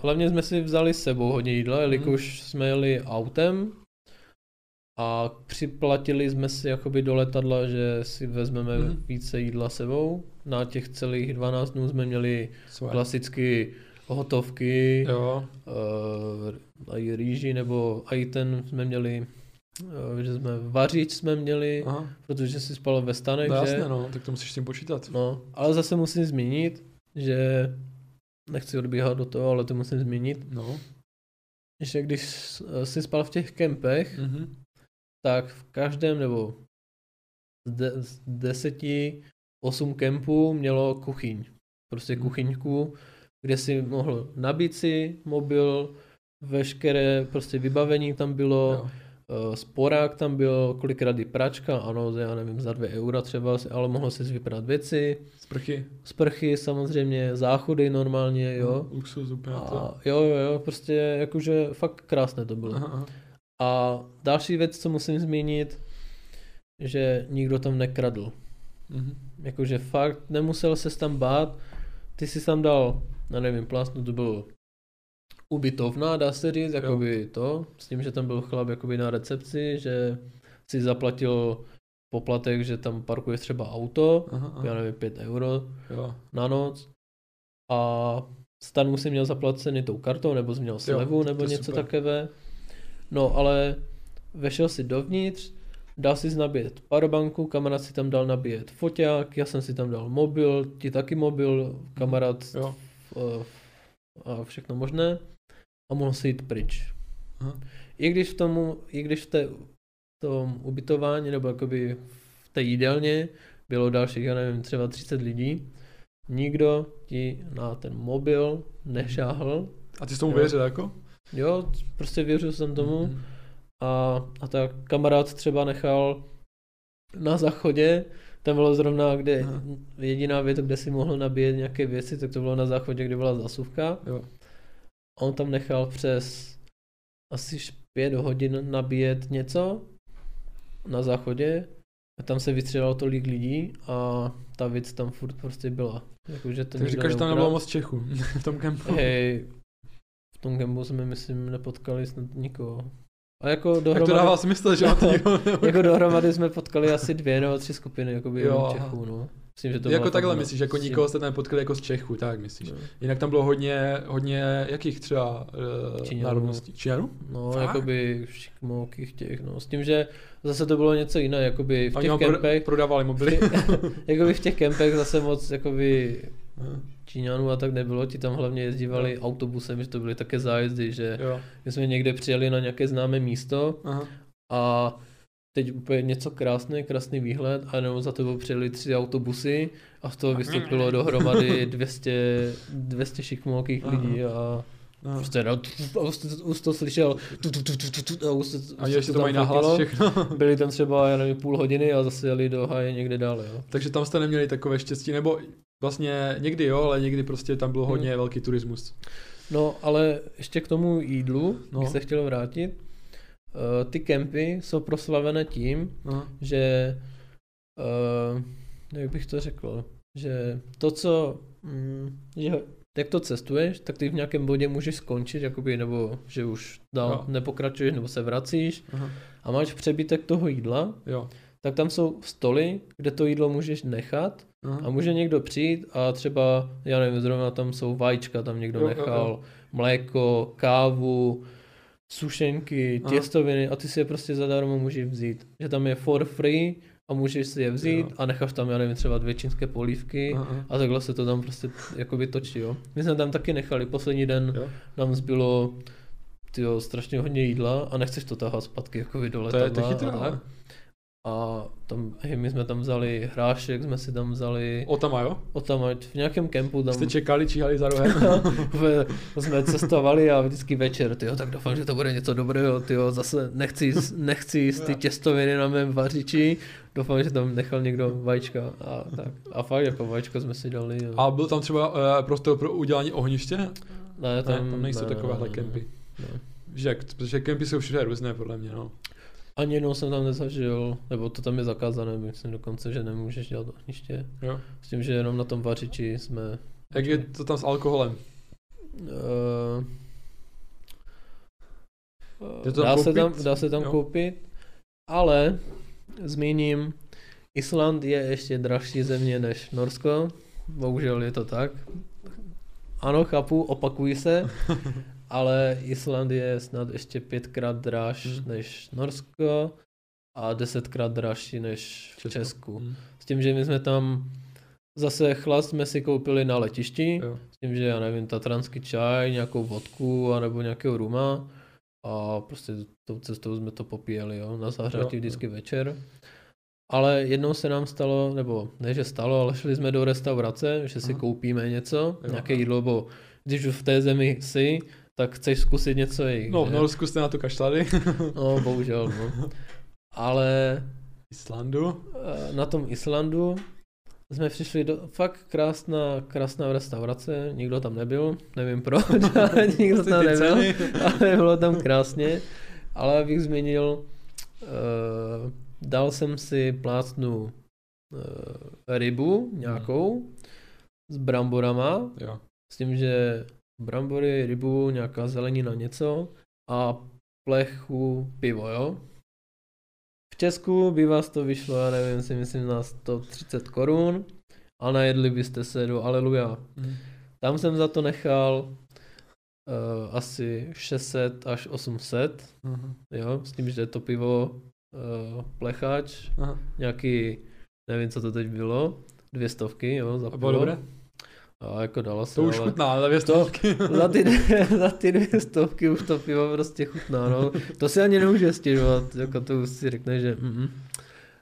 hlavně jsme si vzali s sebou hodně jídla, jelikož jsme jeli autem a připlatili jsme si jakoby do letadla, že si vezmeme Mhm. více jídla sebou. Na těch celých 12 dnů jsme měli svoje. klasicky hotovky, Jo, uh, a i rýži, nebo i ten jsme měli, že jsme vařič jsme měli, aha, protože si spal ve stanech, no že? jasně no, tak to musíš s tím počítat. No, ale zase musím zmínit, že nechci odbíhat do toho, ale to musím zmínit, No, že když s- si spal v těch kempech, mhm. tak v každém nebo z, de, z deseti, osm kempů mělo kuchyň. Prostě Mhm. kuchyňku, kde si mohl nabít si mobil, veškeré prostě vybavení tam bylo, jo. Uh, sporák tam byl, kolikrát i pračka, ano, za, já nevím, za dvě eura třeba, ale mohl si vyprat věci, Sprchy. sprchy samozřejmě, záchody normálně, jo. Luxus úplně. A jo, jo, jo, prostě jakože fakt krásné to bylo. Aha, aha. A další věc, co musím zmínit, že nikdo tam nekradl. Mhm. Jakože fakt nemusel se tam bát, ty si tam dal, já nevím, plásnu, to byl ubytovna, dá se říct, jakoby to, s tím, že tam byl chlap jakoby na recepci, že si zaplatil poplatek, že tam parkuje třeba auto, Aha, aha. já nevím, 5 euro Jo. na noc a stan si měl zaplacený tou kartou, nebo jsi měl slevu, to nebo něco super. takové. No, ale vešel si dovnitř, dal si nabíjet powerbanku, kamarád si tam dal nabíjet foťák, já jsem si tam dal mobil, ti taky mobil, kamarád Jo. eh, a všechno možné a mohl si jít pryč. Aha. I když v tomu, i když v té, tom ubytování nebo jakoby v té jídelně bylo dalších, já nevím, třeba 30 lidí, nikdo ti na ten mobil nešáhl. A ty jsi tomu Jo. věřil jako? Jo, prostě věřil jsem tomu Mhm. a, a tak kamarád třeba nechal na záchodě, tam bylo zrovna, kde Aha. jediná věc, kde si mohl nabíjet nějaké věci, tak to bylo na záchodě, kde byla zasuvka. Jo. A on tam nechal přes asi š- pět hodin nabíjet něco na záchodě a tam se vystřelalo tolik lidí a ta věc tam furt prostě byla. Jakože to Tak říkáš, že tam nebylo moc Čechů v tom kempu. Hej, v tom gambu jsme, myslím, nepotkali snad nikoho. A jako Tak to dohromady, dává smysl, že jako dohromady jsme potkali asi dvě nebo tři skupiny jo, aha. Čechů, no. Myslím, že to jako takhle fakt myslíš, jako tím- nikoho jste tam nepotkali jako z Čechů, tak myslíš. No. Jinak tam bylo hodně, hodně, jakých třeba uh, Číňanů. národností? Číňanů? No, Fakt? jakoby šikmokých těch, no. S tím, že zase to bylo něco jiné, jakoby v Oni těch pro, kempech, prodávali mobily. jakoby v těch kempech zase moc jakoby Číňanů a tak nebylo, ti tam hlavně jezdívali autobusem, že to byly také zájezdy, že jo. my jsme někde přijeli na nějaké známé místo Aha. a teď úplně něco krásné, krásný výhled a jenom za tebou přijeli tři autobusy a z toho vystoupilo dohromady 200, 200 šikmokých lidí a Aha. prostě no, a už to slyšel tu, tu, tu, tu, tu, tu, a už se, už A se to tam mají nahlas všechno. Byli tam třeba, já nevím, půl hodiny a zase jeli do háje někde dále, jo. Takže tam jste neměli takové štěstí, nebo vlastně někdy jo, ale někdy prostě tam byl Hmm. hodně velký turismus. No, ale ještě k tomu jídlu No. no. bych se chtěl vrátit. Uh, ty kempy jsou proslavené tím, Aha. že, uh, jak bych to řekl, že to, co, mm, že jak to cestuješ, tak ty v nějakém bodě můžeš skončit, jakoby, nebo že už dál Jo. nepokračuješ, nebo se vracíš Aha. a máš přebytek toho jídla, Jo. tak tam jsou stoly, kde to jídlo můžeš nechat Aha. a může někdo přijít a třeba, já nevím, zrovna tam jsou vajíčka, tam někdo Jo, jo, nechal, jo. mléko, kávu, sušenky, Aha. těstoviny a ty si je prostě zadarmo můžeš vzít. Že tam je for free a můžeš si je vzít Jo. a necháš tam, já nevím, třeba dvě čínské polívky Aha. a takhle se to tam prostě jakoby točí, jo. My jsme tam taky nechali, poslední den Jo. nám zbylo tyjo, strašně hodně jídla a nechceš to tahat zpátky jakoby do To je, to letadla chytré, a ale. tak. A tam, hej, my jsme tam vzali hrášek, jsme si tam vzali O tam a jo? o tam ať v nějakém kempu tam Jste čekali, číhali za rohem? Úplně jsme cestovali a vždycky večer, tyjo, tak doufám, že to bude něco dobrého, tyjo, zase nechci, nechci jíst ty těstoviny na mém vařiči, doufám, že tam nechal někdo vajíčka a tak. A fakt jako vajíčka jsme si dali. Jo. A byl tam třeba uh, prostor pro udělání ohniště? ne, Ne, tam, tam nejsou ne, takovéhle ne, kempy. ne. Že protože kempy jsou všude různé, podle mě, no. Ani jednou jsem tam nezažil, nebo to tam je zakázané, myslím dokonce, že nemůžeš dělat ohniště. Jo. S tím, že jenom na tom vařiči jsme... Jak je to tam s alkoholem? Uh, to tam dá, se tam, dá se tam Jo. koupit, ale zmíním, Island je ještě dražší země než Norsko, bohužel je to tak. Ano, chápu, opakuji se, ale Island je snad ještě pětkrát draž Hmm. než Norsko a desetkrát dražší než v Česko. Česku. Hm. S tím, že my jsme tam zase chlast jsme si koupili na letišti, Jo. s tím, že já nevím, tatranský čaj, nějakou vodku anebo nějakého ruma a prostě tou cestou jsme to popíjeli, jo, na Jo, zahřátí jo. vždycky večer. Ale jednou se nám stalo, nebo ne, že stalo, ale šli jsme do restaurace, že si Aha. koupíme něco, Jo. nějaké jídlo, bo když už v té zemi jsi, tak chceš zkusit něco jejich, No, v? Norsku jste na to kašlali. no bohužel, no. Ale Islandu. Eh, na tom Islandu jsme přišli do fakt krásná, krásná restaurace, nikdo tam nebyl, nevím proč, ale nikdo tam nebyl, ale bylo tam krásně. Ale abych zmínil, uh, dal jsem si plácnu uh, rybu nějakou s bramborama, Jo. s tím, že brambory, rybu, nějaká zelenina, něco a plechu pivo, jo. V Česku by vás to vyšlo, já nevím, si myslím na 130 korun a najedli byste se do Aleluja. Hm. Tam jsem za to nechal uh, asi 600 až 800, Aha. jo, s tím, že to pivo uh, plechač, Aha. nějaký, nevím, co to teď bylo, dvě stovky, jo, za A pivo. bylo dobré? A jako dalo se, To už ale... chutná, ale dvě To- stovky. za ty, za ty dvě stovky už to pivo prostě chutná, no. To si ani nemůže stěžovat, jako to už si řekne, že mm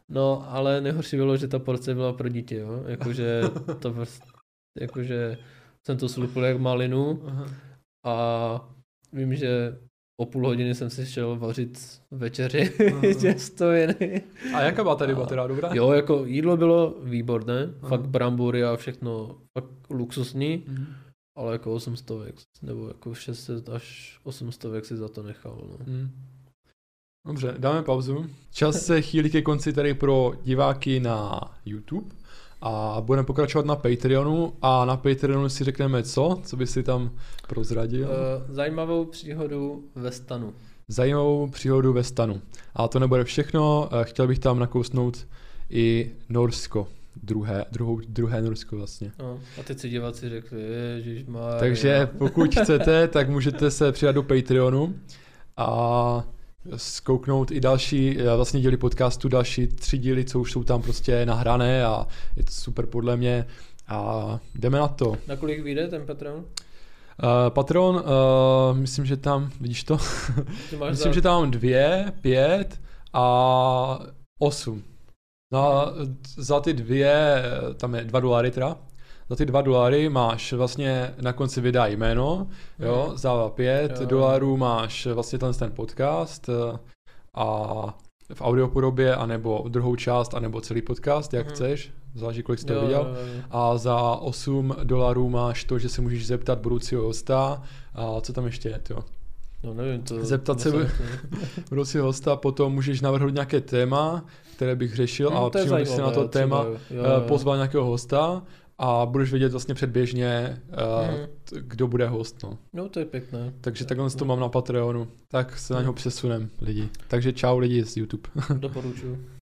No, ale nejhorší bylo, že ta porce byla pro dítě, jo. Jakože to prostě, jakože jsem to slupil jak malinu Aha. a vím, že o půl hodiny jsem si šel vařit večeři Aha. těstoviny. A jaká byla ta ryba teda dobrá? Jo, jako jídlo bylo výborné, Aha. fakt brambory a všechno, fakt luxusní. Mhm. Ale jako 800, nebo jako 600 až 800 si za to nechal. No. Hm. Dobře, dáme pauzu. Čas se chýlí ke konci tady pro diváky na YouTube a budeme pokračovat na Patreonu a na Patreonu si řekneme co, co by si tam prozradil. Uh, zajímavou příhodu ve stanu. Zajímavou příhodu ve stanu. A to nebude všechno, eh, chtěl bych tam nakousnout i Norsko. Druhé, druhou, druhé Norsko vlastně. No, a teď si diváci řekli, ježiš má. Takže pokud chcete, tak můžete se přidat do Patreonu a zkouknout i další, eh, vlastně díly podcastu, další tři díly, co už jsou tam prostě nahrané a je to super podle mě a jdeme na to. Na kolik vyjde ten Patreon? Uh, Patron, uh, myslím, že tam, vidíš to? Myslím, za... že tam mám dvě, pět a osm. No, za ty dvě, tam je dva dolary teda, za ty dva dolary máš vlastně na konci videa jméno, jo, Mhm. za pět Jo. dolarů máš vlastně ten, ten podcast eh, a v audiopodobě, anebo druhou část, anebo celý podcast, jak Mhm. chceš, záleží, kolik jsi to Jo, viděl. jo, jo. A za 8 dolarů máš to, že se můžeš zeptat budoucího hosta. A co tam ještě je, to? No nevím, to... Zeptat se Budoucího hosta, potom můžeš navrhnout nějaké téma, které bych řešil Hm, a přímo bych si na to téma třeba, jo, eh, jo. pozval nějakého hosta a budeš vědět vlastně předběžně, Mhm. t- kdo bude host. No. No to je pěkné. Takže takhle to mám na Patreonu, tak se na něho přesunem lidi. Takže čau lidi z YouTube. Doporučuji.